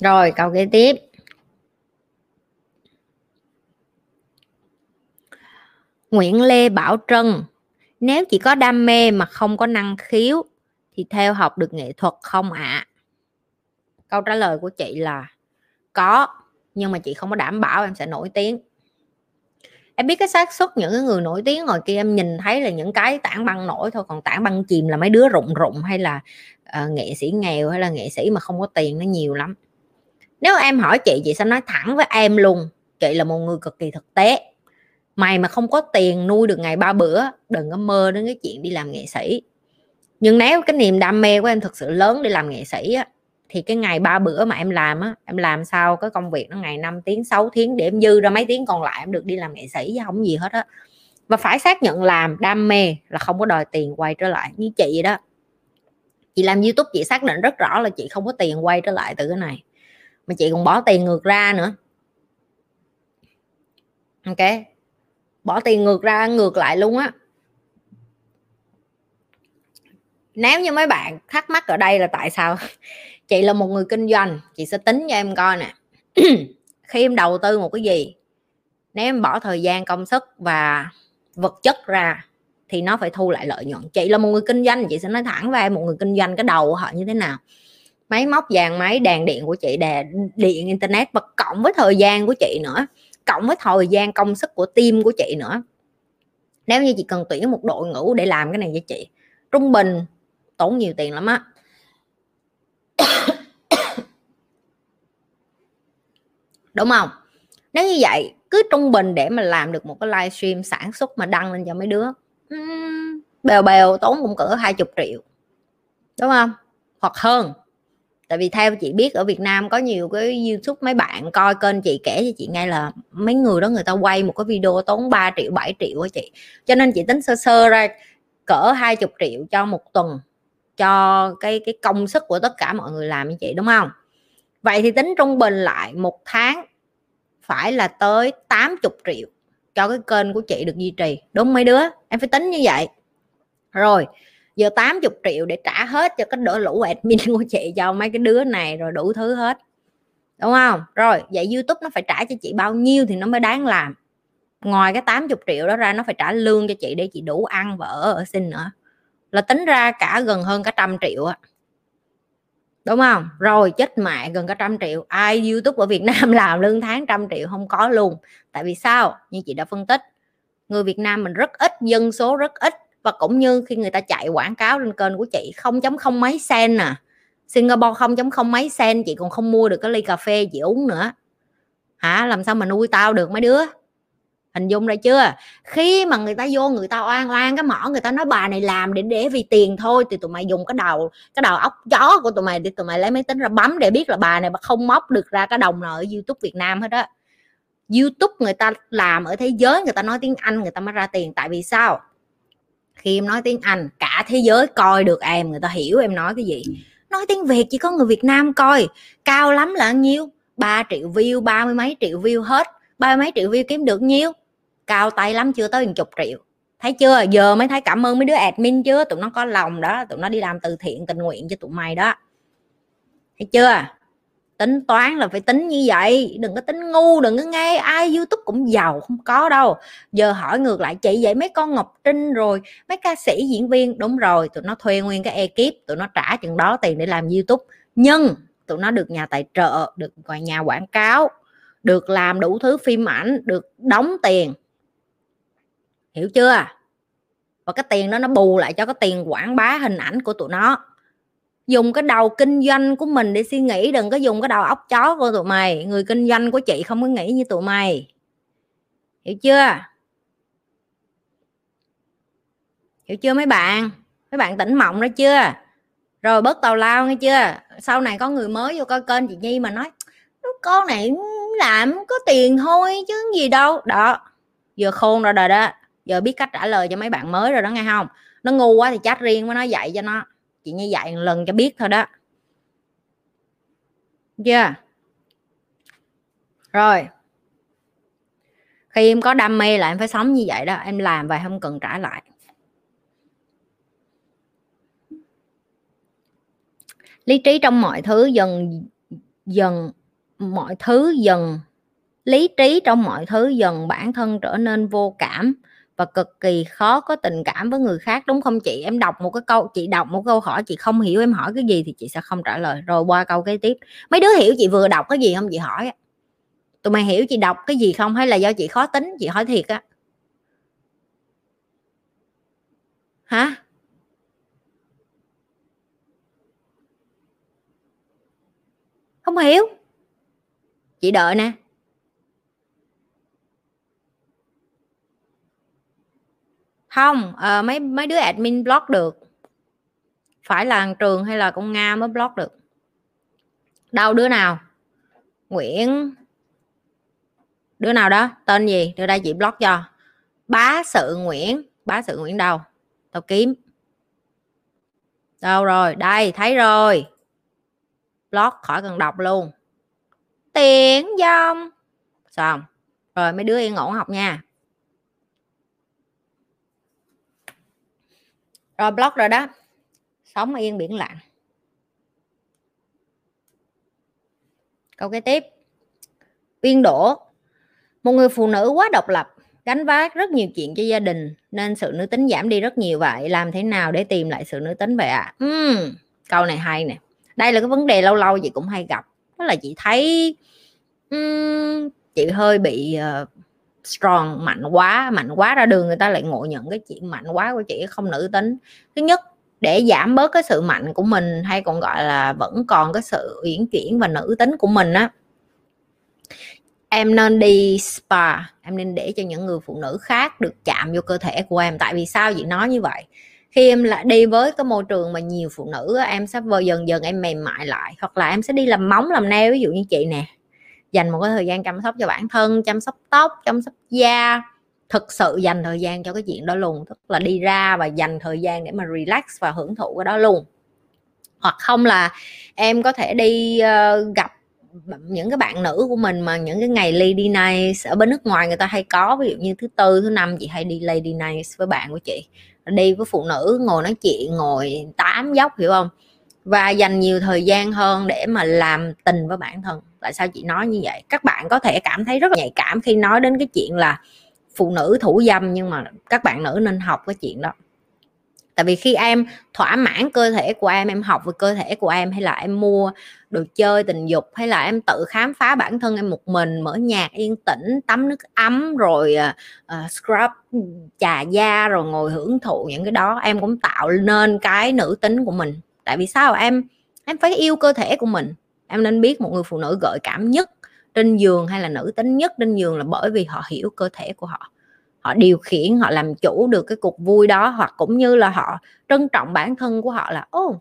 Rồi câu kế tiếp. Nguyễn Lê Bảo Trân nếu chỉ có đam mê mà không có năng khiếu thì theo học được nghệ thuật không ạ? À? câu trả lời của chị là có nhưng mà chị không có đảm bảo em sẽ nổi tiếng. Em biết cái xác suất những cái người nổi tiếng hồi kia em nhìn thấy là những cái tảng băng nổi thôi còn tảng băng chìm là mấy đứa rụng rụng hay là uh, nghệ sĩ nghèo hay là nghệ sĩ mà không có tiền nó nhiều lắm. Nếu em hỏi chị chị sẽ nói thẳng với em luôn chị là một người cực kỳ thực tế. Mày mà không có tiền nuôi được ngày ba bữa đừng có mơ đến cái chuyện đi làm nghệ sĩ nhưng nếu cái niềm đam mê của em thực sự lớn để làm nghệ sĩ á, thì cái ngày ba bữa mà em làm á em làm sao cái công việc nó ngày 5 tiếng 6 tiếng để em dư ra mấy tiếng còn lại em được đi làm nghệ sĩ chứ không gì hết á. Và phải xác nhận làm đam mê là không có đòi tiền quay trở lại như chị đó. Chị làm youtube chị xác định rất rõ là chị không có tiền quay trở lại từ cái này. Mà chị còn bỏ tiền ngược ra nữa. Ok? Bỏ tiền ngược ra ngược lại luôn á. Nếu như mấy bạn thắc mắc ở đây là tại sao [laughs] chị là một người kinh doanh, chị sẽ tính cho em coi nè. [clears throat] Khi em đầu tư một cái gì, nếu em bỏ thời gian, công sức và vật chất ra thì nó phải thu lại lợi nhuận. Chị là một người kinh doanh, chị sẽ nói thẳng với em, một người kinh doanh cái đầu của họ như thế nào. Máy móc vàng máy, đèn điện của chị, đè, điện, internet, và cộng với thời gian của chị nữa, cộng với thời gian, công sức của team của chị nữa. Nếu như chị cần tuyển một đội ngũ để làm cái này cho chị, trung bình tốn nhiều tiền lắm á. [coughs] Đúng không? Nếu như vậy, cứ trung bình để mà làm được một cái livestream sản xuất mà đăng lên cho mấy đứa bèo bèo tốn cũng cỡ hai chục triệu. Đúng không? Hoặc hơn. Tại vì theo chị biết ở Việt Nam có nhiều cái YouTube mấy bạn coi kênh chị kể cho chị nghe là mấy người đó người ta quay một cái video tốn 3 triệu 7 triệu á chị. Cho nên chị tính sơ sơ ra cỡ hai chục triệu cho một tuần cho cái cái công sức của tất cả mọi người làm như chị đúng không? Vậy thì tính trung bình lại một tháng phải là tới 80 triệu cho cái kênh của chị được duy trì, đúng mấy đứa? Em phải tính như vậy. Rồi, giờ 80 triệu để trả hết cho cái đỡ lũ admin [laughs] của chị, cho mấy cái đứa này rồi đủ thứ hết, đúng không? Rồi, vậy youtube nó phải trả cho chị bao nhiêu thì nó mới đáng làm? Ngoài cái 80 triệu đó ra, nó phải trả lương cho chị để chị đủ ăn vợ ở ở sinh nữa là tính ra cả gần hơn cả trăm triệu á. Đúng không? Rồi chết mẹ gần cả trăm triệu. Ai youtube ở việt [laughs] nam làm lương tháng trăm triệu? Không có luôn. Tại vì sao? Như chị đã phân tích, người việt nam mình rất ít, dân số rất ít, và cũng như khi người ta chạy quảng cáo lên kênh của chị, không chấm không mấy sen nè à. Singapore không chấm không mấy sen chị còn không mua được cái ly cà phê chị uống nữa. Hả? Làm sao mà nuôi tao được mấy đứa? Hình dung ra chưa? Khi mà người ta vô người ta oan oan cái mỏ người ta nói bà này làm để để vì tiền thôi. Thì tụi mày dùng cái đầu cái đầu óc chó của tụi mày để tụi mày lấy máy tính ra bấm để biết là bà này mà không móc được ra cái đồng nào ở youtube việt nam hết á. Youtube người ta làm ở thế giới người ta nói tiếng anh người ta mới ra tiền. Tại vì sao? Khi em nói tiếng anh cả thế giới coi được em người ta hiểu em nói cái gì. Nói tiếng việt chỉ có người việt nam coi. Cao lắm là nhiêu? 3 triệu view ba mươi mấy triệu view hết. Ba mấy triệu view kiếm được nhiêu cao tay lắm, chưa tới chục triệu. Thấy chưa? Giờ mới thấy cảm ơn mấy đứa admin chưa tụi nó có lòng đó, tụi nó đi làm từ thiện, tình nguyện cho tụi mày đó. Thấy chưa? Tính toán là phải tính như vậy, đừng có tính ngu, đừng có nghe ai, youtube cũng giàu, không có đâu. Giờ hỏi ngược lại, chị vậy mấy con ngọc trinh rồi, mấy ca sĩ, diễn viên? Đúng rồi, tụi nó thuê nguyên cái ekip, tụi nó trả chừng đó tiền để làm youtube. Nhưng tụi nó được nhà tài trợ, được nhà quảng cáo, được làm đủ thứ phim ảnh, được đóng tiền hiểu chưa? Và cái tiền đó nó bù lại cho cái tiền quảng bá hình ảnh của tụi nó. Dùng cái đầu kinh doanh của mình để suy nghĩ, đừng có dùng cái đầu óc chó của tụi mày. Người kinh doanh của chị không có nghĩ như tụi mày. Hiểu chưa? Hiểu chưa mấy bạn? Mấy bạn tỉnh mộng đó chưa? Rồi bớt tàu lao nghe chưa? Sau này có người mới vô coi kênh chị nhi mà nói con này, làm có tiền thôi chứ gì đâu. Đó giờ khôn rồi đời đó giờ biết cách trả lời cho mấy bạn mới rồi đó nghe không? Nó ngu quá thì chat riêng với nó dạy cho nó. Chị như dạy một lần cho biết thôi đó. Chưa? Yeah. rồi. Khi em có đam mê là em phải sống như vậy đó. Em làm và không cần trả lại. Lý trí trong mọi thứ dần dần, mọi thứ dần. Lý trí trong mọi thứ dần. Bản thân trở nên vô cảm và cực kỳ khó có tình cảm với người khác, đúng không chị? Em đọc một cái câu, chị đọc một câu hỏi, chị không hiểu em hỏi cái gì thì chị sẽ không trả lời. Rồi qua câu kế tiếp. Mấy đứa hiểu chị vừa đọc cái gì không? Chị hỏi tụi mày hiểu chị đọc cái gì không? Hay là do chị khó tính? Chị hỏi thiệt á. Hả? Không hiểu. Chị đợi nè. Không à, mấy mấy đứa admin block được. Phải là trường hay là con nga mới block được? Đâu đứa nào? Nguyễn. Đứa nào đó? Tên gì? Đưa đây chị block cho. Bá sự nguyễn. Bá sự nguyễn đâu? Tao kiếm. Đâu rồi? Đây thấy rồi. Block khỏi cần đọc luôn. Tiền dông. Xong rồi mấy đứa yên ổn học nha. Rồi block rồi đó. Sống yên biển lặng. Câu kế tiếp. Uyên đổ một người phụ nữ quá độc lập gánh vác rất nhiều chuyện cho gia đình nên sự nữ tính giảm đi rất nhiều. Vậy làm thế nào để tìm lại sự nữ tính vậy ạ? À? uhm, câu này hay nè. Đây là cái vấn đề lâu lâu chị cũng hay gặp. Đó là chị thấy um, chị hơi bị uh, strong, mạnh quá mạnh quá ra đường người ta lại ngộ nhận cái chuyện mạnh quá của chị, không nữ tính. Thứ nhất, để giảm bớt cái sự mạnh của mình hay còn gọi là vẫn còn cái sự uyển chuyển và nữ tính của mình á, em nên đi spa. Em nên để cho những người phụ nữ khác được chạm vô cơ thể của em. Tại vì sao chị nói như vậy? Khi em lại đi với cái môi trường mà nhiều phụ nữ em sẽ vờ dần dần em mềm mại lại, hoặc là em sẽ đi làm móng, làm nail ví dụ như chị nè dành một cái thời gian chăm sóc cho bản thân chăm sóc tóc chăm sóc da. Thực sự dành thời gian cho cái chuyện đó luôn tức là đi ra và dành thời gian để mà relax và hưởng thụ cái đó luôn. Hoặc không là em có thể đi uh, gặp những cái bạn nữ của mình mà những cái ngày lady night ở bên nước ngoài người ta hay có ví dụ như thứ tư thứ năm chị hay đi lady night với bạn của chị. Đi với phụ nữ ngồi nói chuyện ngồi tám dốc hiểu không? Và dành nhiều thời gian hơn để mà làm tình với bản thân tại sao chị nói như vậy? Các bạn có thể cảm thấy rất là nhạy cảm khi nói đến cái chuyện là phụ nữ thủ dâm nhưng mà các bạn nữ nên học cái chuyện đó. Tại vì khi em thỏa mãn cơ thể của em em học về cơ thể của em hay là em mua đồ chơi tình dục hay là em tự khám phá bản thân em một mình mở nhạc yên tĩnh tắm nước ấm rồi uh, scrub ừ, chà da rồi ngồi hưởng thụ những cái đó em cũng tạo nên cái nữ tính của mình. Tại vì sao? Em em phải yêu cơ thể của mình em nên biết một người phụ nữ gợi cảm nhất trên giường hay là nữ tính nhất trên giường là bởi vì họ hiểu cơ thể của họ. Họ điều khiển, họ làm chủ được cái cuộc vui đó, hoặc cũng như là họ trân trọng bản thân của họ là ô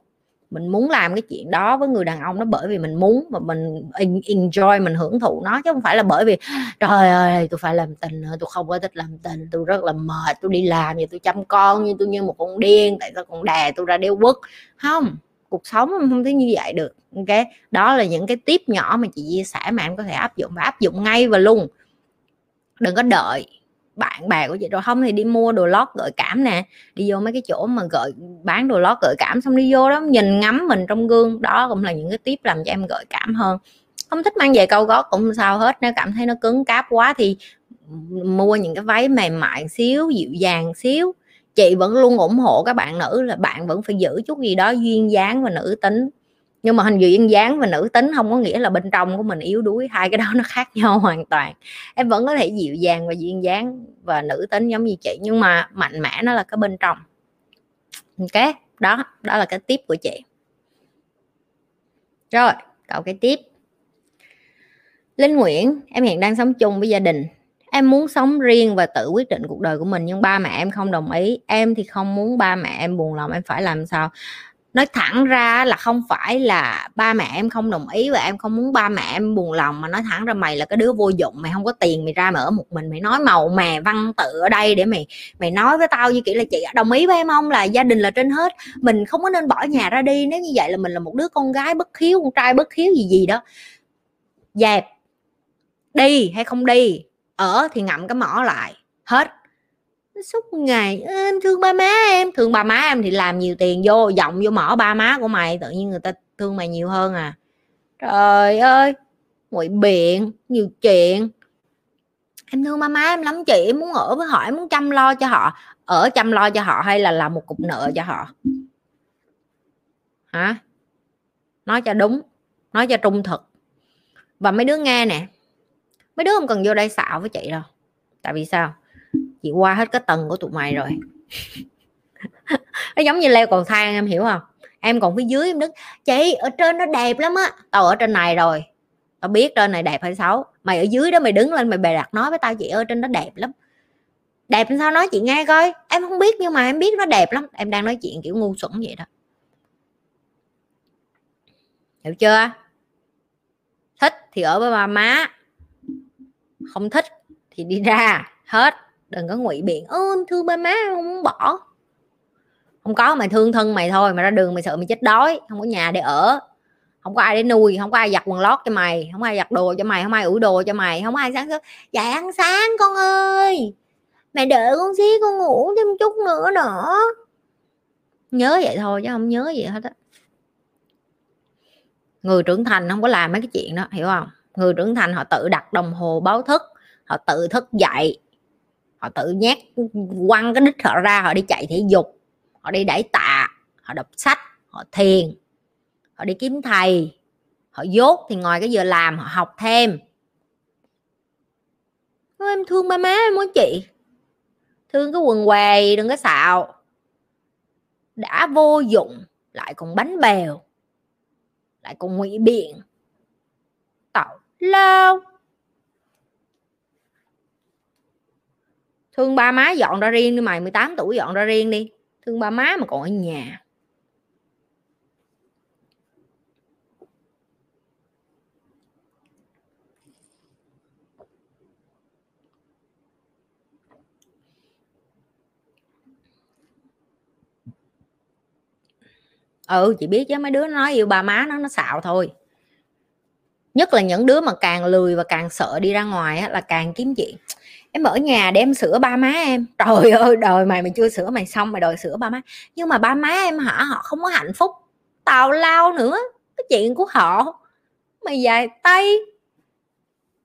mình muốn làm cái chuyện đó với người đàn ông đó bởi vì mình muốn mà mình enjoy, mình hưởng thụ nó, chứ không phải là bởi vì, trời ơi tôi phải làm tình tôi không có thích làm tình tôi rất là mệt tôi đi làm như tôi chăm con như tôi như một con điên, tại sao còn đè tôi ra đeo quất không cuộc sống không thể như vậy được, ok? Đó là những cái tiếp nhỏ mà chị chia sẻ mà em có thể áp dụng và áp dụng ngay và luôn. Đừng có đợi bạn bè của chị rồi không thì đi mua đồ lót gợi cảm nè. Đi vô mấy cái chỗ mà gợi, bán đồ lót gợi cảm xong đi vô đó, nhìn ngắm mình trong gương. Đó cũng là những cái tiếp làm cho em gợi cảm hơn. Không thích mang về câu gót cũng sao hết, nếu cảm thấy nó cứng cáp quá thì mua những cái váy mềm mại xíu, dịu dàng xíu chị vẫn luôn ủng hộ các bạn nữ là bạn vẫn phải giữ chút gì đó duyên dáng và nữ tính. Nhưng mà hình duyên dáng và nữ tính không có nghĩa là bên trong của mình yếu đuối, hai cái đó nó khác [laughs] nhau hoàn toàn. Em vẫn có thể dịu dàng và duyên dáng và nữ tính giống như chị, nhưng mà mạnh mẽ nó là cái bên trong. Ok, đó đó là cái tiếp của chị. Rồi, cậu cái tiếp. Linh Nguyễn, em hiện đang sống chung với gia đình em muốn sống riêng và tự quyết định cuộc đời của mình, nhưng ba mẹ em không đồng ý. Em thì không muốn ba mẹ em buồn lòng, em phải làm sao? Nói thẳng ra là không phải là ba mẹ em không đồng ý và em không muốn ba mẹ em buồn lòng, mà nói thẳng ra mày là cái đứa vô dụng, mày không có tiền, mày ra mà ở một mình, mày nói màu mè văn tự ở đây để mày mày nói với tao như kiểu là chị đồng ý với em không? Là gia đình là trên hết. Mình không có nên bỏ nhà ra đi, nếu như vậy là mình là một đứa con gái bất hiếu, con trai bất hiếu gì gì đó. Dẹp. Đi hay không đi? Ở thì ngậm cái mỏ lại, hết. Suốt ngày, em thương ba má em. Thương ba má em thì làm nhiều tiền vô giọng vô mỏ ba má của mày, tự nhiên người ta thương mày nhiều hơn à. Trời ơi, ngụy biện, nhiều chuyện. Em thương ba má em lắm chị, em muốn ở với họ, em muốn chăm lo cho họ. Ở chăm lo cho họ hay là làm một cục nợ cho họ? Hả? Nói cho đúng, nói cho trung thực. Và mấy đứa nghe nè mấy đứa không cần vô đây xạo với chị đâu. Tại vì sao? Chị qua hết cái tầng của tụi mày rồi. [laughs] Nó giống như leo cầu thang, em hiểu không? Em còn phía dưới, em đứng, chị, ở trên nó đẹp lắm á. Tao ở trên này rồi. Tao biết trên này đẹp hay xấu. Mày ở dưới đó mày đứng lên, mày bày đặt nói với tao, chị ơi trên đó đẹp lắm. Đẹp sao nói chị nghe coi. Em không biết, nhưng mà em biết nó đẹp lắm. Em đang nói chuyện kiểu ngu xuẩn vậy đó. Hiểu chưa? Thích thì ở với ba má không thích thì đi ra, hết. Đừng có ngụy biện, ơ thương ba má không muốn bỏ. Không có, mày thương thân mày thôi, mà ra đường mày sợ mày chết đói, không có nhà để ở. Không có ai để nuôi, không có ai giặt quần lót cho mày, không ai giặt đồ cho mày, không ai ủi đồ cho mày, không ai sáng sớm dậy dạ, ăn sáng con ơi mẹ đợi con xí con ngủ thêm chút nữa nữa nhớ vậy thôi chứ không nhớ gì hết á. Người trưởng thành không có làm mấy cái chuyện đó, hiểu không? Người trưởng thành họ tự đặt đồng hồ báo thức, họ tự thức dậy, họ tự nhét quăng cái đích họ ra, họ đi chạy thể dục, họ đi đẩy tạ, họ đọc sách, họ thiền, họ đi kiếm thầy, họ dốt thì ngoài cái giờ làm họ học thêm. Em thương ba má em muốn chị. Thương cái quần què đừng có xạo. Đã vô dụng, lại còn bánh bèo, lại còn ngụy biện lâu. Thương ba má dọn ra riêng đi mày 18 tuổi dọn ra riêng đi. Thương ba má mà còn ở nhà. Ừ chị biết chứ, mấy đứa nói yêu ba má nó nó xạo thôi nhất là những đứa mà càng lười và càng sợ đi ra ngoài á, là càng kiếm chuyện. Em ở nhà để em sửa ba má em. [laughs] Trời ơi đời mày mày chưa sửa mày xong mày đòi sửa ba má. Nhưng mà ba má em hả họ không có hạnh phúc. Tào lao nữa cái chuyện của họ. Mày dài tay.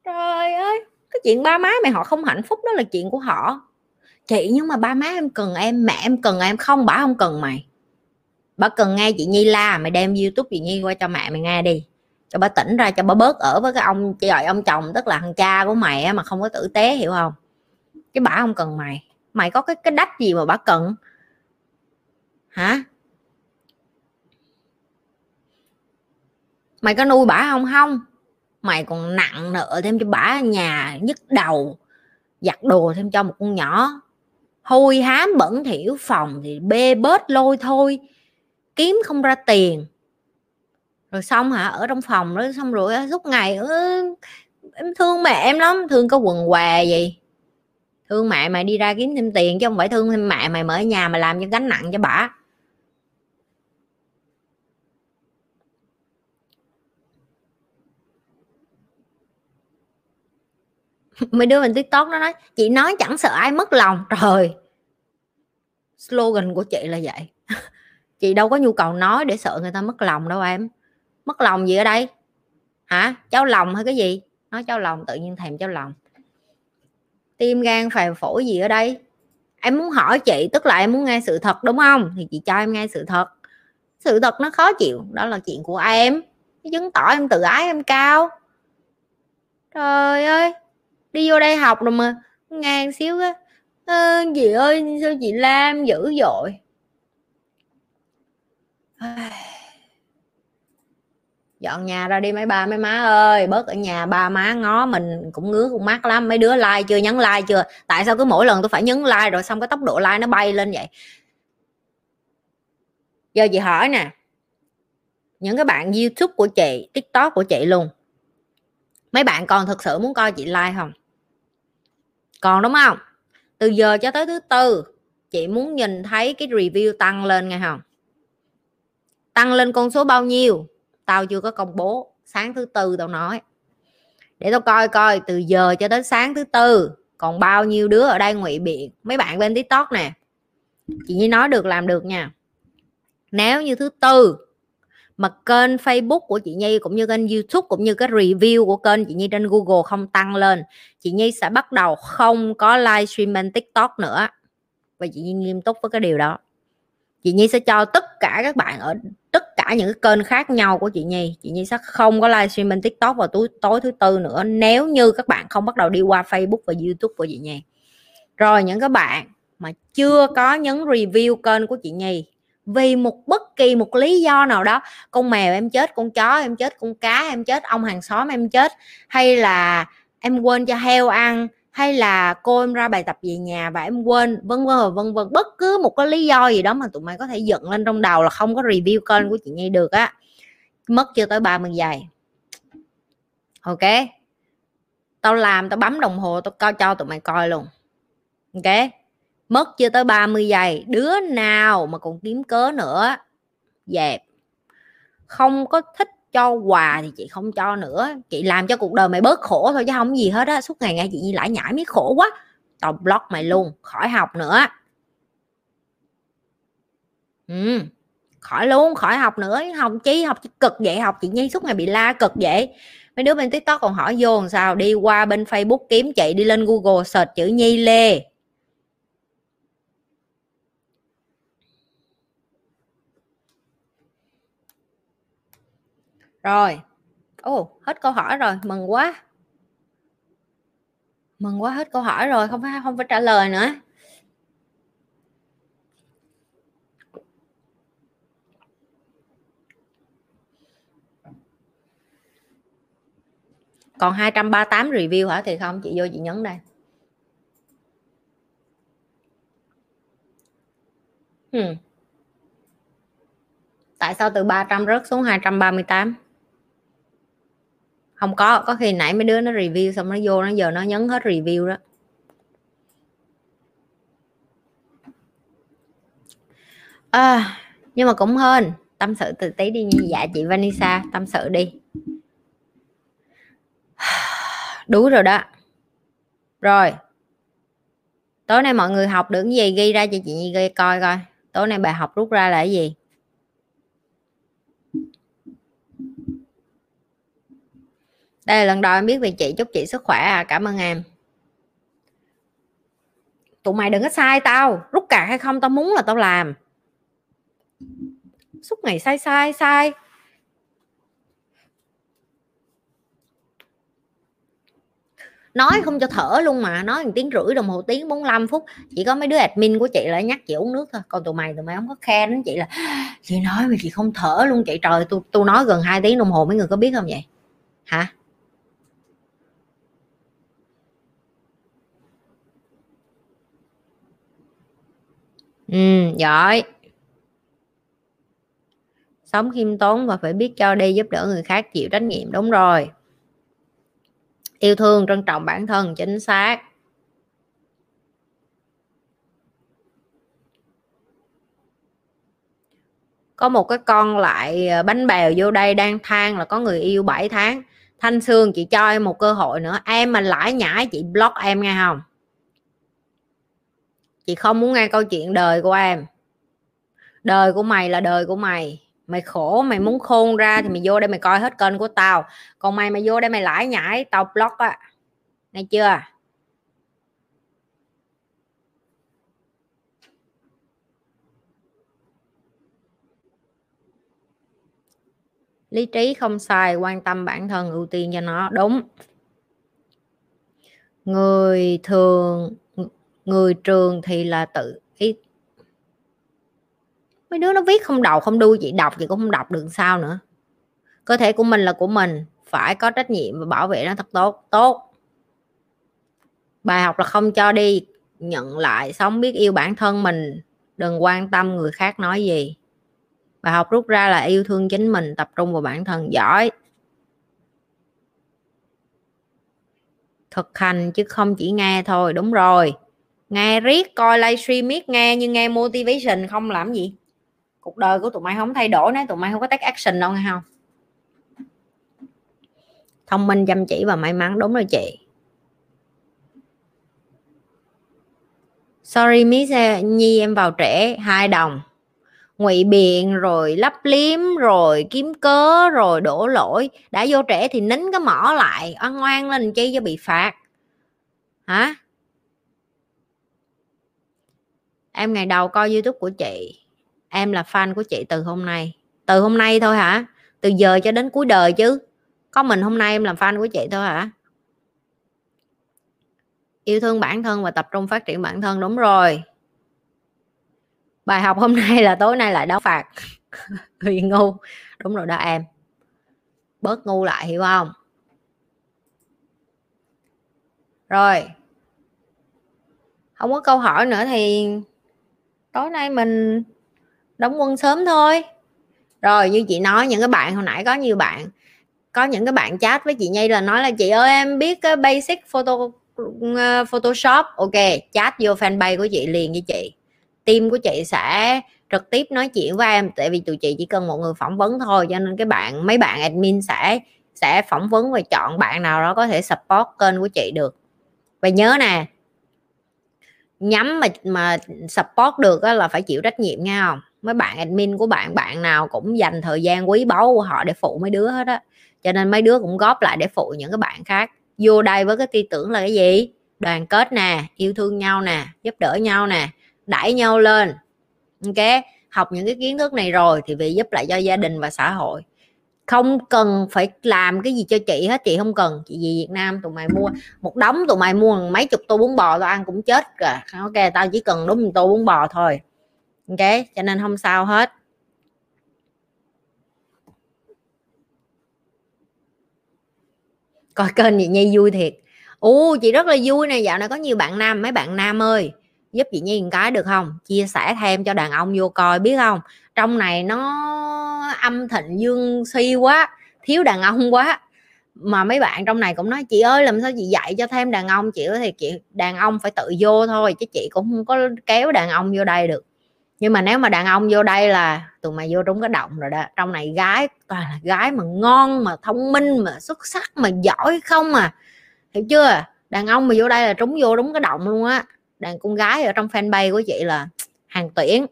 Trời ơi cái chuyện ba má mày họ không hạnh phúc đó là chuyện của họ. Chị nhưng mà ba má em cần em mẹ em cần em không? Bà không cần mày. Bà cần nghe chị nhi la mày đem youtube chị nhi qua cho mẹ mày nghe đi cho bà tỉnh ra, cho bà bớt ở với cái ông gọi ông chồng, tức là thằng cha của mày mà không có tử tế, hiểu không? Chứ bà không cần mày. Mày có cái cái đách gì mà bà cần? Hả? Mày có nuôi bả không? Không. Mày còn nặng nợ thêm cho bả nhà nhức đầu, giặt đồ thêm cho một con nhỏ. Hôi hám bẩn thỉu phòng thì bê bết lôi thôi. Kiếm không ra tiền rồi xong hả? Ở trong phòng đó, xong rồi suốt ngày em thương mẹ em lắm. Thương có quần què gì? Thương mẹ mày đi ra kiếm thêm tiền chứ không phải thương thêm mẹ mày mở nhà mà làm cho gánh nặng cho bả. [laughs] Mấy đứa mình tiktok nó nói, chị nói chẳng sợ ai mất lòng. [laughs] Trời! Slogan của chị là vậy. [laughs] Chị đâu có nhu cầu nói để sợ người ta mất lòng đâu em mất lòng gì ở đây? Hả? Cháu lòng hay cái gì? Nói cháu lòng tự nhiên thèm cháu lòng. Tim gan phèo phổi gì ở đây? Em muốn hỏi chị tức là em muốn nghe sự thật đúng không? Thì chị cho em nghe sự thật. Sự thật nó khó chịu đó là chuyện của em. Chứng tỏ em tự ái em cao. Trời ơi đi vô đây học rồi mà ngang xíu á. À, chị ơi sao chị lam dữ dội? Dọn nhà ra đi mấy ba mấy má ơi, bớt ở nhà ba má ngó mình cũng ngứa con mắt lắm. Mấy đứa like chưa, nhấn like chưa? Tại sao cứ mỗi lần tôi phải nhấn like rồi xong cái tốc độ like nó bay lên vậy? Giờ chị hỏi nè, những cái bạn youtube của chị, tiktok của chị luôn, mấy bạn còn thực sự muốn coi chị like không? Còn đúng không? Từ giờ cho tới thứ tư, chị muốn nhìn thấy cái review tăng lên nghe không? Tăng lên con số bao nhiêu? Tao chưa có công bố sáng thứ tư tao nói. Để tao coi coi, từ giờ cho đến sáng thứ tư, còn bao nhiêu đứa ở đây ngụy biện? Mấy bạn bên tiktok nè. Chị nhi nói được, làm được nha. Nếu như thứ tư, mà kênh Facebook của chị Nhi cũng như kênh YouTube cũng như cái review của kênh chị Nhi trên Google không tăng lên, chị Nhi sẽ bắt đầu không có livestream bên TikTok nữa. Và chị Nhi nghiêm túc với cái điều đó chị Nhi sẽ cho tất cả các bạn ở tất cả những cái kênh khác nhau của chị Nhi. Chị Nhi sẽ không có livestream trên TikTok vào tối, tối thứ tư nữa nếu như các bạn không bắt đầu đi qua Facebook và YouTube của chị Nhi. Rồi những các bạn mà chưa có nhấn review kênh của chị Nhi vì một bất kỳ một lý do nào đó con mèo em chết con chó em chết con cá em chết ông hàng xóm em chết hay là em quên cho heo ăn hay là cô em ra bài tập về nhà và em quên, vân vân vân vân. Bất cứ một cái lý do gì đó mà tụi mày có thể dựng lên trong đầu là không có review kênh của chị Nhi được á. Mất chưa tới 30 giây. Ok. Tao làm, tao bấm đồng hồ, tao coi, cho tụi mày coi luôn. Ok. Mất chưa tới 30 giây. Đứa nào mà còn kiếm cớ nữa? Dẹp. Không có thích cho quà thì chị không cho nữa. Chị làm cho cuộc đời mày bớt khổ thôi chứ không gì hết á. Suốt ngày nghe chị nhi lãi nhãi mới khổ quá. Tao block mày luôn. Khỏi học nữa. Ừ. Khỏi luôn, khỏi học nữa. Học chi? Học chi? Cực vậy. Học chị nhi suốt ngày bị la cực vậy. Mấy đứa bên tiktok còn hỏi vô làm sao? Đi qua bên facebook kiếm chị, đi lên google search chữ nhi lê. Rồi. Ồ, hết câu hỏi rồi. Mừng quá. Mừng quá, hết câu hỏi rồi. Không phải không phải trả lời nữa. Còn 238 review hả? Thì không? Chị vô, chị nhấn đây. Hmm. tại sao từ 300 rớt xuống 238 không có có khi nãy mấy đứa nó review xong nó vô nó giờ nó nhấn hết review đó. À, nhưng mà cũng hơn tâm sự từ tí đi như dạ chị Vanessa tâm sự đi. [sighs] Đủ rồi đó. Rồi. Tối nay mọi người học được cái gì? Ghi ra cho chị ghi coi coi. Tối nay bài học rút ra là cái gì? Đây là lần đầu em biết về chị, chúc chị sức khỏe à cảm ơn em. Tụi mày đừng có sai tao, rút cạc hay không tao muốn là tao làm. Suốt ngày sai sai sai. Nói không cho thở luôn mà, nói một tiếng rưỡi đồng hồ tiếng 45 phút. Chỉ có mấy đứa admin của chị lại nhắc chị uống nước thôi. Còn tụi mày tụi mày không có khen đến chị là, chị nói mà chị không thở luôn chị. Trời tôi tôi nói gần hai tiếng đồng hồ, mấy người có biết không vậy? Hả? Ừ giỏi. Sống khiêm tốn và phải biết cho đi giúp đỡ người khác chịu trách nhiệm, đúng rồi. Yêu thương, trân trọng bản thân, chính xác. Có một cái con lại ờ, bánh bèo vô đây đang than là có người yêu 7 tháng. Thanh sương, chị cho em một cơ hội nữa. Em mà lãi nhãi, chị block em nghe không? Chị không muốn nghe câu chuyện đời của em. Đời của mày là đời của mày. Mày khổ, mày muốn khôn ra thì mày vô đây mày coi hết kênh của tao. Còn mày mày vô đây mày lãi nhãi, tao block á. Nghe chưa? Lý trí không sai, quan tâm bản thân, ưu tiên cho nó. Đúng. Người thường người trường thì là tự ý. Mấy đứa nó viết không đầu không đuôi chị đọc chị cũng không đọc được sao nữa. Cơ thể của mình là của mình, phải có trách nhiệm và bảo vệ nó thật tốt tốt. Bài học là không cho đi, nhận lại sống biết yêu bản thân mình, đừng quan tâm người khác nói gì. Bài học rút ra là yêu thương chính mình, tập trung vào bản thân, giỏi. Thực hành chứ không chỉ nghe thôi, đúng rồi nghe riết, coi livestream miết nghe như nghe motivation, không làm gì. Cuộc đời của tụi mày không thay đổi nếu tụi mày không có take action đâu, nghe không? Thông minh, chăm chỉ và may mắn, đúng rồi chị. Sorry, miss, nhi, em vào trễ, hai đồng. Ngụy biện, rồi lấp liếm, rồi kiếm cớ, rồi đổ lỗi. Đã vô trễ thì nín cái mỏ lại ăn ngoan lên chi cho bị phạt? Hả? Em ngày đầu coi youtube của chị, em là fan của chị từ hôm nay. Từ hôm nay thôi hả? Từ giờ cho đến cuối đời chứ. Có mình hôm nay em làm fan của chị thôi hả? Yêu thương bản thân và tập trung phát triển bản thân, đúng rồi. Bài học hôm [laughs] nay là tối nay lại đáo phạt. [laughs] Vì ngu. Đúng rồi đó em. Bớt ngu lại, hiểu không? Rồi. Không có câu hỏi nữa thì tối nay mình đóng quân sớm thôi. Rồi, như chị nói, những cái bạn hồi nãy có nhiều bạn, có những cái bạn chat với chị Nhi là nói là, chị ơi, em biết cái basic photo ờ, Photoshop. Ok, chat vô fanpage của chị liền với chị. Team của chị sẽ trực tiếp nói chuyện với em, tại vì tụi chị chỉ cần một người phỏng vấn thôi, cho nên cái bạn, mấy bạn admin sẽ sẽ phỏng vấn và chọn bạn nào đó có thể support kênh của chị được. Và nhớ nè nhắm mà mà support được là phải chịu trách nhiệm nghe không? Mấy bạn admin của bạn bạn nào cũng dành thời gian quý báu của họ để phụ mấy đứa hết á. Cho nên mấy đứa cũng góp lại để phụ những cái bạn khác. Vô đây với cái tư tưởng là cái gì? Đoàn kết nè, yêu thương nhau nè, giúp đỡ nhau nè, đẩy nhau lên. Ok? Học những cái kiến thức này rồi thì vì giúp lại cho gia đình và xã hội không cần phải làm cái gì cho chị hết, chị không cần. Chị về Việt Nam tụi mày mua một đống tụi mày mua mấy chục tô bún bò tao ăn cũng chết rồi. Ok, tao chỉ cần đúng một tô bún bò thôi. Ok, cho nên không sao hết. Coi kênh chị Nhi vui thiệt. Ú, chị rất là vui nè, dạo này có nhiều bạn nam, mấy bạn nam ơi giúp chị Nhi một cái được không? Chia sẻ thêm cho đàn ông vô coi biết không? Trong này nó âm thịnh dương suy quá, thiếu đàn ông quá. Mà mấy bạn trong này cũng nói, chị ơi, làm sao chị dạy cho thêm đàn ông? Chị thì chị đàn ông phải tự vô thôi, chứ chị cũng không có kéo đàn ông vô đây được. Nhưng mà nếu mà đàn ông vô đây là tụi mày vô trúng cái động rồi đó. Trong này gái, toàn là gái mà ngon, mà thông minh, mà xuất sắc, mà giỏi không à. Hiểu chưa? Đàn ông mà vô đây là trúng vô đúng cái động luôn á đàn con gái ở trong fanpage của chị là [tsk] hàng tuyển.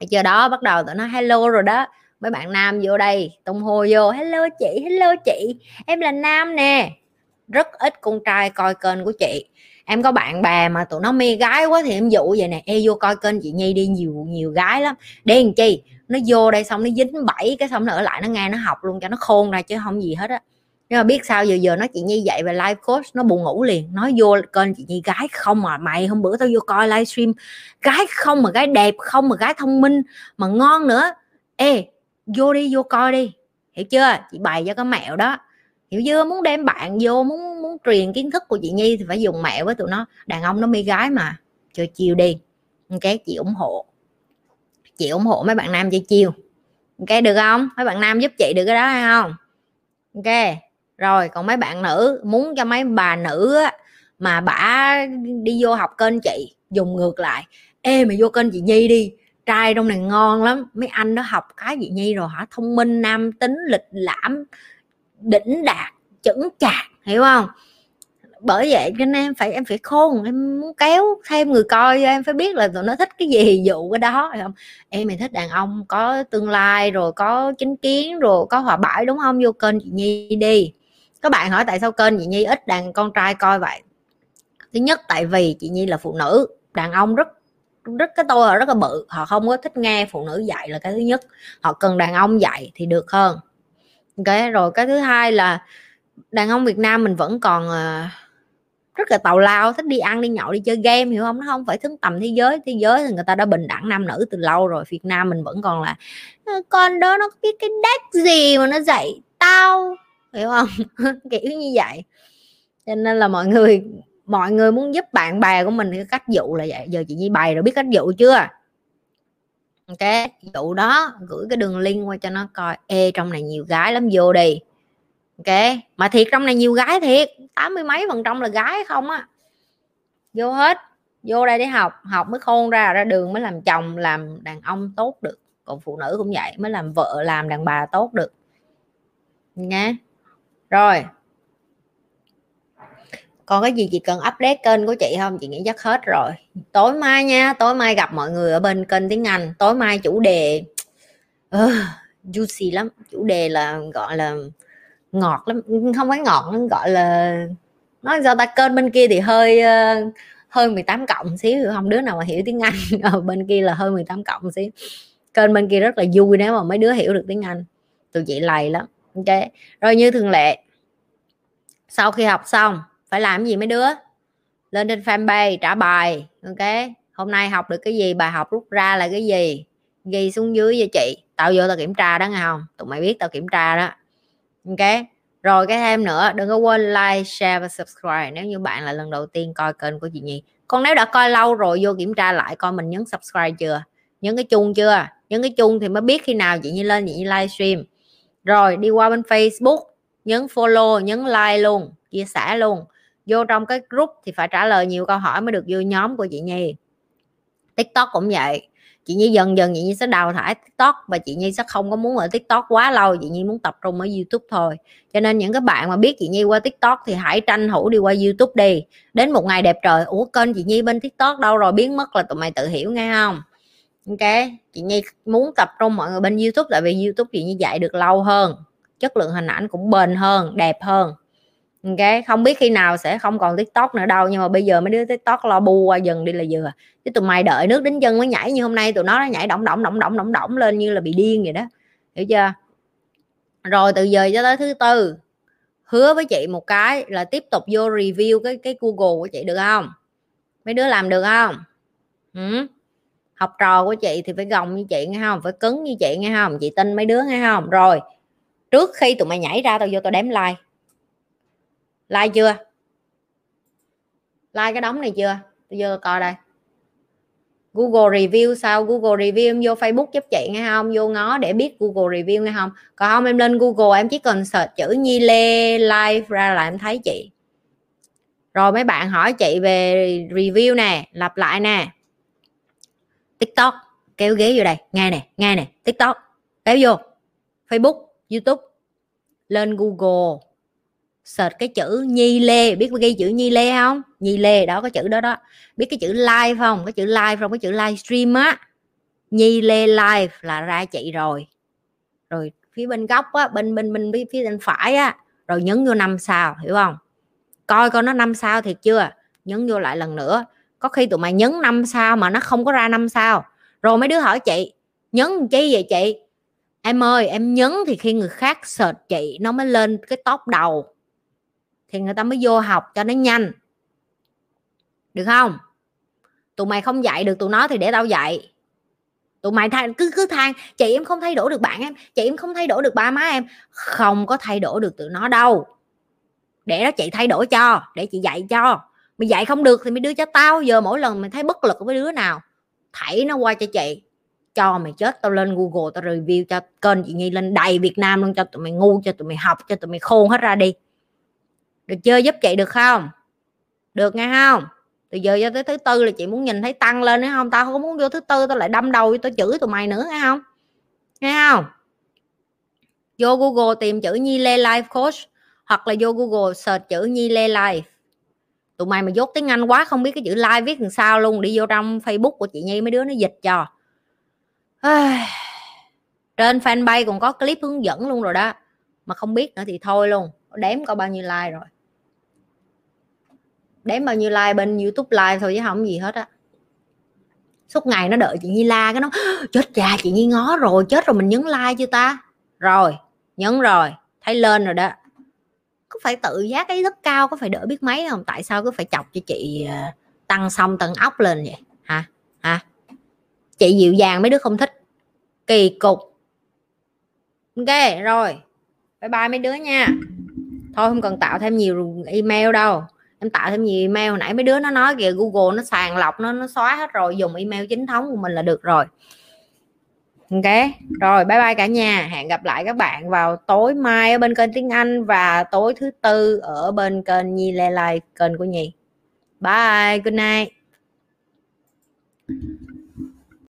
Giờ đó, bắt đầu tụi nó hello rồi đó. Mấy bạn nam vô đây, tung hô vô, hello chị hello chị, em là nam nè. Rất ít con trai coi kênh của chị. Em có bạn bè mà tụi nó mê gái quá thì em dụ vậy nè. E vô coi kênh chị nhi đi, nhiều nhiều gái lắm. Đen chi, nó vô đây xong nó dính bảy cái xong nó ở lại nó nghe nó học luôn cho nó khôn ra chứ không gì hết á nhưng mà biết sao giờ giờ nó chị nhi dạy về live coach nó buồn ngủ liền. Nói vô kênh chị nhi, gái không mà mày hôm bữa tao vô coi livestream. Gái không mà gái đẹp không mà gái thông minh mà ngon nữa. Ê, vô đi, vô coi đi. Hiểu chưa? Chị bày cho cái mẹo đó. Hiểu chưa? Muốn đem bạn vô, muốn muốn truyền kiến thức của chị nhi thì phải dùng mẹo với tụi nó. Đàn ông nó mê gái mà. Chơi chiều đi. Ok, chị ủng hộ. Chị ủng hộ mấy bạn nam chơi chiều ok, được không? Mấy bạn nam giúp chị được cái đó hay không? Ok rồi còn mấy bạn nữ muốn cho mấy bà nữ á, mà bả đi vô học kênh chị dùng ngược lại. Ê mày vô kênh chị nhi đi trai trong này ngon lắm. Mấy anh đó học cái chị nhi rồi hả? Thông minh nam tính lịch lãm đỉnh đạt chững chạc hiểu không? Bởi vậy nên em phải em phải khôn em muốn kéo thêm người coi em phải biết là tụi nó thích cái gì [laughs] dụ cái đó không? Em mày thích đàn ông có tương lai rồi có chính kiến rồi có hòa bãi đúng không? Vô kênh chị nhi đi các bạn hỏi tại sao kênh chị nhi ít đàn con trai coi vậy? Thứ nhất tại vì chị nhi là phụ nữ đàn ông rất rất cái tôi là rất là bự. Họ không có thích nghe phụ nữ dạy là cái thứ nhất. Họ cần đàn ông dạy thì được hơn. Ok rồi cái thứ hai là đàn ông Việt Nam mình vẫn còn uh, rất là tào lao thích đi ăn đi nhậu đi chơi game hiểu không? Nó không phải xứng tầm thế giới. Thế giới thì người ta đã bình đẳng nam nữ từ lâu rồi. Việt Nam mình vẫn còn là ờ, con đó nó biết cái đách gì mà nó dạy tao? Hiểu không? [laughs] Kiểu như vậy. Cho nên là mọi người mọi người muốn giúp bạn bè của mình cái cách dụ là vậy. Giờ chị Nhi bày rồi biết cách dụ chưa? Ok, dụ đó, gửi cái đường link qua cho nó coi. Ê, trong này nhiều gái lắm, vô đi. Ok, mà thiệt trong này nhiều gái thiệt. Tám mươi mấy phần trăm là gái không á. Vô hết. Vô đây để học. Học mới khôn ra ra đường mới làm chồng, làm đàn ông tốt được. Còn phụ nữ cũng vậy, mới làm vợ, làm đàn bà tốt được. Nha rồi. Còn cái gì chị cần update kênh của chị không? Chị nghĩ chắc hết rồi. Tối mai nha tối mai gặp mọi người ở bên kênh tiếng anh. Tối mai chủ đề uh, juicy lắm. Chủ đề là gọi là ngọt lắm. Không phải ngọt lắm gọi là nói sao ta? Kênh bên kia thì hơi uh, hơi 18 cộng xíu. Không đứa nào mà hiểu tiếng Anh [laughs] ở bên kia là hơi 18 cộng xíu. Kênh bên kia rất là vui nếu mà mấy đứa hiểu được tiếng Anh. Tụi chị lầy lắm ok. Rồi như thường lệ, sau khi học xong, phải làm gì mấy đứa? Lên trên fanpage trả bài, ok? Hôm nay học được cái gì, bài học rút ra là cái gì? Ghi xuống dưới cho chị. Tao vô tao kiểm tra đó nghe không? Tụi mày biết tao kiểm tra đó. Ok. Rồi cái thêm nữa, đừng có quên like, share và subscribe nếu như bạn là lần đầu tiên coi kênh của chị Nhi. Còn nếu đã coi lâu rồi, vô kiểm tra lại coi mình nhấn subscribe chưa? Nhấn cái chuông chưa? Nhấn cái chuông thì mới biết khi nào chị Nhi lên, chị Nhi livestream rồi, đi qua bên Facebook, nhấn follow, nhấn like luôn, chia sẻ luôn. Vô trong cái group thì phải trả lời nhiều câu hỏi mới được vô nhóm của chị Nhi. TikTok cũng vậy. Chị Nhi dần dần chị Nhi sẽ đào thải TikTok và chị Nhi sẽ không có muốn ở TikTok quá lâu. Chị Nhi muốn tập trung ở YouTube thôi. Cho nên những cái bạn mà biết chị Nhi qua TikTok thì hãy tranh thủ đi qua YouTube đi. Đến một ngày đẹp trời, ủa, kênh chị Nhi bên TikTok đâu rồi? Biến mất là tụi mày tự hiểu, nghe không? Ok, chị Nhi muốn tập trung mọi người bên YouTube, tại vì YouTube chị Nhi dạy được lâu hơn, chất lượng hình ảnh cũng bền hơn, đẹp hơn. Ok, không biết khi nào sẽ không còn tiktok nữa đâu, nhưng mà bây giờ mấy đứa tiktok lo bu qua dần đi là vừa. Chứ tụi mày đợi nước đến chân mới nhảy như hôm nay, tụi nó nó nhảy động động động động động động lên như là bị điên vậy đó. Hiểu chưa? Rồi, từ giờ cho tới thứ tư, hứa với chị một cái là tiếp tục vô review cái cái google của chị được không? Mấy đứa làm được không? Ừ? Học trò của chị thì phải gồng như chị nghe không? Phải cứng như chị nghe không? Chị tin mấy đứa nghe không? Rồi, trước khi tụi mày nhảy ra tao vô tao đếm like. Like chưa? Like cái đống này chưa? Tôi vô coi đây. Google review sao? Google review em vô Facebook giúp chị nghe không? Vô ngó để biết Google review nghe không? Còn không, em lên Google, em chỉ cần search chữ Nhi Lê live ra là em thấy chị. Rồi mấy bạn hỏi chị về review nè, lặp lại nè. TikTok, kéo ghế vô đây. Nghe nè nghe nè, TikTok. Kéo vô. Facebook, YouTube. Lên Google. Search cái chữ nhi lê. Biết ghi chữ nhi lê không? Nhi lê, đó có chữ đó đó. Biết cái chữ live không? Cái chữ live không cái chữ live stream á. Nhi lê live là ra chị rồi. Rồi phía bên góc á, bên bên bên phía bên phải á. Rồi nhấn vô năm sao, hiểu không? Coi coi nó năm sao thiệt chưa? Nhấn vô lại lần nữa có khi tụi mày nhấn năm sao mà nó không có ra năm sao. Rồi mấy đứa hỏi chị nhấn chi vậy chị? Em ơi em nhấn thì khi người khác search chị nó mới lên cái top đầu. Thì người ta mới vô học cho nó nhanh. Được không? Tụi mày không dạy được tụi nó thì để tao dạy. Tụi mày than, cứ cứ than chị em không thay đổi được bạn em chị em không thay đổi được ba má em. Không có thay đổi được tụi nó đâu. Để đó chị thay đổi cho để chị dạy cho mày dạy không được thì mày đưa cho tao, giờ mỗi lần mày thấy bất lực với đứa nào, thảy nó qua cho chị. Cho mày chết, tao lên google, tao review cho kênh chị nhi, lên đầy việt nam luôn cho tụi mày ngu, cho tụi mày học, cho tụi mày khôn hết ra đi. Được chưa giúp chị được không? Được nghe không? Từ giờ cho tới thứ tư là chị muốn nhìn thấy tăng lên nữa không? Tao không muốn vô thứ tư, tao lại đâm đầu tao chửi tụi mày nữa, nghe không? Nghe không? Vô google tìm chữ nhi lê life coach hoặc là vô google search chữ nhi lê life tụi mày mà dốt tiếng anh quá không biết cái chữ like viết làm sao luôn, đi vô trong facebook của chị nhi mấy đứa nó dịch cho. Trên fanpage còn có clip hướng dẫn luôn rồi đó. Mà không biết nữa thì thôi luôn, đếm có bao nhiêu like rồi. Đếm bao nhiêu like bên youtube like thôi chứ không gì hết á. Suốt ngày nó đợi chị nhi la cái nó, chết cha, chị nhi ngó rồi, chết rồi mình nhấn like chưa ta? Rồi, nhấn rồi, thấy lên rồi đó phải tự giác cái rất cao có phải đỡ biết mấy không? Tại sao cứ phải chọc cho chị ờ, tăng xong tầng ốc lên vậy? Hả? Hả? Chị dịu dàng mấy đứa không thích. Kỳ cục. Ok, rồi. Bye bye mấy đứa nha. Thôi không cần tạo thêm nhiều email đâu. Em tạo thêm nhiều email. Nãy mấy đứa nó nói kìa, google nó sàng lọc, nó nó xóa hết rồi. Dùng email chính thống của mình là được rồi ok, rồi, bye bye cả nhà. Hẹn gặp lại các bạn vào tối mai ở bên kênh tiếng anh và tối thứ tư ở bên kênh nhi lê lai, kênh của nhi. Bye, good night.